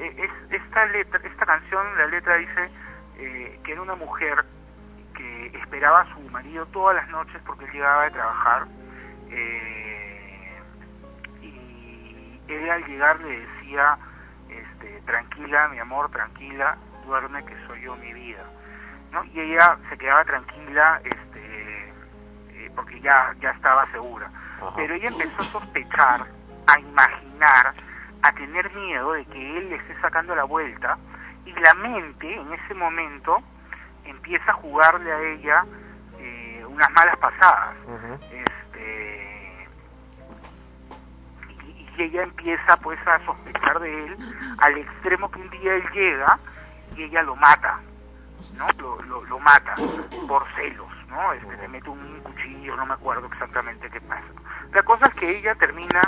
Eh, es, esta, letra, esta canción, la letra dice eh, que era una mujer que esperaba a su marido todas las noches porque él llegaba de trabajar. eh, y él al llegar le decía, este, tranquila, mi amor, tranquila, duerme que soy yo mi vida. ¿no? Y ella se quedaba tranquila este, eh, porque ya, ya estaba segura. Pero ella empezó a sospechar, a imaginar, a tener miedo de que él le esté sacando la vuelta y la mente en ese momento empieza a jugarle a ella eh, unas malas pasadas. Este, y, y ella empieza pues a sospechar de él al extremo que un día él llega y ella lo mata. ¿no? Lo, lo, lo mata por celos, ¿no? Este, le mete un cuchillo, no me acuerdo exactamente qué pasa. La cosa es que ella termina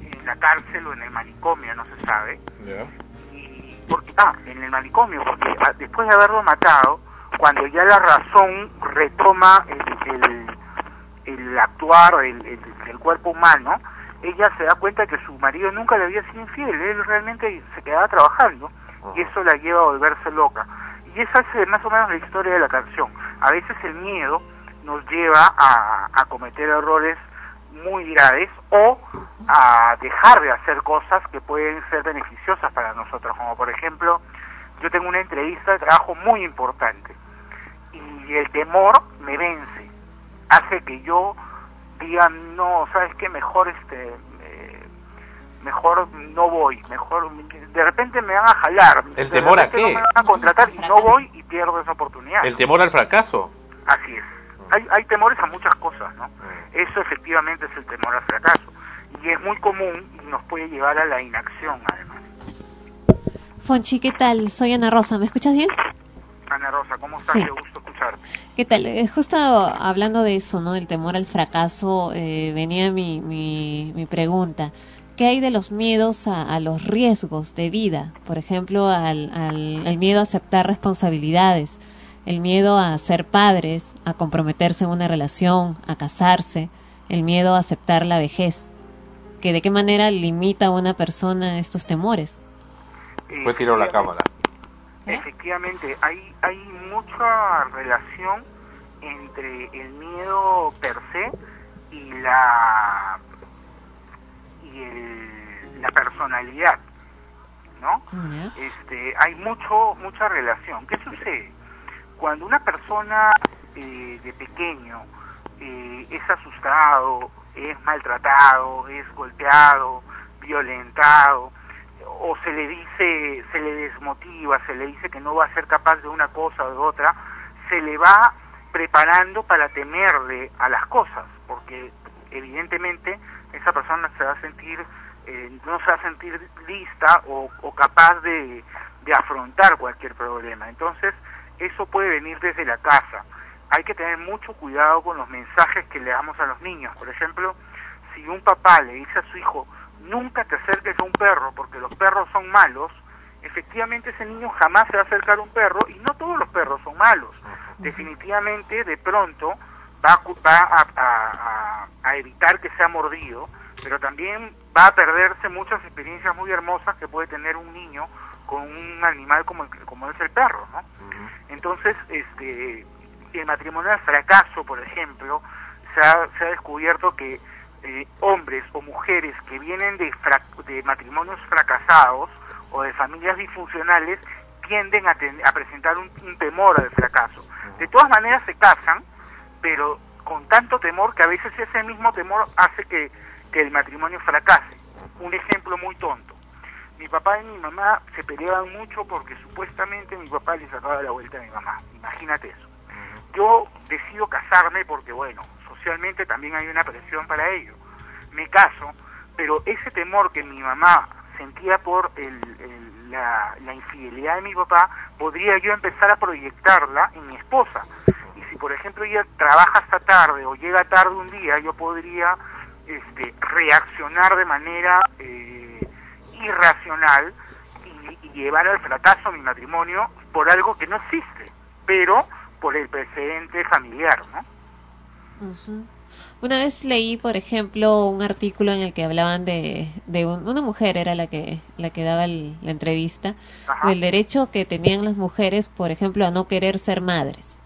en la cárcel o en el manicomio, no se sabe. Porque, ah, en el manicomio, porque ah, después de haberlo matado, cuando ya la razón retoma el, el, el actuar el, el, el cuerpo humano, ella se da cuenta que su marido nunca le había sido infiel, él realmente se quedaba trabajando y eso la lleva a volverse loca. Y esa es eh, más o menos la historia de la canción. A veces el miedo nos lleva a, a cometer errores muy graves o a dejar de hacer cosas que pueden ser beneficiosas para nosotros, como por ejemplo, yo tengo una entrevista de trabajo muy importante y el temor me vence, hace que yo diga, no, sabes qué, mejor este, eh, mejor no voy, mejor, de repente me van a jalar, ¿El de temor a repente qué? no me van a contratar y no voy y pierdo esa oportunidad. ¿El temor al fracaso? Así es. Hay, hay temores a muchas cosas, ¿no? Eso efectivamente es el temor al fracaso. Y es muy común y nos puede llevar a la inacción, además. Fonchi, ¿qué tal? Soy Ana Rosa, ¿me escuchas bien? Ana Rosa, ¿cómo estás? Sí. Qué gusto escucharte. ¿Qué tal? Eh, Justo hablando de eso, ¿no? Del temor al fracaso, eh, venía mi, mi, mi pregunta. ¿Qué hay de los miedos a, a los riesgos de vida? Por ejemplo, al, al, el miedo a aceptar responsabilidades, el miedo a ser padres, a comprometerse en una relación, a casarse, el miedo a aceptar la vejez. ¿Que ¿De qué manera limita a una persona estos temores? Fue tiró la cámara. Efectivamente, hay, hay mucha relación entre el miedo per se y la y el, la personalidad, ¿no? Este, hay mucho mucha relación. ¿Qué sucede? Cuando una persona eh, de pequeño eh, es asustado, es maltratado, es golpeado, violentado, o se le dice, se le desmotiva, se le dice que no va a ser capaz de una cosa o de otra, se le va preparando para temerle a las cosas, porque evidentemente esa persona se va a sentir, eh, no se va a sentir lista o, o capaz de, de afrontar cualquier problema. Entonces, eso puede venir desde la casa. Hay que tener mucho cuidado con los mensajes que le damos a los niños. Por ejemplo, si un papá le dice a su hijo, nunca te acerques a un perro porque los perros son malos, efectivamente ese niño jamás se va a acercar a un perro y no todos los perros son malos. Definitivamente, de pronto, va, va a- a evitar que sea mordido, pero también va a perderse muchas experiencias muy hermosas que puede tener un niño con un animal como, el- como es el perro, ¿no? Entonces, este, el matrimonio al fracaso, por ejemplo, se ha, se ha descubierto que eh, hombres o mujeres que vienen de, fra- de matrimonios fracasados o de familias disfuncionales tienden a, ten- a presentar un, un temor al fracaso. De todas maneras se casan, pero con tanto temor que a veces ese mismo temor hace que, que el matrimonio fracase. Un ejemplo muy tonto. Mi papá y mi mamá se peleaban mucho porque supuestamente mi papá le sacaba la vuelta a mi mamá. Imagínate eso. Yo decido casarme porque, bueno, socialmente también hay una presión para ello. Me caso, pero ese temor que mi mamá sentía por el- el- la, la infidelidad de mi papá, podría yo empezar a proyectarla en mi esposa. Y si, por ejemplo, ella trabaja hasta tarde o llega tarde un día, yo podría este, reaccionar de manera eh, irracional y, y llevar al fracaso mi matrimonio por algo que no existe, pero por el precedente familiar, ¿no? Una vez leí, por ejemplo, un artículo en el que hablaban de, de un- una mujer, era la que, la que daba el- la entrevista, del derecho que tenían las mujeres, por ejemplo, a no querer ser madres.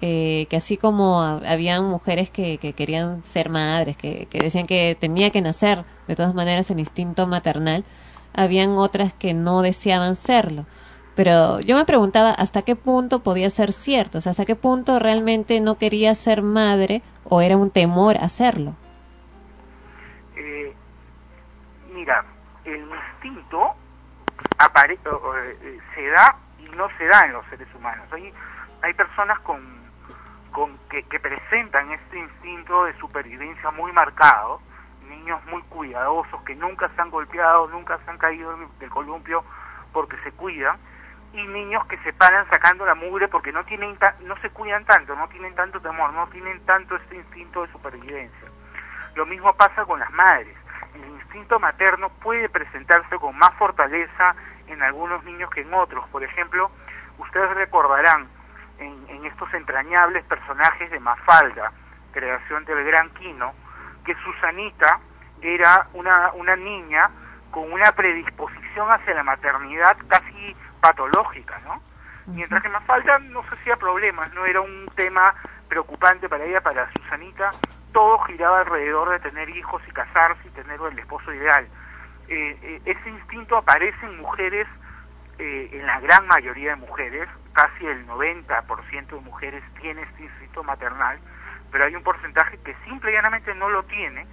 Eh, que así como ha- habían mujeres que, que querían ser madres, que, que decían que tenía que nacer de todas maneras el instinto maternal, habían otras que no deseaban serlo. Pero yo me preguntaba hasta qué punto podía ser cierto, o sea, hasta qué punto realmente no quería ser madre o era un temor hacerlo. Eh, mira, el instinto apare- eh, se da y no se da en los seres humanos. Hay, hay personas con, con que, que presentan este instinto de supervivencia muy marcado, niños muy cuidadosos que nunca se han golpeado, nunca se han caído del- columpio porque se cuidan, y niños que se paran sacando la mugre porque no tienen ta- no se cuidan tanto, no tienen tanto temor, no tienen tanto este instinto de supervivencia. Lo mismo pasa con las madres. El instinto materno puede presentarse con más fortaleza en algunos niños que en otros. Por ejemplo, ustedes recordarán en, en estos entrañables personajes de Mafalda, creación del gran Quino, que Susanita era una, una niña con una predisposición hacia la maternidad casi patológica, ¿no? Mientras que Mafalda no se hacía problemas, no era un tema preocupante para ella, para Susanita, todo giraba alrededor de tener hijos y casarse y tener el esposo ideal. Eh, eh, ese instinto aparece en mujeres, eh, en la gran mayoría de mujeres, casi el 90% de mujeres tiene este instinto maternal, pero hay un porcentaje que simple y llanamente no lo tiene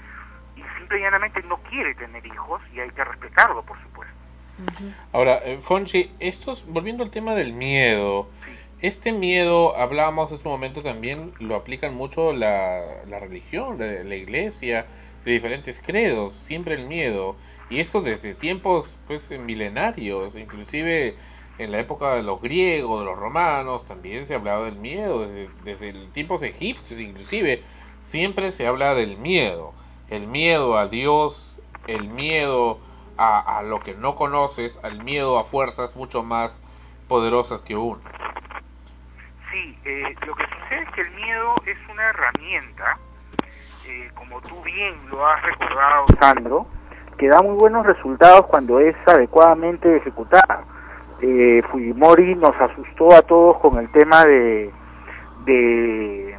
simple y llanamente no quiere tener hijos y hay que respetarlo, por supuesto. Ahora, eh, Fonchi, estos, volviendo al tema del miedo, este miedo, hablábamos en este momento también, lo aplican mucho la, la religión, la, la iglesia, de diferentes credos, siempre el miedo, y esto desde tiempos pues milenarios, inclusive en la época de los griegos, de los romanos, también se hablaba del miedo, desde, desde tiempos egipcios inclusive, siempre se habla del miedo, el miedo a Dios, el miedo a, a lo que no conoces, al miedo a fuerzas mucho más poderosas que uno. Sí, eh, lo que sucede es que el miedo es una herramienta, eh, como tú bien lo has recordado, Sandro, que da muy buenos resultados cuando es adecuadamente ejecutada. Eh, Fujimori nos asustó a todos con el tema de, de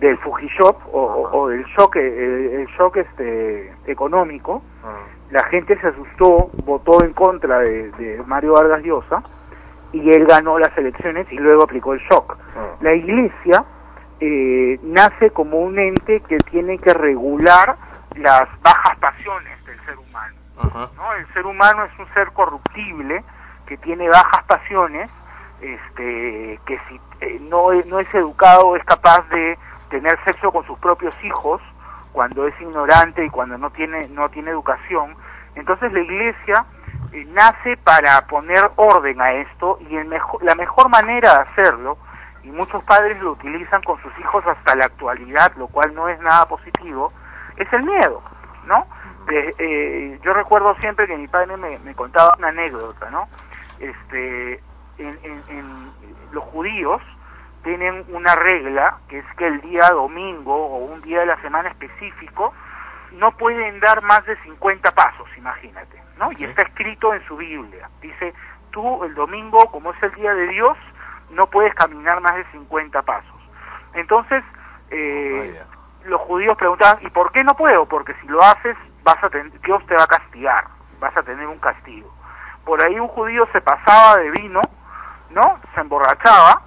del Fujishop o, o- o del shock, eh, el shock este económico. La gente se asustó, votó en contra de, de Mario Vargas Llosa y él ganó las elecciones y luego aplicó el shock. La iglesia eh, nace como un ente que tiene que regular las bajas pasiones del ser humano. ¿no? El ser humano es un ser corruptible que tiene bajas pasiones este, que si eh, no, no es educado es capaz de tener sexo con sus propios hijos cuando es ignorante y cuando no tiene, no tiene educación. Entonces la iglesia eh, nace para poner orden a esto y el mejo- la mejor manera de hacerlo, y muchos padres lo utilizan con sus hijos hasta la actualidad, lo cual no es nada positivo, es el miedo, ¿no? De- eh, yo recuerdo siempre que mi padre me, me contaba una anécdota, ¿no? Este, en, en- en- los judíos tienen una regla que es que el día domingo o un día de la semana específico no pueden dar más de 50 pasos, imagínate, ¿no? Y está escrito en su Biblia. Dice, tú el domingo, como es el día de Dios, no puedes caminar más de 50 pasos. Entonces, eh, los judíos preguntaban, ¿y por qué no puedo? Porque si lo haces, vas a ten- Dios te va a castigar, vas a tener un castigo. Por ahí un judío se pasaba de vino, ¿no? Se emborrachaba,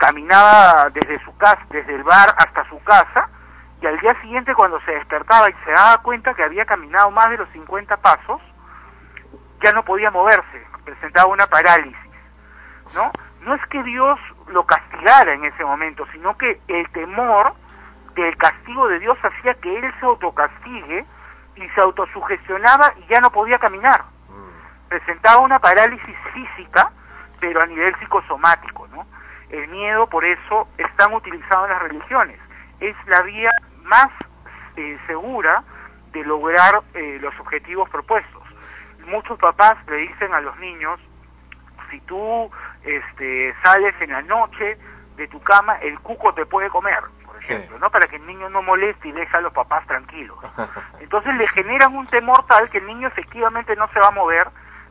caminaba desde su casa, desde el bar hasta su casa, y al día siguiente cuando se despertaba y se daba cuenta que había caminado más de los 50 pasos, ya no podía moverse, presentaba una parálisis, ¿no? No es que Dios lo castigara en ese momento, sino que el temor del castigo de Dios hacía que él se autocastigue y se autosugestionaba y ya no podía caminar. Presentaba una parálisis física, pero a nivel psicosomático, ¿no? El miedo, por eso, es tan utilizado en las religiones. Es la vía más eh, segura de lograr eh, los objetivos propuestos. Muchos papás le dicen a los niños, si tú este, sales en la noche de tu cama, el cuco te puede comer, por ejemplo, ¿no? Para que el niño no moleste y deje a los papás tranquilos. Entonces le generan un temor tal que el niño efectivamente no se va a mover,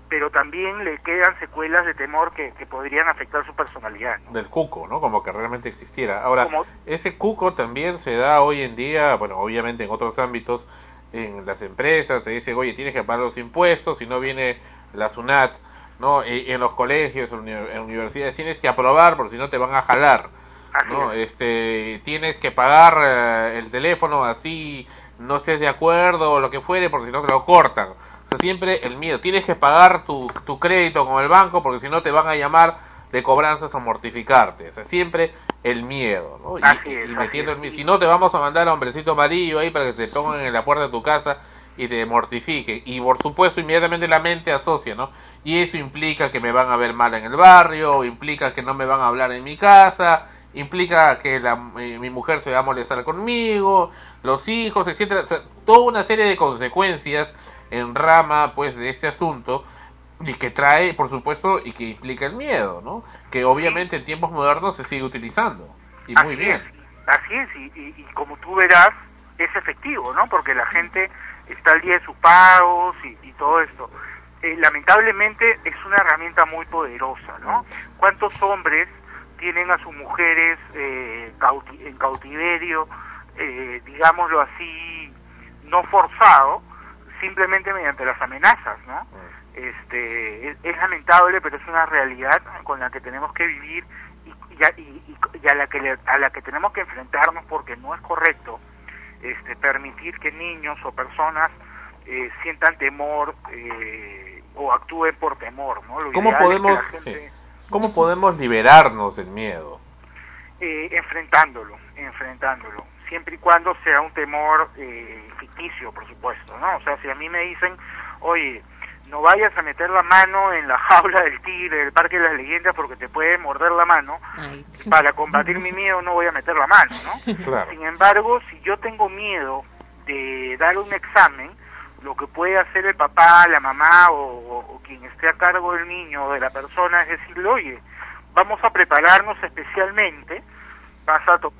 pero también le quedan secuelas de temor que, que podrían afectar su personalidad. ¿no? del cuco, ¿no? Como que realmente existiera. Ahora, ese cuco también se da hoy en día, bueno, obviamente en otros ámbitos, en las empresas, te dicen, oye, tienes que pagar los impuestos, si no viene la SUNAT, ¿no? Y en los colegios, en universidades, tienes que aprobar, porque si no te van a jalar, ¿no? Este, tienes que pagar eh, el teléfono así, no estés de acuerdo o lo que fuere, porque si no te lo cortan. Sea, siempre el miedo. Tienes que pagar tu, tu crédito con el banco, porque si no te van a llamar de cobranzas a mortificarte. O sea, siempre el miedo, ¿no? Y, es, metiendo el miedo. Si no, te vamos a mandar a hombrecito amarillo ahí para que se pongan en la puerta de tu casa y te mortifique. Y por supuesto, inmediatamente la mente asocia, ¿no? Y eso implica que me van a ver mal en el barrio, implica que no me van a hablar en mi casa, implica que la, mi mujer se va a molestar conmigo, los hijos, etcétera, O sea, toda una serie de consecuencias en rama pues de este asunto y que trae, por supuesto, y que implica el miedo, ¿no? Que obviamente en tiempos modernos se sigue utilizando. Y muy bien. es, así es, y, y- y como tú verás, es efectivo, ¿no? Porque la gente está al día de sus pagos y, y todo esto. Eh, lamentablemente es una herramienta muy poderosa, ¿no? ¿Cuántos hombres tienen a sus mujeres eh, cauti- en cautiverio, eh, digámoslo así, no forzado, simplemente mediante las amenazas, ¿no? Este, es, es lamentable, pero es una realidad con la que tenemos que vivir y, y a, y- y- a la que le- a la que tenemos que enfrentarnos porque no es correcto este, permitir que niños o personas eh, sientan temor eh, o actúen por temor, ¿no? Lo ¿Cómo ideal es que podemos, gente- ¿Cómo podemos liberarnos del miedo? eh, enfrentándolo, enfrentándolo, siempre y cuando sea un temor eh, ficticio, por supuesto, ¿no? O sea, si a mí me dicen, oye, no vayas a meter la mano en la jaula del tigre del Parque de las Leyendas porque te puede morder la mano, para combatir mi miedo no voy a meter la mano, ¿no? Claro. Sin embargo, si yo tengo miedo de dar un examen, lo que puede hacer el papá, la mamá o, o- o quien esté a cargo del niño o de la persona es decirle, oye, vamos a prepararnos especialmente, vas a, to-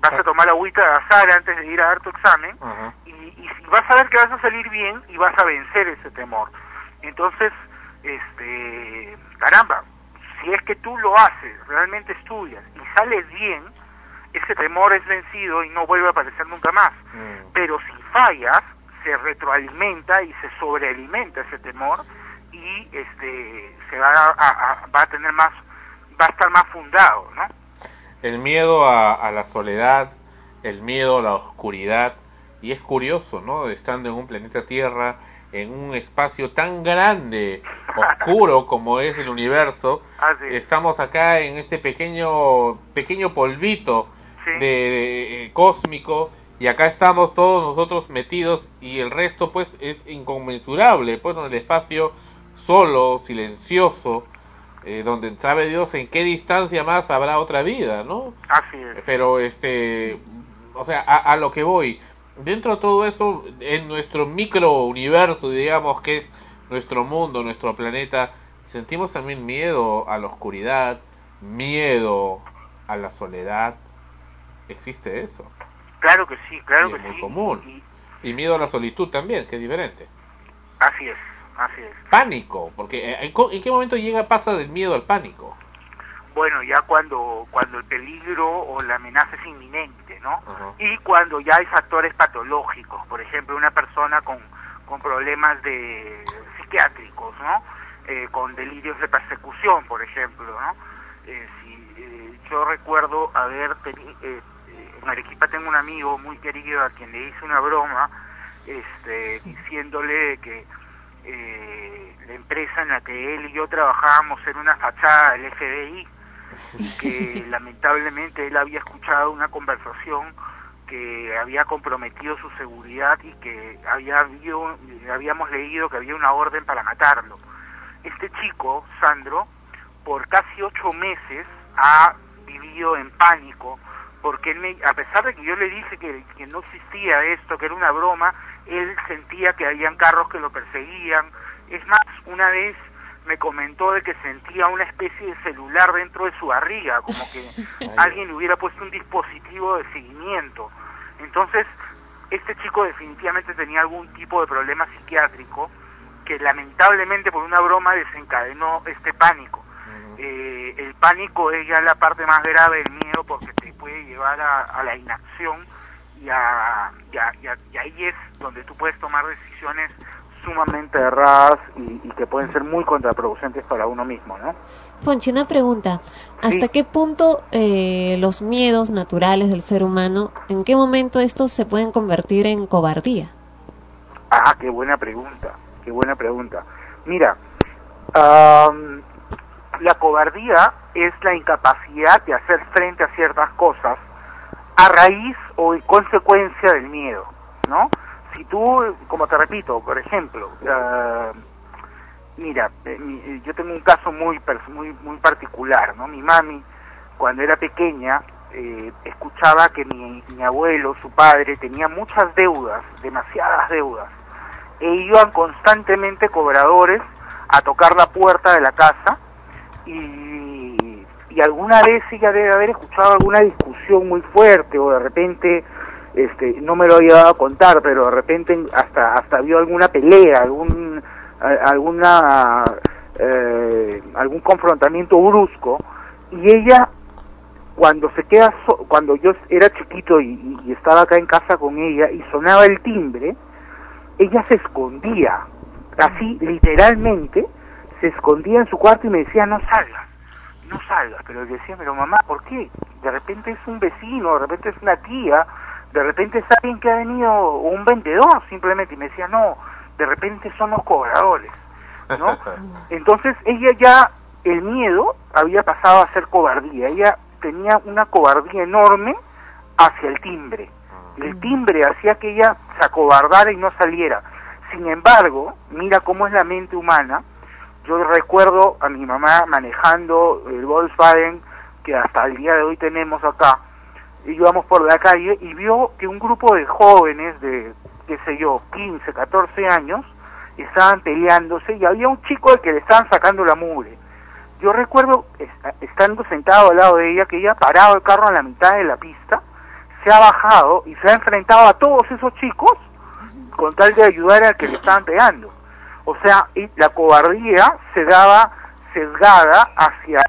vas a tomar agüita de azar antes de ir a dar tu examen y, y vas a ver que vas a salir bien y vas a vencer ese temor. Entonces, este, caramba, si es que tú lo haces, realmente estudias y sales bien, ese temor es vencido y no vuelve a aparecer nunca más. Pero si fallas, se retroalimenta y se sobrealimenta ese temor y este se va a, a- va a tener más va a estar más fundado, ¿no? El miedo a, a la soledad, el miedo a la oscuridad. Y es curioso, ¿no? Estando en un planeta Tierra, en un espacio tan grande oscuro como es el universo, es. estamos acá en este pequeño pequeño polvito de, de- eh, cósmico y acá estamos todos nosotros metidos y el resto pues es inconmensurable, pues en el espacio solo, silencioso, eh, donde sabe Dios en qué distancia más habrá otra vida, ¿no? Así es. Pero este, o sea, a, a lo que voy, dentro de todo eso, en nuestro micro universo, digamos que es nuestro mundo, nuestro planeta, sentimos también miedo a la oscuridad, miedo a la soledad. ¿Existe eso? Claro que sí, claro Y que es muy sí. común. Y miedo a la solitud también, que es diferente. Así es, así es. Pánico, porque eh, ¿en, co- ¿en qué momento llega, pasa del miedo al pánico? Bueno, ya cuando cuando el peligro o la amenaza es inminente, ¿no? Y cuando ya hay factores patológicos, por ejemplo, una persona con, con problemas de psiquiátricos, ¿no? Eh, con delirios de persecución, por ejemplo, ¿no? Eh, si, eh, yo recuerdo haber tenido, en Arequipa tengo un amigo muy querido a quien le hice una broma, este, diciéndole que eh, la empresa en la que él y yo trabajábamos era una fachada del FBI que lamentablemente él había escuchado una conversación que había comprometido su seguridad y que había habido, habíamos leído que había una orden para matarlo. Este chico, Sandro, por casi ocho meses ha vivido en pánico porque él me, a pesar de que yo le dije que, que no existía esto, que era una broma, él sentía que habían carros que lo perseguían. Es más, una vez me comentó de que sentía una especie de celular dentro de su barriga, como que alguien le hubiera puesto un dispositivo de seguimiento. Entonces, este chico definitivamente tenía algún tipo de problema psiquiátrico que lamentablemente por una broma desencadenó este pánico. Eh, el pánico es ya la parte más grave del miedo porque te puede llevar a, a la inacción y, a, y, a- y a- y ahí es donde tú puedes tomar decisiones sumamente erradas y, y que pueden ser muy contraproducentes para uno mismo, ¿no? Ponchi, una pregunta. ¿Hasta qué punto eh, los miedos naturales del ser humano, en qué momento estos se pueden convertir en cobardía? Ah, qué buena pregunta, qué buena pregunta. Mira, am, la cobardía es la incapacidad de hacer frente a ciertas cosas a raíz o en consecuencia del miedo, ¿no? Si tú, como te repito, por ejemplo, ah, mira, eh, eh, yo tengo un caso muy muy muy particular, ¿no? Mi mami, cuando era pequeña, eh, escuchaba que mi, mi abuelo, su padre, tenía muchas deudas, demasiadas deudas, e iban constantemente cobradores a tocar la puerta de la casa y, y alguna vez ella debe haber escuchado alguna discusión muy fuerte o de repente este no me lo había dado a contar pero de repente hasta hasta vio alguna pelea algún alguna eh, algún confrontamiento brusco y ella cuando se queda so- cuando yo era chiquito y- y estaba acá en casa con ella y sonaba el timbre ella se escondía así literalmente se escondía en su cuarto y me decía no salgas no salgas pero le decía pero mamá ¿por qué? de repente es un vecino de repente es una tía de repente es alguien que ha venido o un vendedor simplemente y me decía no de repente son los cobradores ¿no? Entonces ella ya, el miedo había pasado a ser cobardía. Ella tenía una cobardía enorme hacia el timbre. El timbre hacía que ella se acobardara y no saliera. Sin embargo, mira cómo es la mente humana. Yo recuerdo a mi mamá manejando el Volkswagen que hasta el día de hoy tenemos acá. Y íbamos por la calle y vio que un grupo de jóvenes de, qué sé yo, 15, 14 años, estaban peleándose y había un chico al que le estaban sacando la mugre. Yo recuerdo es- estando sentado al lado de ella que ella ha parado el carro en la mitad de la pista, se ha bajado y se ha enfrentado a todos esos chicos con tal de ayudar al que le estaban pegando. O sea, y la cobardía se daba sesgada hacia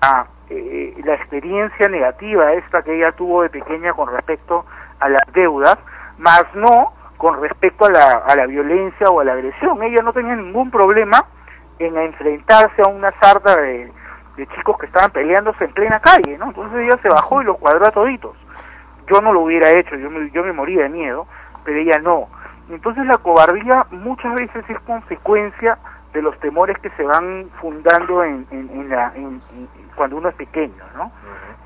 eh, la experiencia negativa esta que ella tuvo de pequeña con respecto a las deudas, más no con respecto a la, a la violencia o a la agresión. Ella no tenía ningún problema en enfrentarse a una sarta de, de chicos que estaban peleándose en plena calle, ¿no? Entonces ella se bajó y los cuadró a toditos. Yo no lo hubiera hecho, yo me, yo me moría de miedo, pero ella no. Entonces la cobardía muchas veces es consecuencia de los temores que se van fundando en, en- en la, en- cuando uno es pequeño, ¿no?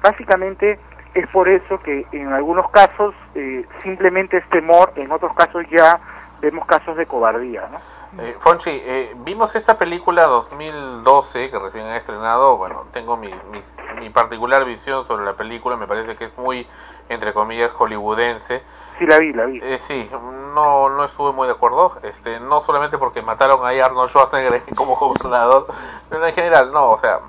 Básicamente es por eso que en algunos casos eh, simplemente es temor, en otros casos ya vemos casos de cobardía, ¿no? Eh, Fonchi, eh, vimos esta película 2012 que recién ha estrenado. Bueno, tengo mi, mi, mi particular visión sobre la película. Me parece que es muy, entre comillas, hollywoodense. Sí, la vi, la vi. Eh, sí, no, no estuve muy de acuerdo. Este, no solamente porque mataron a Arnold Schwarzenegger como gobernador, pero en general, no, o sea,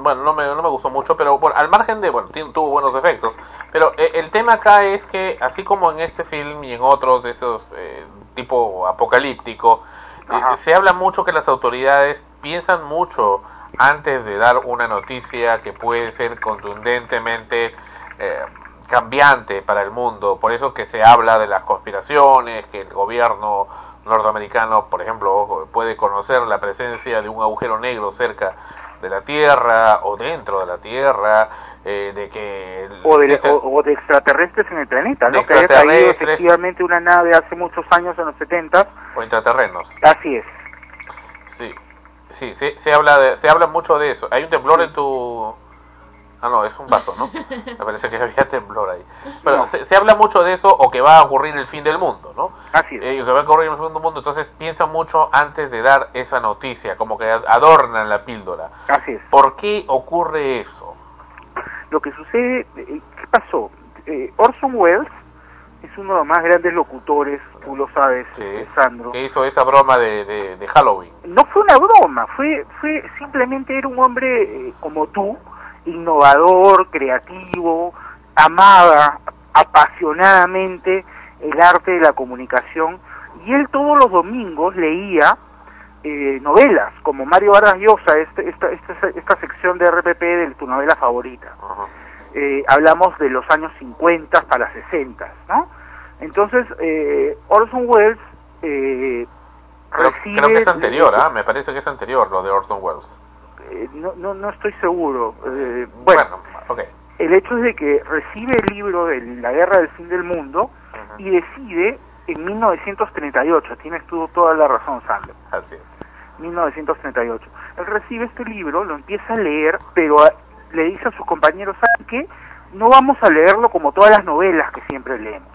bueno, no me, no me gustó mucho, pero bueno, al margen de, bueno, tuvo buenos efectos. Pero eh, el tema acá es que, así como en este film y en otros de esos eh, tipo apocalíptico, eh, se habla mucho que las autoridades piensan mucho antes de dar una noticia que puede ser contundentemente eh, cambiante para el mundo. Por eso que se habla de las conspiraciones, que el gobierno norteamericano, por ejemplo, puede conocer la presencia de un agujero negro cerca de la Tierra o dentro de la Tierra, eh, de que el- O de, o, o de extraterrestres en el planeta, ¿no? Que haya caído efectivamente una nave hace muchos años, en los 70. o intraterrenos. Así es. Sí, sí, se, se habla de, se habla mucho de eso. Hay un temblor en tu... Ah, no, es un vaso, ¿no? Me parece que había temblor ahí. Pero No. se, se habla mucho de eso o que va a ocurrir el fin del mundo, ¿no? Así es. Eh, que va a ocurrir el fin del mundo, entonces piensan mucho antes de dar esa noticia, como que adornan la píldora. Así es. ¿Por qué ocurre eso? Lo que sucede, eh, ¿qué pasó? Eh, Orson Welles es uno de los más grandes locutores, tú lo sabes, eh, Sandro. Que hizo esa broma de, de, de Halloween. No fue una broma, fue, fue simplemente era un hombre eh, como tú, innovador, creativo, amaba apasionadamente el arte de la comunicación y él todos los domingos leía eh, novelas como Mario Vargas Llosa, este- esta, esta, esta sección de RPP de tu novela favorita. Eh, hablamos de los años 50 para 60, ¿no? Entonces, eh, Orson Welles eh, Creo, recibe... creo que es anterior, ¿ah? Me parece que es anterior lo de Orson Welles. Eh, no, no, no estoy seguro. Eh, bueno, el hecho es de que recibe el libro de la guerra del fin del mundo y decide en 1938, tienes tú toda la razón, Sandro. Así es. 1938. Él recibe este libro, lo empieza a leer, pero a- le dice a sus compañeros, ¿saben qué? No vamos a leerlo como todas las novelas que siempre leemos.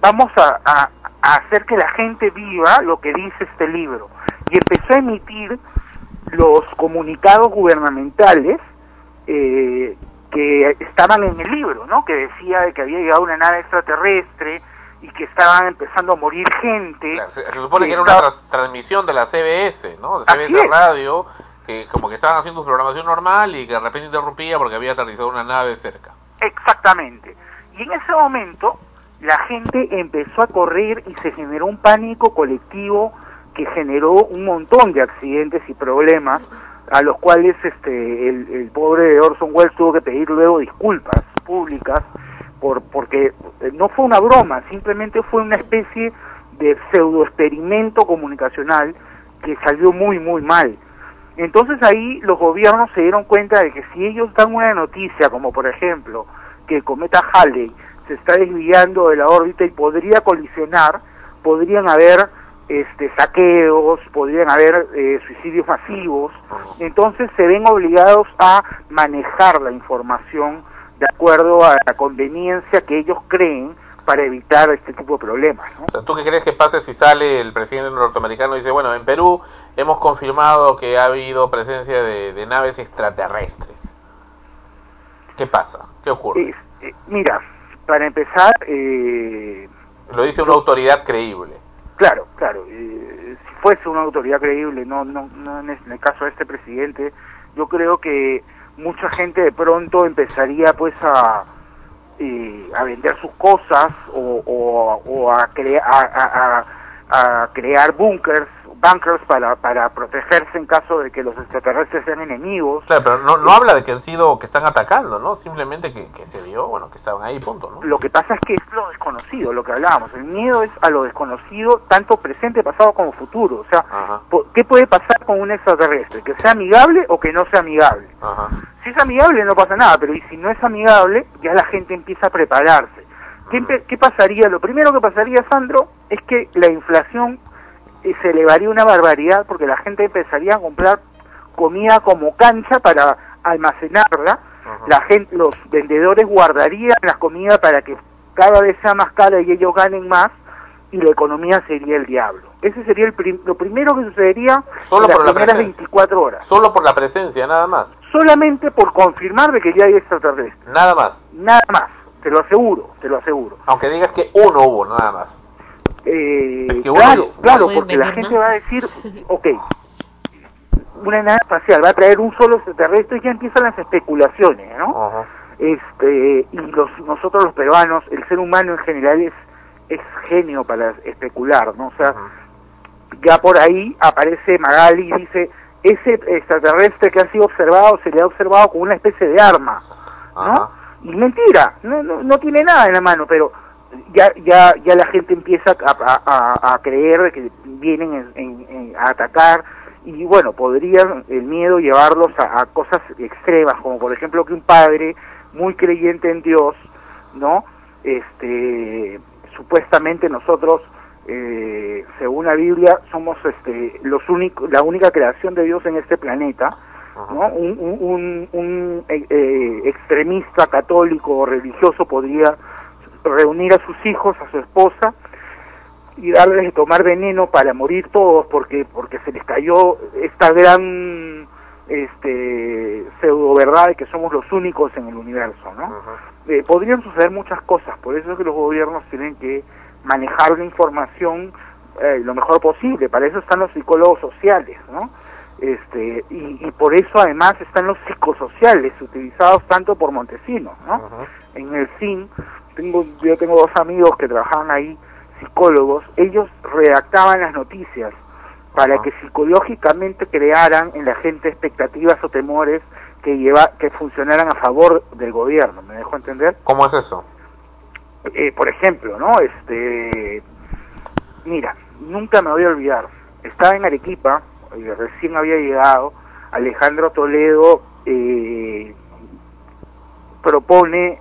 Vamos a, a- a hacer que la gente viva lo que dice este libro. Y empezó a emitir los comunicados gubernamentales eh, que estaban en el libro, ¿no? Que decía de que había llegado una nave extraterrestre y que estaban empezando a morir gente. Se, se supone que era una transmisión de la CBS, ¿no? De CBS. Radio, que como que estaban haciendo su programación normal y que de repente interrumpía porque había aterrizado una nave cerca. Exactamente. Y en ese momento la gente empezó a correr y se generó un pánico colectivo que generó un montón de accidentes y problemas a los cuales este el, pobre Orson Welles tuvo que pedir luego disculpas públicas por porque eh, no fue una broma, simplemente fue una especie de pseudo experimento comunicacional que salió muy muy mal. Entonces ahí los gobiernos se dieron cuenta de que si ellos dan una noticia, como por ejemplo que el cometa Halley se está desviando de la órbita y podría colisionar, podrían haber este, saqueos, podrían haber eh, suicidios masivos, entonces se ven obligados a manejar la información de acuerdo a la conveniencia que ellos creen para evitar este tipo de problemas. ¿no? ¿Tú qué crees que pase si sale el presidente norteamericano y dice, bueno, en Perú hemos confirmado que ha habido presencia de, de naves extraterrestres? ¿Qué pasa? ¿Qué ocurre? Eh, eh, mira, para empezar, eh, Lo dice una autoridad creíble. Claro, claro. eh, si fuese una autoridad creíble, no, no, no en, el caso de este presidente, yo creo que mucha gente de pronto empezaría pues a, eh, vender sus cosas o, o, a, crea- a, a- crear bunkers, bunkers para, para protegerse en caso de que los extraterrestres sean enemigos. Claro, pero no, no habla de que han sido, que están atacando, ¿no? Simplemente que, que se vio, bueno, que estaban ahí, punto, ¿no? Lo que pasa es que es lo desconocido, lo que hablábamos. El miedo es a lo desconocido, tanto presente, pasado como futuro. O sea, po- ¿qué puede pasar con un extraterrestre? ¿Que sea amigable o que no sea amigable? Ajá. Si es amigable no pasa nada, pero y si no es amigable, ya la gente empieza a prepararse. ¿Qué, qué pasaría? Lo primero que pasaría, Sandro, es que la inflación eh, se elevaría una barbaridad porque la gente empezaría a comprar comida como cancha para almacenarla. La gente, los vendedores guardarían las comidas para que cada vez sea más cara y ellos ganen más y la economía sería el diablo. Ese sería el prim- lo primero que sucedería Solo en las por la primeras presencia. 24 horas. Solo por la presencia, nada más. Solamente por confirmar de que ya hay extraterrestres. Nada más. Nada más. Te lo aseguro, te lo aseguro. Aunque digas que uno hubo, nada más. Eh, Es que uno claro, claro, porque la gente más. va a decir, ok, una nave espacial va a traer un solo extraterrestre y ya empiezan las especulaciones, ¿no? Este, y los, nosotros los peruanos, el ser humano en general es, es genio para especular, ¿no? O sea, ya por ahí aparece Magali y dice, ese extraterrestre que ha sido observado se le ha observado con una especie de arma, ¿no? Y mentira, no, no, no tiene nada en la mano, pero ya ya ya la gente empieza a, a- a- creer que vienen en- en- en- a atacar y bueno, podrían el miedo llevarlos a, a cosas extremas, como por ejemplo que un padre muy creyente en Dios, ¿no? Este, supuestamente nosotros, eh, según la Biblia, somos este, los únicos, la única creación de Dios en este planeta, ¿no? Un, un, un- un, eh, eh, extremista católico o religioso podría reunir a sus hijos, a su esposa, y darles de tomar veneno para morir todos porque porque se les cayó esta gran este pseudo verdad de que somos los únicos en el universo no Eh, podrían suceder muchas cosas por eso es que los gobiernos tienen que manejar la información eh, lo mejor posible para eso están los psicólogos sociales no este y, y por eso además están los psicosociales utilizados tanto por Montesinos no en el CIN tengo yo tengo dos amigos que trabajaban ahí psicólogos, ellos redactaban las noticias para que psicológicamente crearan en la gente expectativas o temores que lleva, que funcionaran a favor del gobierno, ¿me dejo entender? ¿Cómo es eso? Eh, por ejemplo, ¿no? Este, mira, nunca me voy a olvidar, estaba en Arequipa, eh, recién había llegado, Alejandro Toledo eh, propone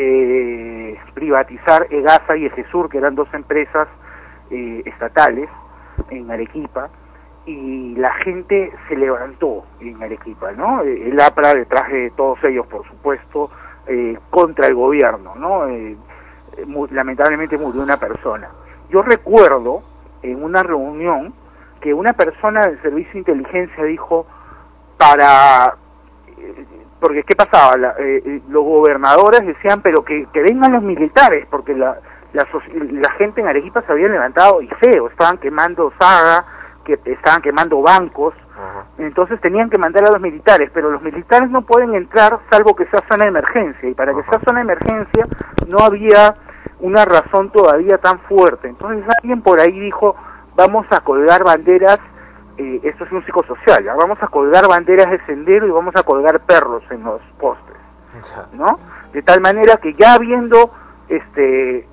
eh, privatizar EGASA y EGESUR, que eran dos empresas eh, estatales en Arequipa, y la gente se levantó en Arequipa, ¿no? El APRA detrás de todos ellos, por supuesto, eh, contra el gobierno, ¿no? Lamentablemente murió una persona. Yo recuerdo en una reunión que una persona del servicio de inteligencia dijo para porque qué pasaba La- eh, eh, los gobernadores decían pero que, que vengan los militares porque la, la la gente en Arequipa se había levantado y feo estaban quemando saga que estaban quemando bancos. Entonces tenían que mandar a los militares pero los militares no pueden entrar salvo que sea zona de emergencia y para que sea zona de emergencia no había una razón todavía tan fuerte. Entonces alguien por ahí dijo vamos a colgar banderas eh, esto es un psicosocial, ¿ya? vamos a colgar banderas de sendero y vamos a colgar perros en los postes, ¿no? De tal manera que ya habiendo este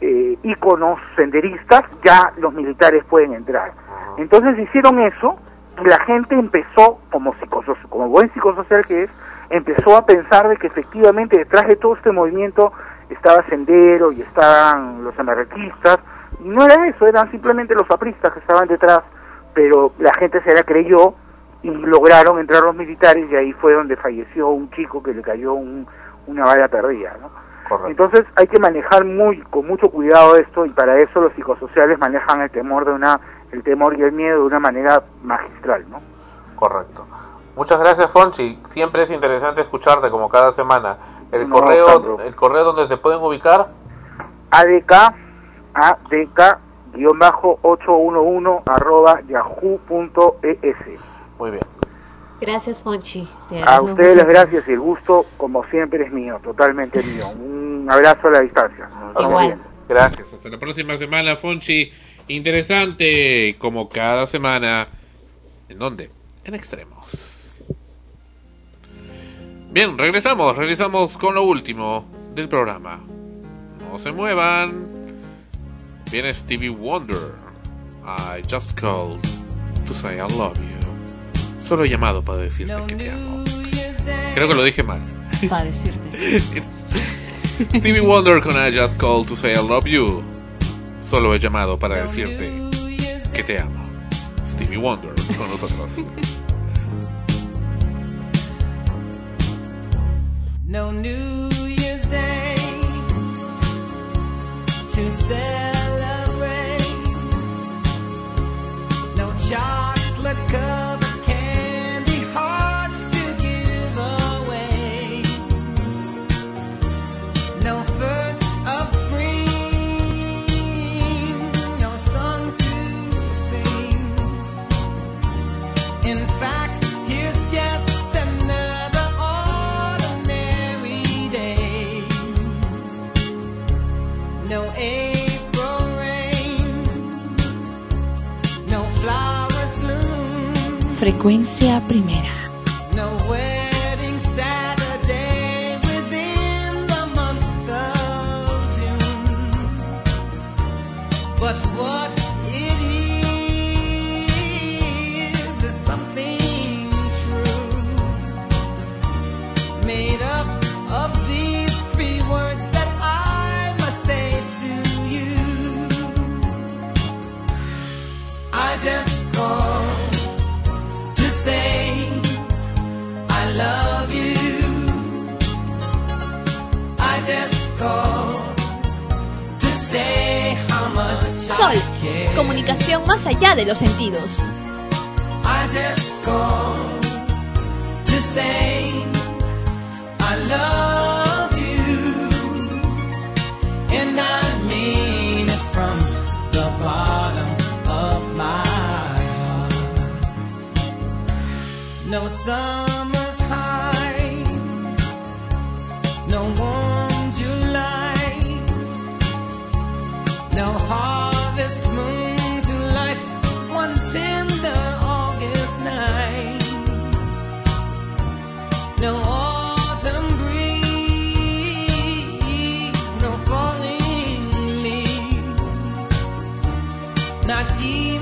eh, íconos senderistas, ya los militares pueden entrar. Entonces hicieron eso y la gente empezó, como, psicoso- como buen psicosocial que es, empezó a pensar de que efectivamente detrás de todo este movimiento estaba Sendero y estaban los anarquistas, y no era eso, eran simplemente los apristas que estaban detrás, pero la gente se la creyó y lograron entrar los militares y ahí fue donde falleció un chico que le cayó un- una bala perdida, ¿no? Entonces hay que manejar muy con mucho cuidado esto y para eso los psicosociales manejan el temor de una el temor y el miedo de una manera magistral, ¿no? Correcto. Muchas gracias, Fonchi. Siempre es interesante escucharte como cada semana. El No, correo, Sandro. el correo donde se pueden ubicar. ADK ADK guion bajo 811 arroba yahoo.es Muy bien. Gracias, Fonchi. Te A ustedes las gracias y el gusto, como siempre, es mío, totalmente mío. Un abrazo a la distancia. Viendo. Gracias. Hasta la próxima semana, Fonchi. Interesante, como cada semana. ¿En dónde? En extremos. Bien, regresamos, regresamos con lo último del programa. No se muevan. Viene Stevie Wonder. I just called to say I love you. Solo he llamado para decirte que te amo. Creo que lo dije mal. Para decirte. Stevie Wonder con I just called to say I love you. Solo he llamado para decirte que te amo. Stevie Wonder con nosotros. No New Year's Day to. 笑。frecuencia primera. comunicación más allá de los sentidos. No. you.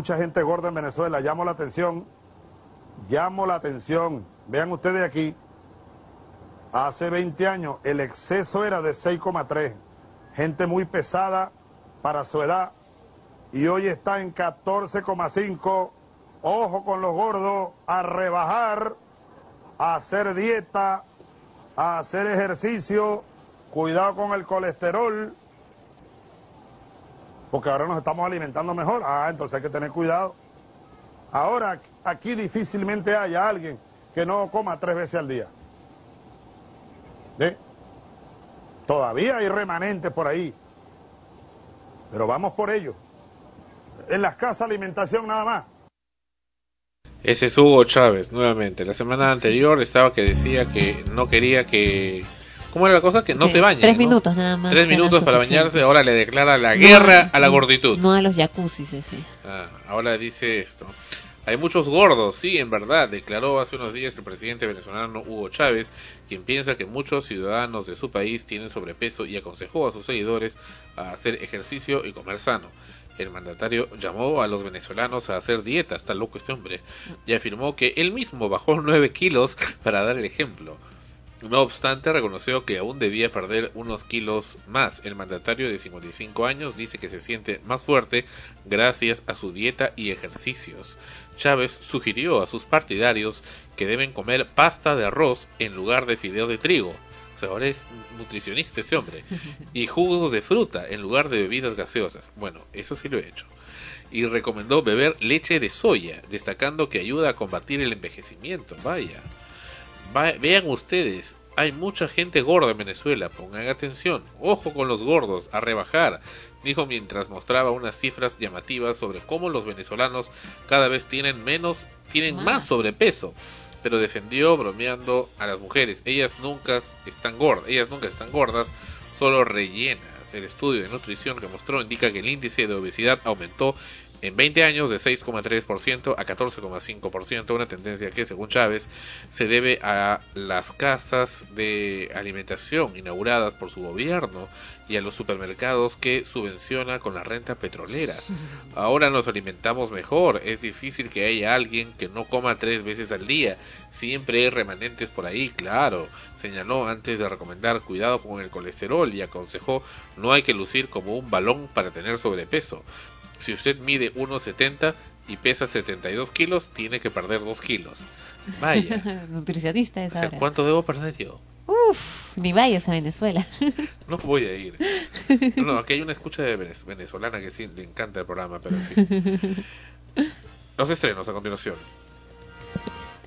mucha gente gorda en Venezuela, llamo la atención, llamo la atención. Vean ustedes aquí, hace 20 años el exceso era de 6,3, gente muy pesada para su edad, y hoy está en 14,5. Ojo con los gordos, a rebajar, a hacer dieta, a hacer ejercicio, cuidado con el colesterol, porque ahora nos estamos alimentando mejor. Ah, entonces hay que tener cuidado. Ahora aquí difícilmente haya alguien que no coma tres veces al día. ¿Eh? Todavía hay remanentes por ahí, pero vamos por ello. En las casas alimentación nada más. Ese es Hugo Chávez, nuevamente. La semana anterior estaba que decía que no quería que ¿Cómo era la cosa? Que no se bañe. Tres ¿no? minutos nada más. Tres minutos para suficiente. bañarse, ahora le declara la guerra a- a la gorditud. No a los jacuzzis, ese. Ah, ahora dice esto. Hay muchos gordos, sí, en verdad, declaró hace unos días el presidente venezolano Hugo Chávez, quien piensa que muchos ciudadanos de su país tienen sobrepeso y aconsejó a sus seguidores a hacer ejercicio y comer sano. El mandatario llamó a los venezolanos a hacer dieta, está loco este hombre, y afirmó que él mismo bajó 9 kilos para dar el ejemplo. No obstante, reconoció que aún debía perder unos kilos más. El mandatario de 55 años dice que se siente más fuerte gracias a su dieta y ejercicios. Chávez sugirió a sus partidarios que deben comer pasta de arroz en lugar de fideos de trigo. O sea, ahora es nutricionista este hombre. Y jugos de fruta en lugar de bebidas gaseosas. Bueno, eso sí lo he hecho. Y recomendó beber leche de soya, destacando que ayuda a combatir el envejecimiento. Vaya. Va- vean ustedes, hay mucha gente gorda en Venezuela, pongan atención, ojo con los gordos, a rebajar, dijo mientras mostraba unas cifras llamativas sobre cómo los venezolanos cada vez tienen menos, tienen más sobrepeso, pero defendió bromeando a las mujeres, ellas nunca están gordas, ellas nunca están gordas, solo rellenas. El estudio de nutrición que mostró indica que el índice de obesidad aumentó en 20 años de 6,3% a 14,5%, una tendencia que, según Chávez, se debe a las casas de alimentación inauguradas por su gobierno y a los supermercados que subvenciona con la renta petrolera. Ahora nos alimentamos mejor, es difícil que haya alguien que no coma tres veces al día, siempre hay remanentes por ahí, claro, señaló antes de recomendar cuidado con el colesterol y aconsejó no hay que lucir como un balón para tener sobrepeso. Si usted mide 1,70 y pesa 72 kilos, tiene que perder 2 kilos. Vaya. Nutricionista O es sea, ahora. ¿cuánto debo perder yo? Uf, ni vayas a Venezuela. No voy a ir. No, no, aquí hay una escucha de venez- venezolana que sí le encanta el programa, pero en fin. Los estrenos a continuación.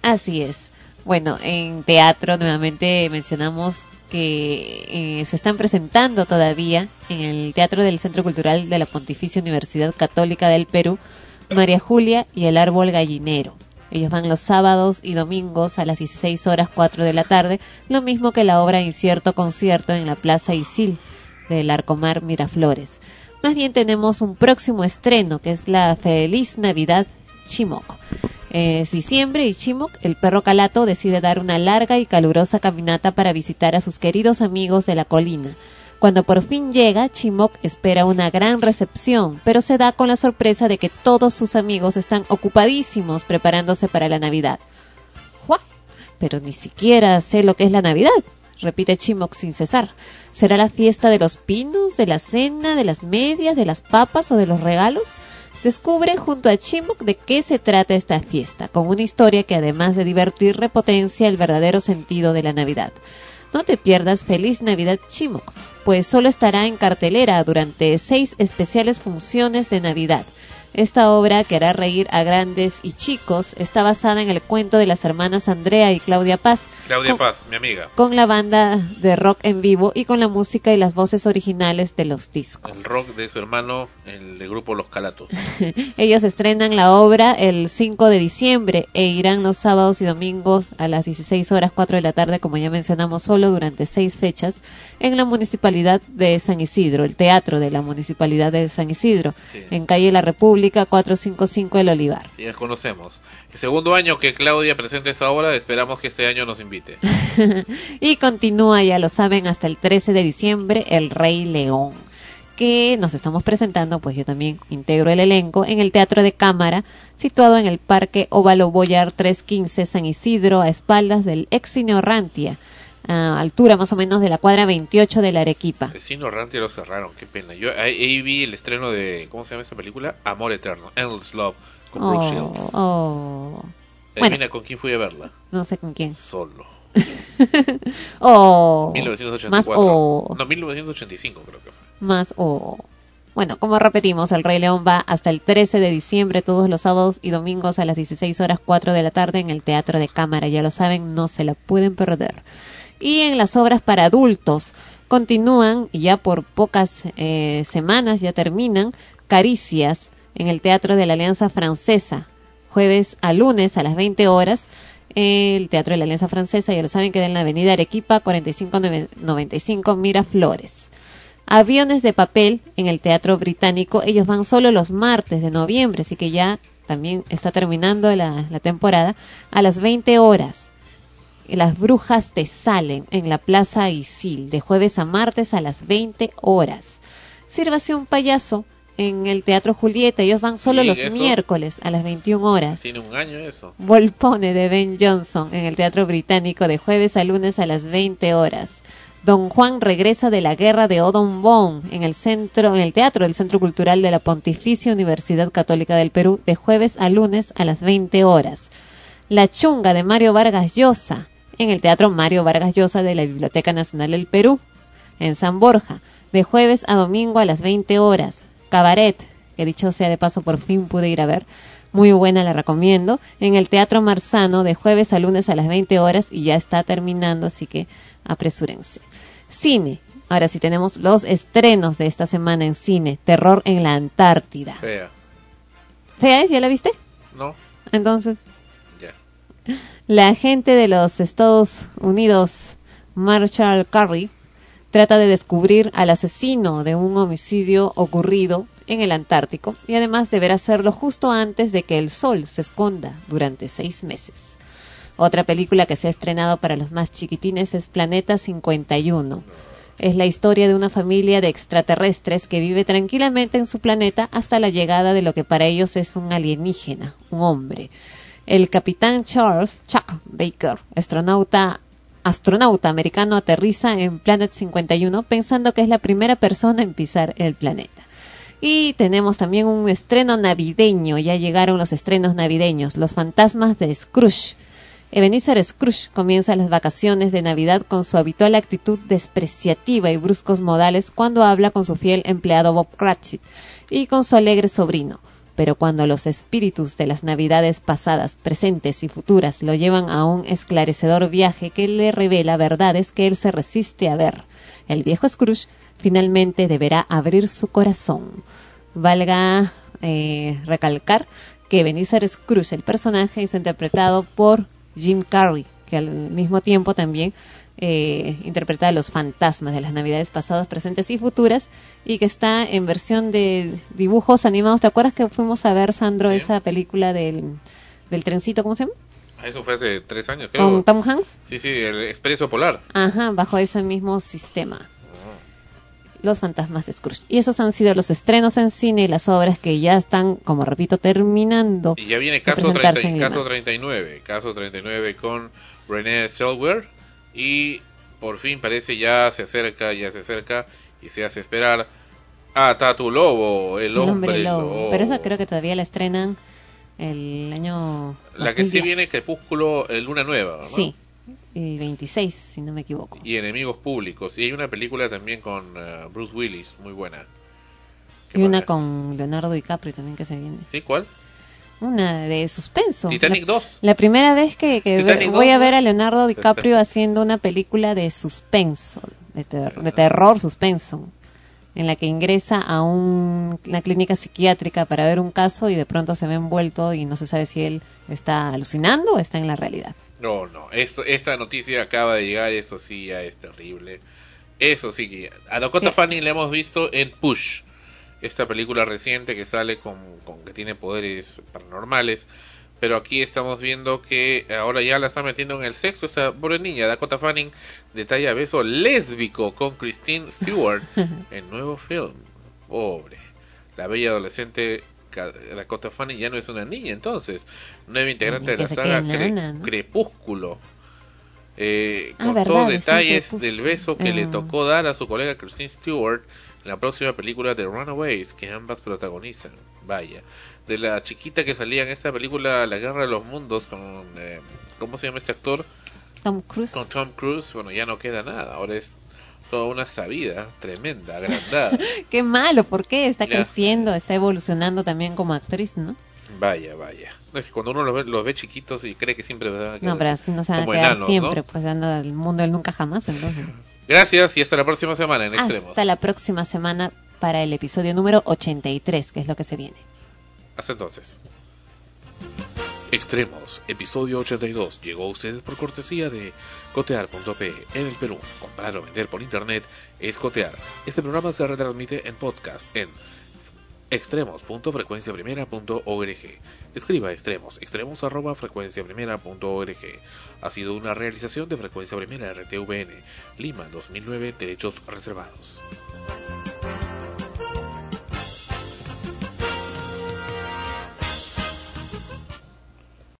Así es. Bueno, en teatro nuevamente mencionamos que eh, se están presentando todavía en el Teatro del Centro Cultural de la Pontificia Universidad Católica del Perú, María Julia y el Árbol Gallinero. Ellos van los sábados y domingos a las 16 horas 4 de la tarde, lo mismo que la obra Incierto Concierto en la Plaza Isil del Arcomar Miraflores. Más bien tenemos un próximo estreno que es la Feliz Navidad Chimoco. Es diciembre y Chimoc, el perro calato, decide dar una larga y calurosa caminata para visitar a sus queridos amigos de la colina. Cuando por fin llega, Chimoc espera una gran recepción, pero se da con la sorpresa de que todos sus amigos están ocupadísimos preparándose para la Navidad. ¿What? Pero ni siquiera sé lo que es la Navidad, repite Chimoc sin cesar. ¿Será la fiesta de los pinos, de la cena, de las medias, de las papas o de los regalos? Descubre junto a Chimoc de qué se trata esta fiesta, con una historia que además de divertir repotencia el verdadero sentido de la Navidad. No te pierdas Feliz Navidad Chimoc, pues solo estará en cartelera durante seis especiales funciones de Navidad. Esta obra que hará reír a grandes y chicos está basada en el cuento de las hermanas Andrea y Claudia Paz, Claudia Paz, mi amiga. con la banda de rock en vivo y con la música y las voces originales de los discos. El rock de su hermano, el de grupo Los Calatos. Ellos estrenan la obra el 5 de diciembre e irán los sábados y domingos a las 16 horas 4 de la tarde, como ya mencionamos, solo durante seis fechas en la municipalidad de San Isidro, el teatro de la municipalidad de San Isidro, Sí. en calle La República 455 El Olivar. Ya conocemos. El segundo año que Claudia presente esa obra, esperamos que este año nos invite. y continúa, ya lo saben, hasta el 13 de diciembre, El Rey León, que nos estamos presentando, pues yo también integro el elenco, en el Teatro de Cámara, situado en el Parque Óvalo Boyar 315 San Isidro, a espaldas del ex Cine Orrantia, a altura más o menos de la cuadra 28 de la Arequipa. El Cine Orrantia lo cerraron, qué pena. Yo ahí, vi el estreno de, ¿cómo se llama esa película? Amor Eterno, Endless Love, con Brooke Shields. Oh, oh. Adivina Bueno, con quién fui a verla. no sé con quién. Solo. Oh, 1984. más oh. No, 1985 creo que fue. más o bueno, como repetimos, el Rey León va hasta el 13 de diciembre, todos los sábados y domingos a las 16 horas 4 de la tarde en el Teatro de Cámara. Ya lo saben, no se la pueden perder. Y en las obras para adultos, Continúan ya por pocas eh, semanas ya terminan Caricias en el Teatro de la Alianza Francesa, jueves a lunes a las 20 horas. El Teatro de la Alianza Francesa, ya lo saben, queda en la Avenida Arequipa 4595 Miraflores. Aviones de papel en el Teatro Británico, ellos van solo los martes de noviembre, así que ya también está terminando la, la temporada, a las 20 horas. Las brujas te salen en la Plaza Isil, de jueves a martes a las 20 horas. Sírvase un payaso en el Teatro Julieta, ellos van solo Sí, los eso. miércoles a las 21 horas. Tiene un año eso. Volpone de Ben Johnson en el Teatro Británico de jueves a lunes a las 20 horas. Don Juan regresa de la guerra de Odombón en el centro, en el Teatro del Centro Cultural de la Pontificia Universidad Católica del Perú de jueves a lunes a las 20 horas. La chunga de Mario Vargas Llosa en el Teatro Mario Vargas Llosa de la Biblioteca Nacional del Perú en San Borja de jueves a domingo a las 20 horas. Cabaret, que dicho sea de paso por fin pude ir a ver, muy buena la recomiendo, en el Teatro Marzano de jueves a lunes a las 20 horas y ya está terminando, así que apresúrense. Cine, ahora sí tenemos los estrenos de esta semana en cine, Terror en la Antártida. Fea. ¿Fea es? ¿Ya la viste? ¿No? Entonces. La agente de los Estados Unidos, Marshall Curry, trata de descubrir al asesino de un homicidio ocurrido en el Antártico y además deberá hacerlo justo antes de que el sol se esconda durante seis meses. Otra película que se ha estrenado para los más chiquitines es Planeta 51. Es la historia de una familia de extraterrestres que vive tranquilamente en su planeta hasta la llegada de lo que para ellos es un alienígena, un hombre. El capitán Charles Chuck Baker, astronauta, astronauta americano, aterriza en Planet 51 pensando que es la primera persona en pisar el planeta. Y tenemos también un estreno navideño, ya llegaron los estrenos navideños, Los fantasmas de Scrooge. Ebenezer Scrooge comienza las vacaciones de Navidad con su habitual actitud despreciativa y bruscos modales cuando habla con su fiel empleado Bob Cratchit y con su alegre sobrino. Pero cuando los espíritus de las Navidades pasadas, presentes y futuras lo llevan a un esclarecedor viaje que le revela verdades que él se resiste a ver, el viejo Scrooge finalmente deberá abrir su corazón. Valga eh, recalcar que Ebenezer Scrooge, el personaje, es interpretado por Jim Carrey, que al mismo tiempo también eh, interpreta a los fantasmas de las navidades pasadas, presentes y futuras, y que está en versión de dibujos animados. ¿Te acuerdas que fuimos a ver, Sandro, esa película del, del trencito, ¿cómo se llama? Ah, Eso fue hace tres años, creo. Con Tom Hanks. Sí, sí, el Expreso Polar. Ajá, bajo ese mismo sistema. Los fantasmas de Scrooge. Y esos han sido los estrenos en cine y las obras que ya están, como repito, terminando. Y ya viene caso, presentarse 30 en Lima. caso 39. Caso 39 con Renée Zellweger. Y por fin parece ya se acerca, ya se acerca y se hace esperar a Tatu Lobo, el, El hombre, lobo. lobo. Pero esa creo que todavía la estrenan el año. La que sí 2010. viene Crepúsculo, el Luna Nueva, ¿no? Sí, el 26, si no me equivoco. Y Enemigos Públicos. Y hay una película también con eh, Bruce Willis, muy buena. Y una con Leonardo DiCaprio también que se viene. ¿Sí? ¿Cuál? Una de suspenso. Titanic la, 2. La primera vez que, que ve- voy 2, a ver a Leonardo DiCaprio haciendo una película de suspenso, de, ter- de terror suspenso, en la que ingresa a un- una clínica psiquiátrica para ver un caso y de pronto se ve envuelto y no se sabe si él está alucinando o está en la realidad. No, no, esto, esta noticia acaba de llegar, eso sí ya es terrible. Eso sí que... A Dakota ¿Qué? Fanning le hemos visto en Push, esta película reciente que sale con, con que tiene poderes paranormales. Pero aquí estamos viendo que ahora ya la está metiendo en el sexo esta pobre niña. Dakota Fanning detalla beso lésbico con Christine Stewart en nuevo film. Pobre. La bella adolescente Dakota Fanning ya no es una niña entonces. Nueva integrante de la saga quede Cre- nana, ¿no? Crepúsculo. Eh, Ah, con verdad, detalles del beso que le Ah. tocó dar a su colega Christine Stewart la próxima película de Runaways que ambas protagonizan. Vaya. De la chiquita que salía en esta película La Guerra de los Mundos con... eh, ¿Cómo se llama este actor? Tom Cruise. Con Tom Cruise. Bueno, ya no queda nada. Ahora es toda una sabida tremenda, agrandada. Qué malo, ¿por qué? Está Ya. creciendo, está evolucionando también como actriz, ¿no? vaya, vaya. No, es que cuando uno los ve, los ve chiquitos y cree que siempre van a No, quedar pero así no se van a quedar enanos, ¿no? siempre, pues anda el mundo del nunca jamás, entonces. Gracias y hasta la próxima semana en Extremos. Hasta la próxima semana para el episodio número 83, que es lo que se viene. Hasta entonces. Extremos, episodio 82, llegó a ustedes por cortesía de cotear.pe en el Perú. Comprar o vender por internet es cotear. Este programa se retransmite en podcast en extremos.frecuenciaprimera.org. Escriba extremos, extremos arroba frecuenciaprimera.org. Ha sido una realización de Frecuencia Primera RTVN, Lima 2009, derechos reservados.